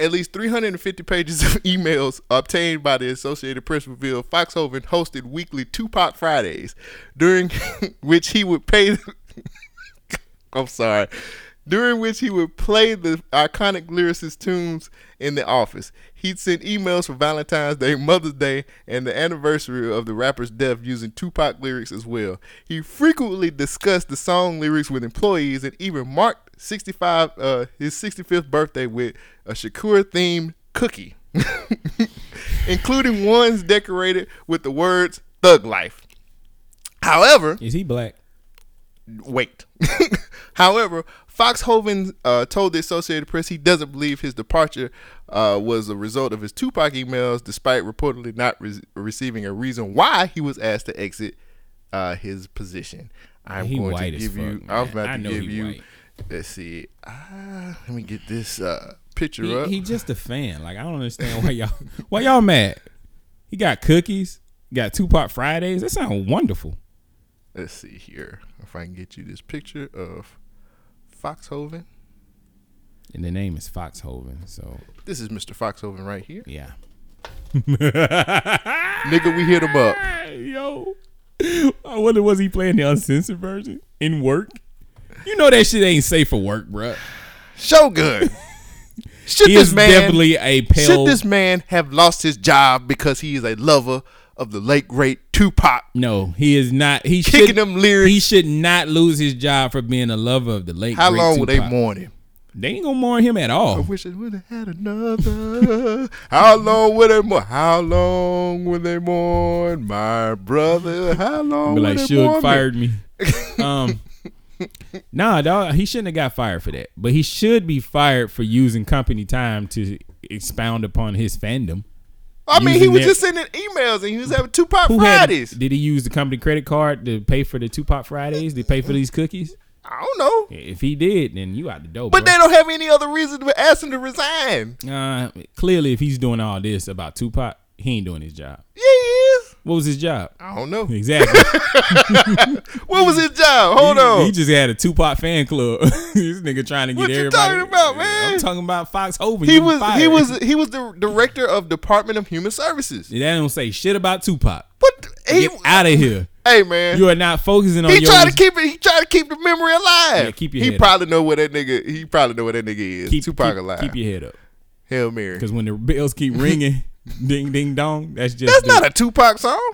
At least 350 pages of emails obtained by the Associated Press reveal Foxhoven hosted weekly Tupac Fridays, during which he would pay. I'm sorry. During which he would play the iconic lyricist tunes in the office. He'd send emails for Valentine's Day, Mother's Day, and the anniversary of the rapper's death using Tupac lyrics as well. He frequently discussed the song lyrics with employees and even marked 65 uh, his 65th birthday with a Shakur themed cookie, including ones decorated with the words "Thug Life." However, Is he black? wait. However, Foxhoven uh, told the Associated Press he doesn't believe his departure uh, was a result of his Tupac emails, despite reportedly not re- receiving a reason why he was asked to exit uh, his position. I'm He going to give fuck, you. man. I'm about I to know give you white. Let's see. Ah, let me get this uh, picture He, up. he just a fan. Like I don't understand why y'all why y'all mad. He got cookies. Got two Tupac Fridays. That sounds wonderful. Let's see here if I can get you this picture of Foxhoven. And the name is Foxhoven. So This is Mr. Foxhoven right here. Yeah. Nigga, we hit him up. Yo. I wonder was he playing the uncensored version in work? You know that shit ain't safe for work, bruh. Shogun. Should He this is man definitely a pale- Should this man have lost his job because he is a lover of the late great Tupac? No, he is not. He Kicking should, them lyrics. He should not lose his job for being a lover of the late. How long will they Tupac. mourn him? They ain't gonna mourn him at all. I wish I would have had another. How long will they mourn? How long will they mourn my brother? How long Be like, they Suge fired me. um, nah, dog, he shouldn't have got fired for that. But he should be fired for using company time to expound upon his fandom. I mean, he was their- just sending emails and he was having Tupac Who had- Fridays. did he use the company credit card to pay for the Tupac Fridays? To pay for these cookies? I don't know. If he did, then you out the door. But bro. they don't have any other reason to ask him to resign. Uh, clearly, if he's doing all this about Tupac, he ain't doing his job. Yeah, is. What was his job? I don't know. Exactly. What was his job? Hold he, on. He just had a Tupac fan club. this nigga trying to get everybody. What you talking about, man? I'm talking about Foxhoven. he was he was he was the director of Department of Human Services. They don't say shit about Tupac. What? He, Get out of here. hey man, You are not focusing on he tried to keep it. He tried to keep the memory alive. Yeah, keep your he head probably know where that nigga. He probably know where that nigga is. keep, Tupac keep, alive. keep your head up. Hail Mary. Because when the bells keep ringing, ding ding dong, that's just. That's not a Tupac song.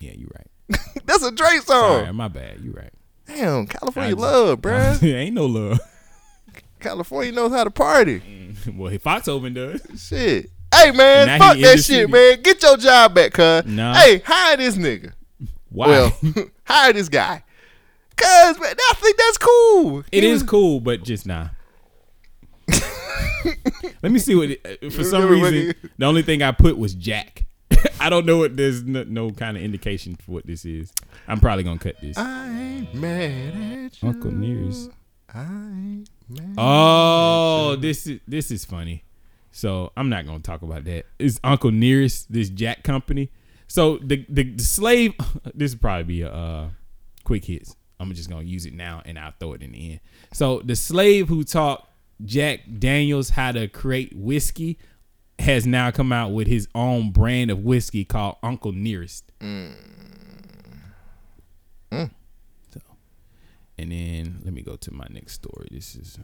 Yeah, you're right. That's a Drake song. Sorry, my bad. You're right. Damn, California I love, bruh. ain't no love. California knows how to party. well, Foxhoven does. Shit. Hey man, Now fuck that shit, man. Get your job back, cuz. Nah. Hey, hire this nigga. Why? Well, hire this guy. Cause man, I think that's cool. It He is was- cool, but just nah. Let me see what. It, uh, for some reason, the only thing I put was Jack. I don't know what. There's no, no kind of indication for what this is. I'm probably gonna cut this. I ain't mad at you. Uncle Nearest. I ain't mad. Oh, this is this is funny. So I'm not gonna talk about that. It's Uncle Nearest, this Jack company. So the the, the slave. This would probably be a uh, quick hits. I'm just gonna use it now and I'll throw it in the end. So the slave who taught Jack Daniels how to create whiskey has now come out with his own brand of whiskey called Uncle Nearest. Mm. Mm. So, and then let me go to my next story. This is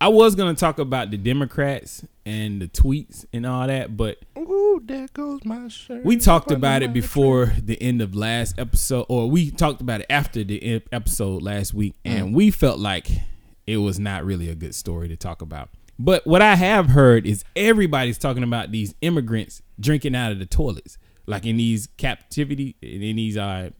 I was gonna talk about the Democrats and the tweets and all that, but Ooh, there goes my shirt. we talked about it before the end of last episode, or we talked about it after the episode last week, and mm. we felt like it was not really a good story to talk about. But what I have heard is everybody's talking about these immigrants drinking out of the toilets, like in these captivity, in these uh,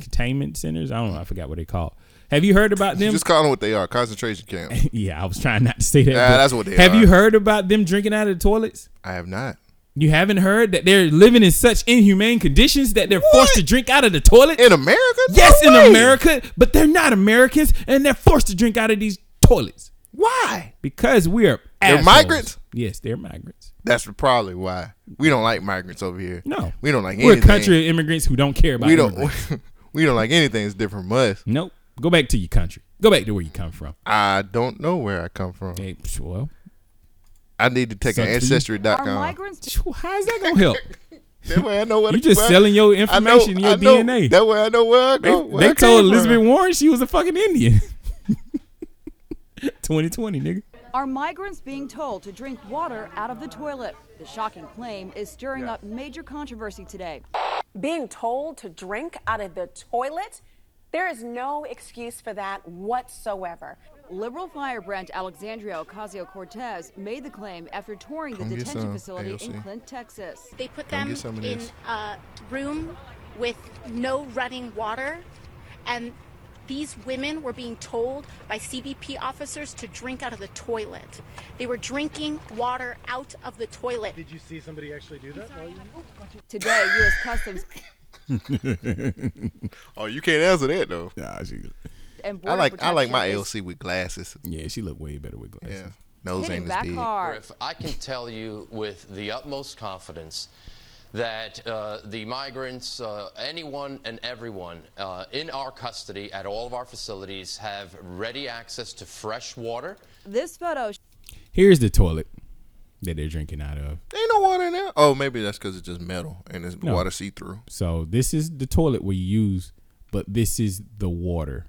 containment centers. I don't know, I forgot what they call. Have you heard about them? Just call them what they are. Concentration camp. yeah, I was trying not to say that. Yeah, that's what they Have are. you heard about them drinking out of the toilets? I have not. You haven't heard that they're living in such inhumane conditions that they're forced to drink out of the toilet in America. Yes, No in. America, but they're not Americans, and they're forced to drink out of these toilets Why? because we are. They're migrants? Yes, they're migrants. That's probably why we don't like migrants over here. No, we don't like We're anything. a country of immigrants who don't care about. we don't. we don't like anything that's different from us. Nope. Go back to your country. Go back to where you come from. I don't know where I come from. Hey, well, I need to take an Sucks for you. ancestry.com. How's that gonna help? That way I know where You to- just where- selling your I know- information, your I know- DNA. That way I know where I They, go. where they I told Elizabeth from. Warren she was a fucking Indian. 2020, nigga. Are migrants being told to drink water out of the toilet? The shocking claim is stirring up major controversy today. Being told to drink out of the toilet? There is no excuse for that whatsoever. Liberal firebrand Alexandria Ocasio Cortez made the claim after touring the Come get detention some, facility in AOC. Clint, Texas. They put Come them get some of in a room with no running water, and these women were being told by CBP officers to drink out of the toilet. They were drinking water out of the toilet. Did you see somebody actually do that? Today, U.S. Customs oh, you can't answer that though. Nah, she. And I border like I like my protection AOC with glasses. Yeah, she look way better with glasses. Yeah, nose hitting ain't as back big. hard. Griff, I can tell you with the utmost confidence that uh, the migrants, uh, anyone and everyone uh, in our custody at all of our facilities have ready access to fresh water. This photo Here's the toilet that they're drinking out of. Ain't no water in there. Oh, maybe that's because it's just metal and it's No. water see through. So this is the toilet we use, but this is the water.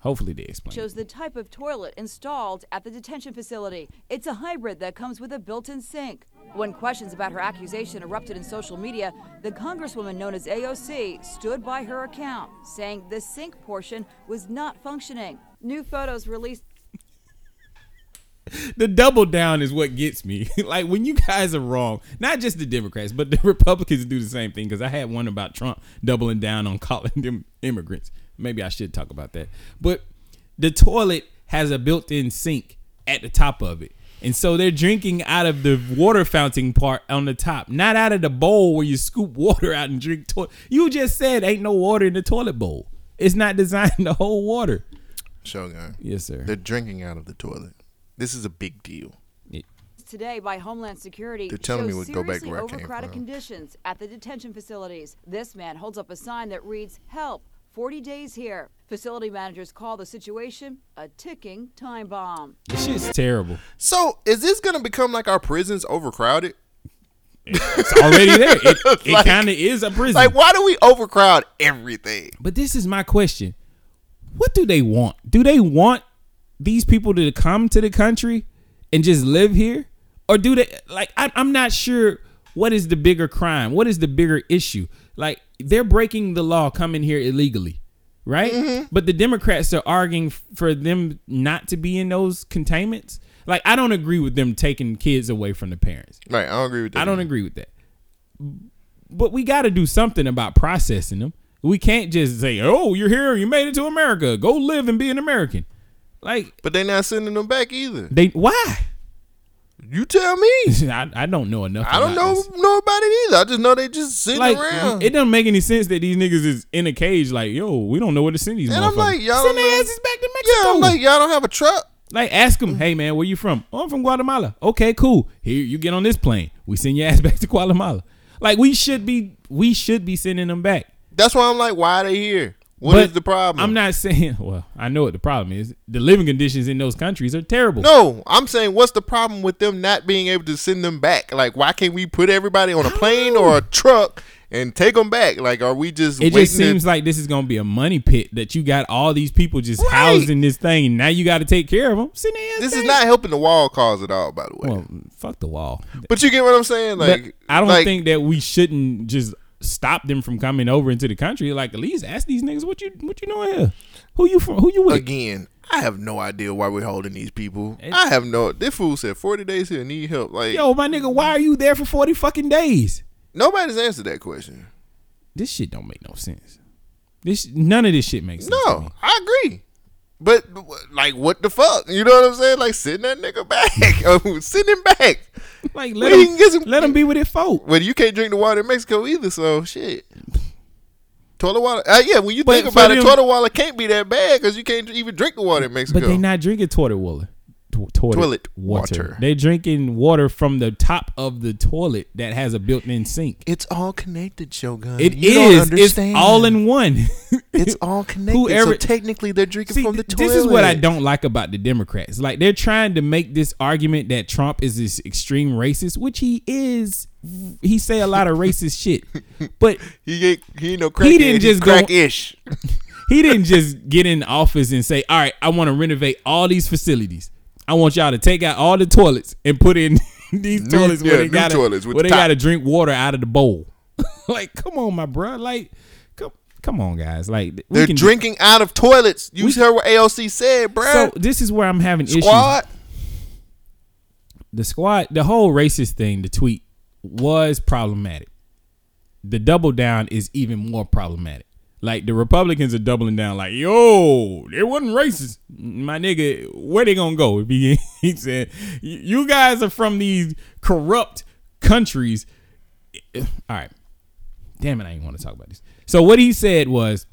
Hopefully they explain. shows the type of toilet installed at the detention facility. It's a hybrid that comes with a built-in sink. When questions about her accusation erupted in social media, the congresswoman known as AOC stood by her account, saying the sink portion was not functioning. New photos released the double down is what gets me. like when you guys are wrong, not just the Democrats, but the Republicans do the same thing. Because I had one about Trump doubling down on calling them immigrants. Maybe I should talk about that. But the toilet has a built-in sink at the top of it. And so they're drinking out of the water fountain part on the top, not out of the bowl where you scoop water out and drink toilet. You just said ain't no water in the toilet bowl. It's not designed to hold water. Shogun. Yes, sir. They're drinking out of the toilet. This is a big deal. today by Homeland Security They're telling me shows to go back seriously where I came overcrowded from. conditions at the detention facilities. This man holds up a sign that reads, "Help! 40 days here." Facility managers call the situation a ticking time bomb. This shit's terrible. So is this gonna become like our prisons overcrowded? It's already there. It, it Like- kind of is a prison. Like, why do we overcrowd everything? But this is my question. What do they want? Do they want these people to come to the country and just live here? Or do they like I, I'm not sure what is the bigger crime? What is the bigger issue? Like they're breaking the law coming here illegally, right? Mm-hmm. But the Democrats are arguing for them not to be in those containments. Like I don't agree with them taking kids away from the parents. Right, I don't agree with that. I don't agree with that. But we got to do something about processing them. We can't just say, "Oh, you're here, you made it to America. Go live and be an American." Like, but they're not sending them back either. They why? You tell me. I, I don't know enough. I don't know this. know about it either. I just know they just sitting Like, around. it doesn't make any sense that these niggas is in a cage. Like, yo, we don't know where to send these. and I'm like, y'all send don't their asses back to Mexico. Yeah, I'm like, y'all don't have a truck. Like, ask them, hey man, where you from? Oh, I'm from Guatemala. Okay, cool. Here, you get on this plane. We send your ass back to Guatemala. Like, we should be, we should be sending them back. That's why I'm like, why are they here? What is But the problem? I'm not saying. Well, I know what the problem is. The living conditions in those countries are terrible. No, I'm saying, what's the problem with them not being able to send them back? Like, why can't we put everybody on a plane or a truck and take them back? Like, are we just It just seems like this is gonna be a money pit that you got all these people just Right. housed in this thing, and now you got to take care of them. Send ass this is not helping the wall cause at all, by the way. Well, fuck the wall. but you get what I'm saying? But Like, I don't like, think that we shouldn't just stop them from coming over into the country. Like at least ask these niggas what you what you doing here. Who you from? Who you with? again. I have no idea why we're holding these people. I have no. This fool said 40 days here, need help. Like, Yo, my nigga, why are you there for forty fucking days? nobody's answered that question. This shit don't make no sense. This none of this shit makes sense. to me. No, I agree. But like, what the fuck? You know what I'm saying? Like, send that nigga back. Oh, send him back. Like, let him, get some- let him be with his folk. Well, you can't drink the water in Mexico either, so shit. Toilet water. Uh, yeah, when you But think about it, them- toilet water can't be that bad because you can't even drink the water in Mexico. But they not drinking toilet water. To- toilet, Toilet water. water. They're drinking water from the top of the toilet that has a built-in sink. It's all connected, Shogun. It You don't is. It's all in one. It's all connected. Whoever- so technically, they're drinking See, from the toilet. this is what I don't like about the Democrats. Like they're trying to make this argument that Trump is this extreme racist, which he is. He say a lot of racist shit, but He ain't, he ain't no he didn't just go. crack-ish. he didn't just get in office and say, "All right, I want to renovate all these facilities. I want y'all to take out all the toilets and put in these New- toilets yeah, where they new got toilets with where the they got to drink water out of the bowl." like, come on, my bro. Like, come, come on, guys. Like, we They're drinking out of toilets. You heard what AOC said, bro. So this is where I'm having Squad. issues. The squad, the whole racist thing, the tweet was problematic. The double down is even more problematic. Like the Republicans are doubling down, like, yo, it wasn't racist. My nigga, where they gonna go? If he, he said, you guys are from these corrupt countries. All right. Damn it, I didn't want to talk about this. So what he said was,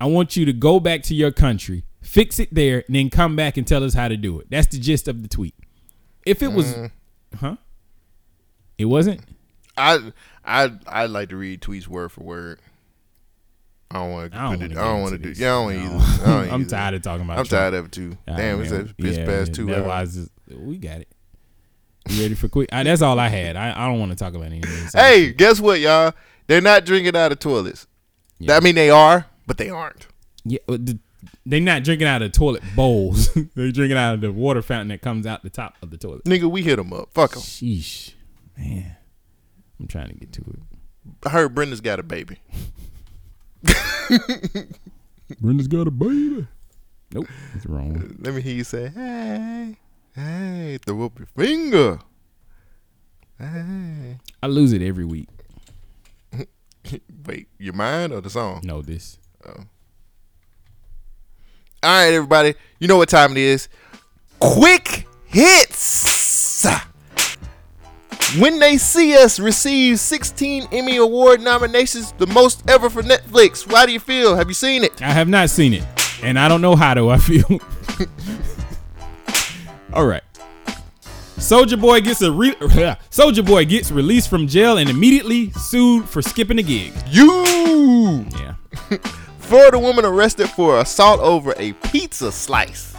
I want you to go back to your country, fix it there, and then come back and tell us how to do it. That's the gist of the tweet. If it was, Mm. huh? It wasn't. I I I like to read tweets word for word. I don't want to. Put it. I don't want to do. this. Yeah, I don't No. either. I I'm tired of talking about it. I'm Trump. tired of it too. Ah, Damn, it's man. it's Yeah, past two. hours. why it's just- we got it. You ready for quick? I, that's all I had. I, I don't want to talk about anything. So- Hey, guess what, y'all? They're not drinking out of toilets. I mean, they are, but they aren't. Yeah, uh, the, they not drinking out of toilet bowls. They're drinking out of the water fountain that comes out the top of the toilet. Nigga, we hit them up. Fuck them. Sheesh, man. I'm trying to get to it. I heard Brenda's got a baby. Brenda's got a baby. Nope, that's wrong. Let me hear you say, "Hey, hey, throw up your finger." Hey. I lose it every week. Wait, your mind or the song? No, this. Oh. All right, everybody. You know what time it is. Quick hits. When they see us receive 16 Emmy Award nominations, the most ever for Netflix. How do you feel? Have you seen it? I have not seen it, and I don't know how do I feel. All right. Soulja Boy gets a re- Soulja Boy gets released from jail and immediately sued for skipping a gig. You. Yeah. Florida woman arrested for assault over a pizza slice.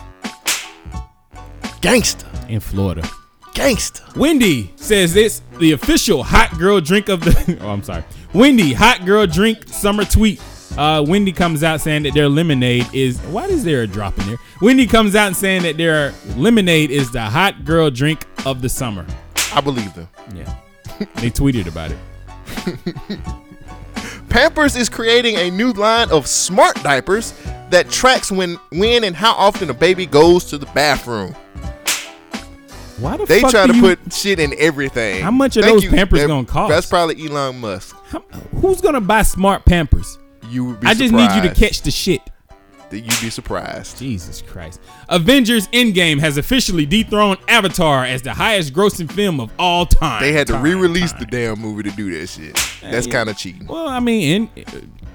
Gangster. In Florida. Gangster. Wendy says it's the official hot girl drink of the. oh, I'm sorry. Wendy hot girl drink summer tweet. Uh, Wendy comes out saying that their lemonade is. Why is there a drop in there? Wendy comes out and saying that their lemonade is the hot girl drink of the summer. I believe them. Yeah. they tweeted about it. Pampers is creating a new line of smart diapers that tracks when, when, and how often a baby goes to the bathroom. Why the They fuck try to you- put shit in everything. How much are Thank those you. Pampers That- gonna cost? That's probably Elon Musk. Who's gonna buy smart Pampers? You would be I just need you to catch the shit. That you'd be surprised. Jesus Christ. Avengers Endgame has officially dethroned Avatar as the highest grossing film of all time. They had to Time, re-release time. the damn movie to do that shit. That's yeah. kind of cheating. Well, I mean, uh,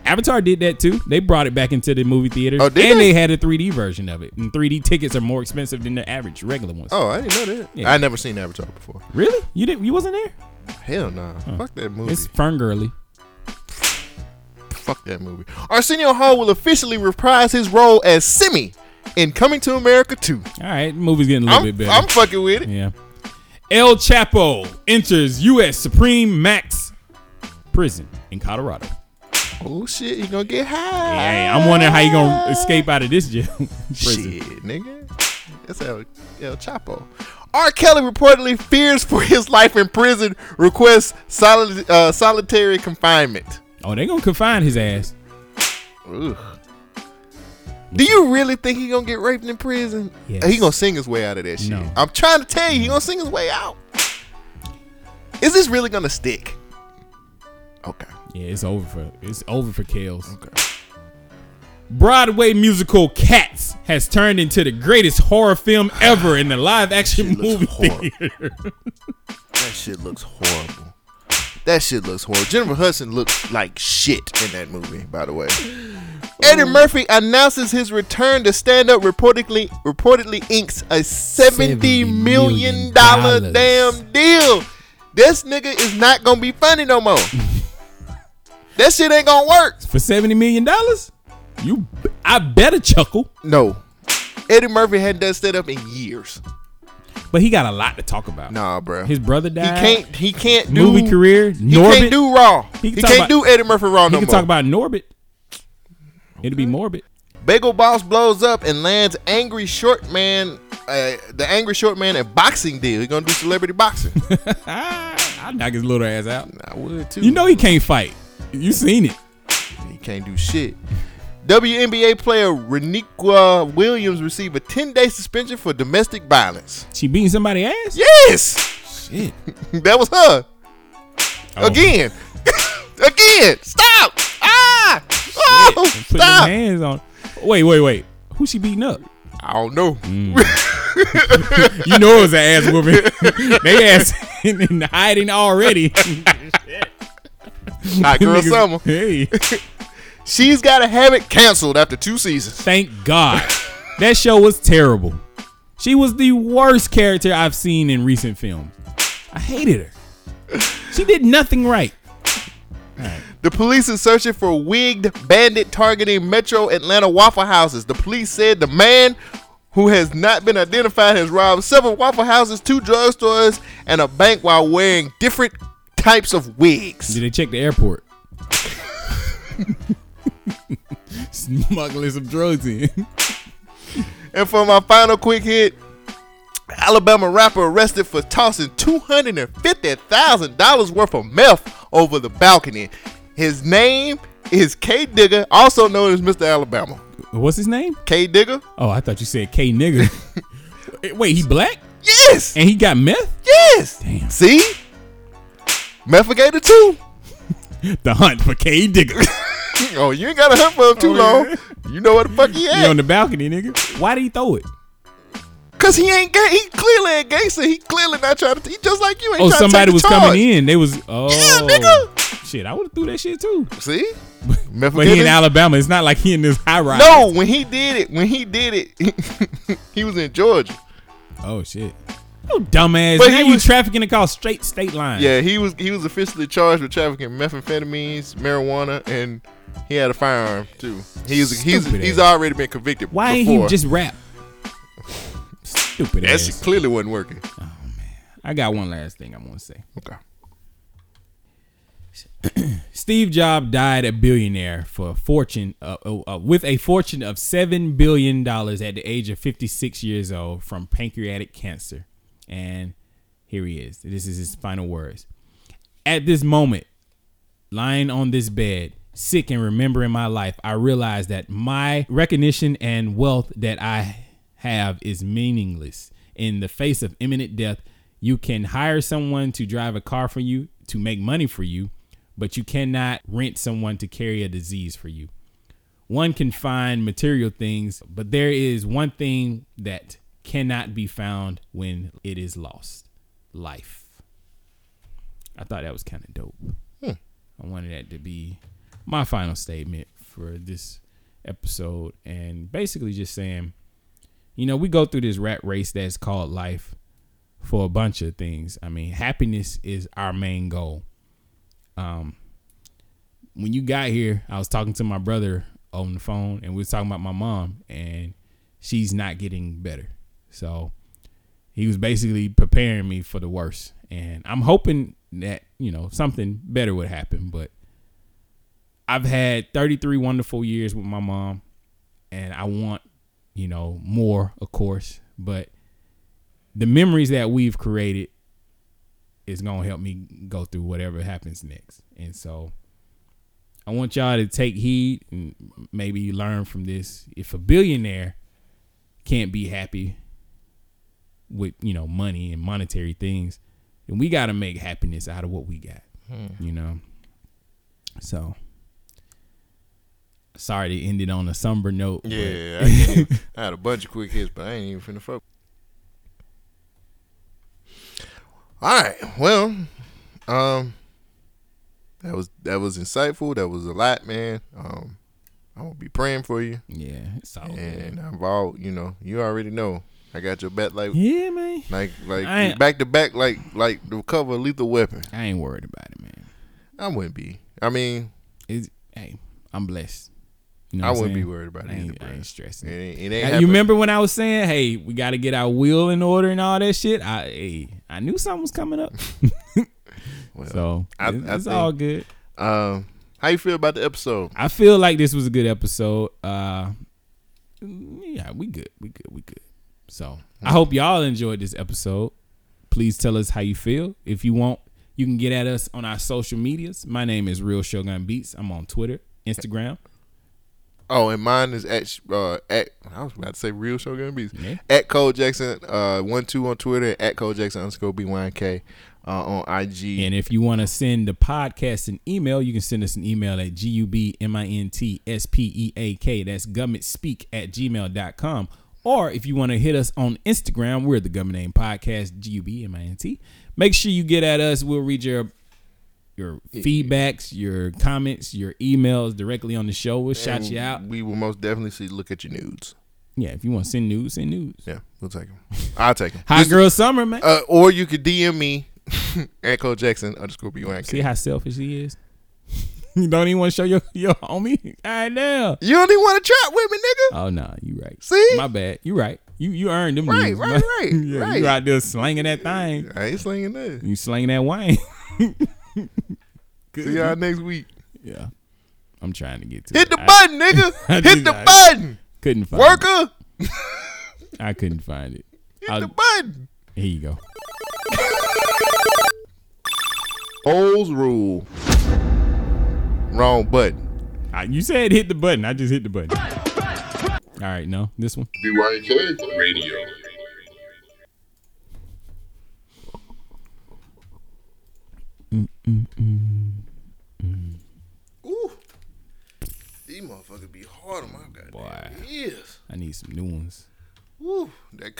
Avatar did that too. They brought it back into the movie theaters. Oh, did and they? they had a 3D version of it. And 3D tickets are more expensive than the average regular ones. Oh, I didn't know that. Yeah. I never seen Avatar before. Really? You didn't? You wasn't there? Hell no. Fuck that movie. It's FernGully. Fuck that movie. Arsenio Hall will officially reprise his role as Semmi in Coming to America 2. All right, movie's getting a little I'm, bit better. I'm fucking with it. Yeah. El Chapo enters U.S. Supermax prison in Colorado. Oh shit, he gonna get high. Hey, I'm wondering how you gonna escape out of this jail. Shit, nigga. That's El, El Chapo. R. Kelly reportedly fears for his life in prison, requests solid, uh, solitary confinement. Oh, they gonna confine his ass. Ugh. Do you really think he gonna get raped in prison? Yes. He gonna sing his way out of that shit. No. I'm trying to tell you, he gonna sing his way out. Is this really gonna stick? Okay. Yeah, it's over for it's over for Kells. Okay. Broadway musical Cats has turned into the greatest horror film ever in the live action movie theater. That shit looks horrible. That shit looks horrible. Jennifer Hudson looks like shit in that movie, by the way. Eddie Murphy announces his return to stand up reportedly reportedly inks a 70 million dollar damn deal. This nigga is not gonna be funny no more. that shit ain't gonna work. For seventy million dollars, you I better chuckle. No. Eddie Murphy hadn't done stand up in years. But he got a lot to talk about. Nah, bro. His brother died. He can't he can't do movie career. He Norbit. can't do Raw. He, can about- do Eddie Murphy Raw He no can more. talk about Norbit. It'll be morbid. Bagel Boss blows up and lands angry short man, uh, the angry short man a boxing deal. He gonna do celebrity boxing. I'd knock his little ass out. I would too. You know he can't fight. You seen it. He can't do shit. WNBA player Reniqua Williams received a 10 day suspension for domestic violence. She beating somebody ass? Yes! Shit. that was her. Oh. Again. Again. Stop. Ah! Oh, stop. hands on. Wait, wait, wait. Who she beating up? I don't know. you know it was an ass whooping. they ass in, in hiding already. Hot girl summer. Hey. She's got to have it canceled after two seasons. Thank God. that show was terrible. She was the worst character I've seen in recent films. I hated her. She did nothing right. The police is searching for wigged bandit targeting Metro Atlanta Waffle Houses. The police said the man who has not been identified has robbed several Waffle Houses, two drugstores, and a bank while wearing different types of wigs. Did they check the airport? Smuggling some drugs in. And for my final quick hit, Alabama rapper arrested for tossing $250,000 worth of meth over the balcony. His name is K Digger, also known as Mr. Alabama. What's his name? K Digger? Oh, I thought you said K nigger. Wait, he black? Yes. And he got meth? Yes. Damn. See? Methicated too. the hunt for K Digger. oh, you ain't got to hunt for him too Oh, long. yeah. You know what the fuck he He at. on the balcony, nigga. Why did he throw it? Cause he ain't gay. He clearly ain't gangster. He clearly not trying to. He just like you. Ain't Oh, trying to somebody was charge. coming in. They was oh nigga. shit. I would have threw that shit too. See, But he in Alabama. It's not like he in this high rise. No, when he did it, when he did it, he was in Georgia. Oh shit. Oh dumbass. But now he you was- trafficking across straight state line. Yeah, he was he was officially charged with trafficking methamphetamines, marijuana, and he had a firearm too. He's he's Stupid he's ass. already been convicted. Why ain't before. he just rap? Stupid That ass. shit clearly wasn't working. Oh man, I got one last thing I want to say. Okay. Steve Jobs died a billionaire for a fortune uh, uh, uh, with a fortune of seven billion dollars at the age of 56 years old from pancreatic cancer. And here he is. This is his final words. At this moment, lying on this bed, sick and remembering my life, I realize that my recognition and wealth that I have is meaningless. In the face of imminent death, you can hire someone to drive a car for you to make money for you, but you cannot rent someone to carry a disease for you. One can find material things, but there is one thing that cannot be found when it is lost life. I thought that was kind of dope. Hmm. I wanted that to be my final statement for this episode and basically just saying, you know, we go through this rat race that's called life for a bunch of things. I mean, happiness is our main goal. Um, when you got here, I was talking to my brother on the phone, and we was talking about my mom, and she's not getting better. So he was basically preparing me for the worst, and I'm hoping that you know something better would happen. But I've had 33 wonderful years with my mom, and I want you know more, of course, but the memories that we've created is gonna help me go through whatever happens next. And so I want y'all to take heed and maybe learn from this. If a billionaire can't be happy with, you know, money and monetary things, then we gotta make happiness out of what we got. Hmm. You know? So sorry to end it on a somber note. but- Yeah, I, I had a bunch of quick hits, but I ain't even finna fuck. All right, well, um, that was that was insightful. That was a lot, man. Um, I'm gonna be praying for you. Yeah, it's all and I've all you know. You already know. I got your back, like Yeah, man. like like back to back, like like the cover of Lethal Weapon. I ain't worried about it, man. I wouldn't be. I mean, it's, hey, I'm blessed. You I I'm wouldn't be worried about it I either, ain't, I ain't stressing. It ain't- it ain't Now, you remember when I was saying, "Hey, we got to get our will in order and all that shit"? I, hey, I knew something was coming up. so I- it's, I it's think- all good. Um, how you feel about the episode? I feel like this was a good episode. Uh, yeah, we good. We good. We good. So I hope y'all enjoyed this episode. Please tell us how you feel. If you want, you can get at us on our social medias. My name is Real Shogun Beats. I'm on Twitter, Instagram. Oh, and mine is at uh at I was about to say real Shogun Beats. Yeah. At Cole Jackson uh one two on Twitter at Cole Jackson underscore BYK uh on IG. And if you want to send the podcast an email, you can send us an email at G-U-B-M-I-N-T-S-P-E-A-K. That's gummit governmentspeak at gmail.com. Or if you want to hit us on Instagram, we're the Government Name Podcast, G-U-B-M-I-N-T. Make sure you get at us. We'll read your your feedbacks, your comments, your emails directly on the show. We'll shout you out. We will most definitely see look at your nudes. Yeah, if you want to send news, send news. Yeah, we'll take them. I'll take them. Hot girl summer, man. Uh, or you could DM me, Echo Jackson underscore B See how selfish he is. you don't even want to show your your homie. I know. You don't even want to trap with me, nigga. Oh no, you right. See? my bad. You right. You you earned them. Right, news, right, right, yeah, right. You out there slinging that thing. I ain't slinging that. You slinging that wine. See y'all next week. Yeah, I'm trying to get to. Hit it. the I- button, nigga. Hit the I button. Couldn't find Worker. It. I couldn't find it. Hit I'll- the button. Here you go. Old rule. Wrong button. Uh, you said hit the button. I just hit the button. All right, no, this one. BYK Radio. Ooh. These motherfuckers be hard on my goddamn Boy, ears. I need some new ones. Woo. That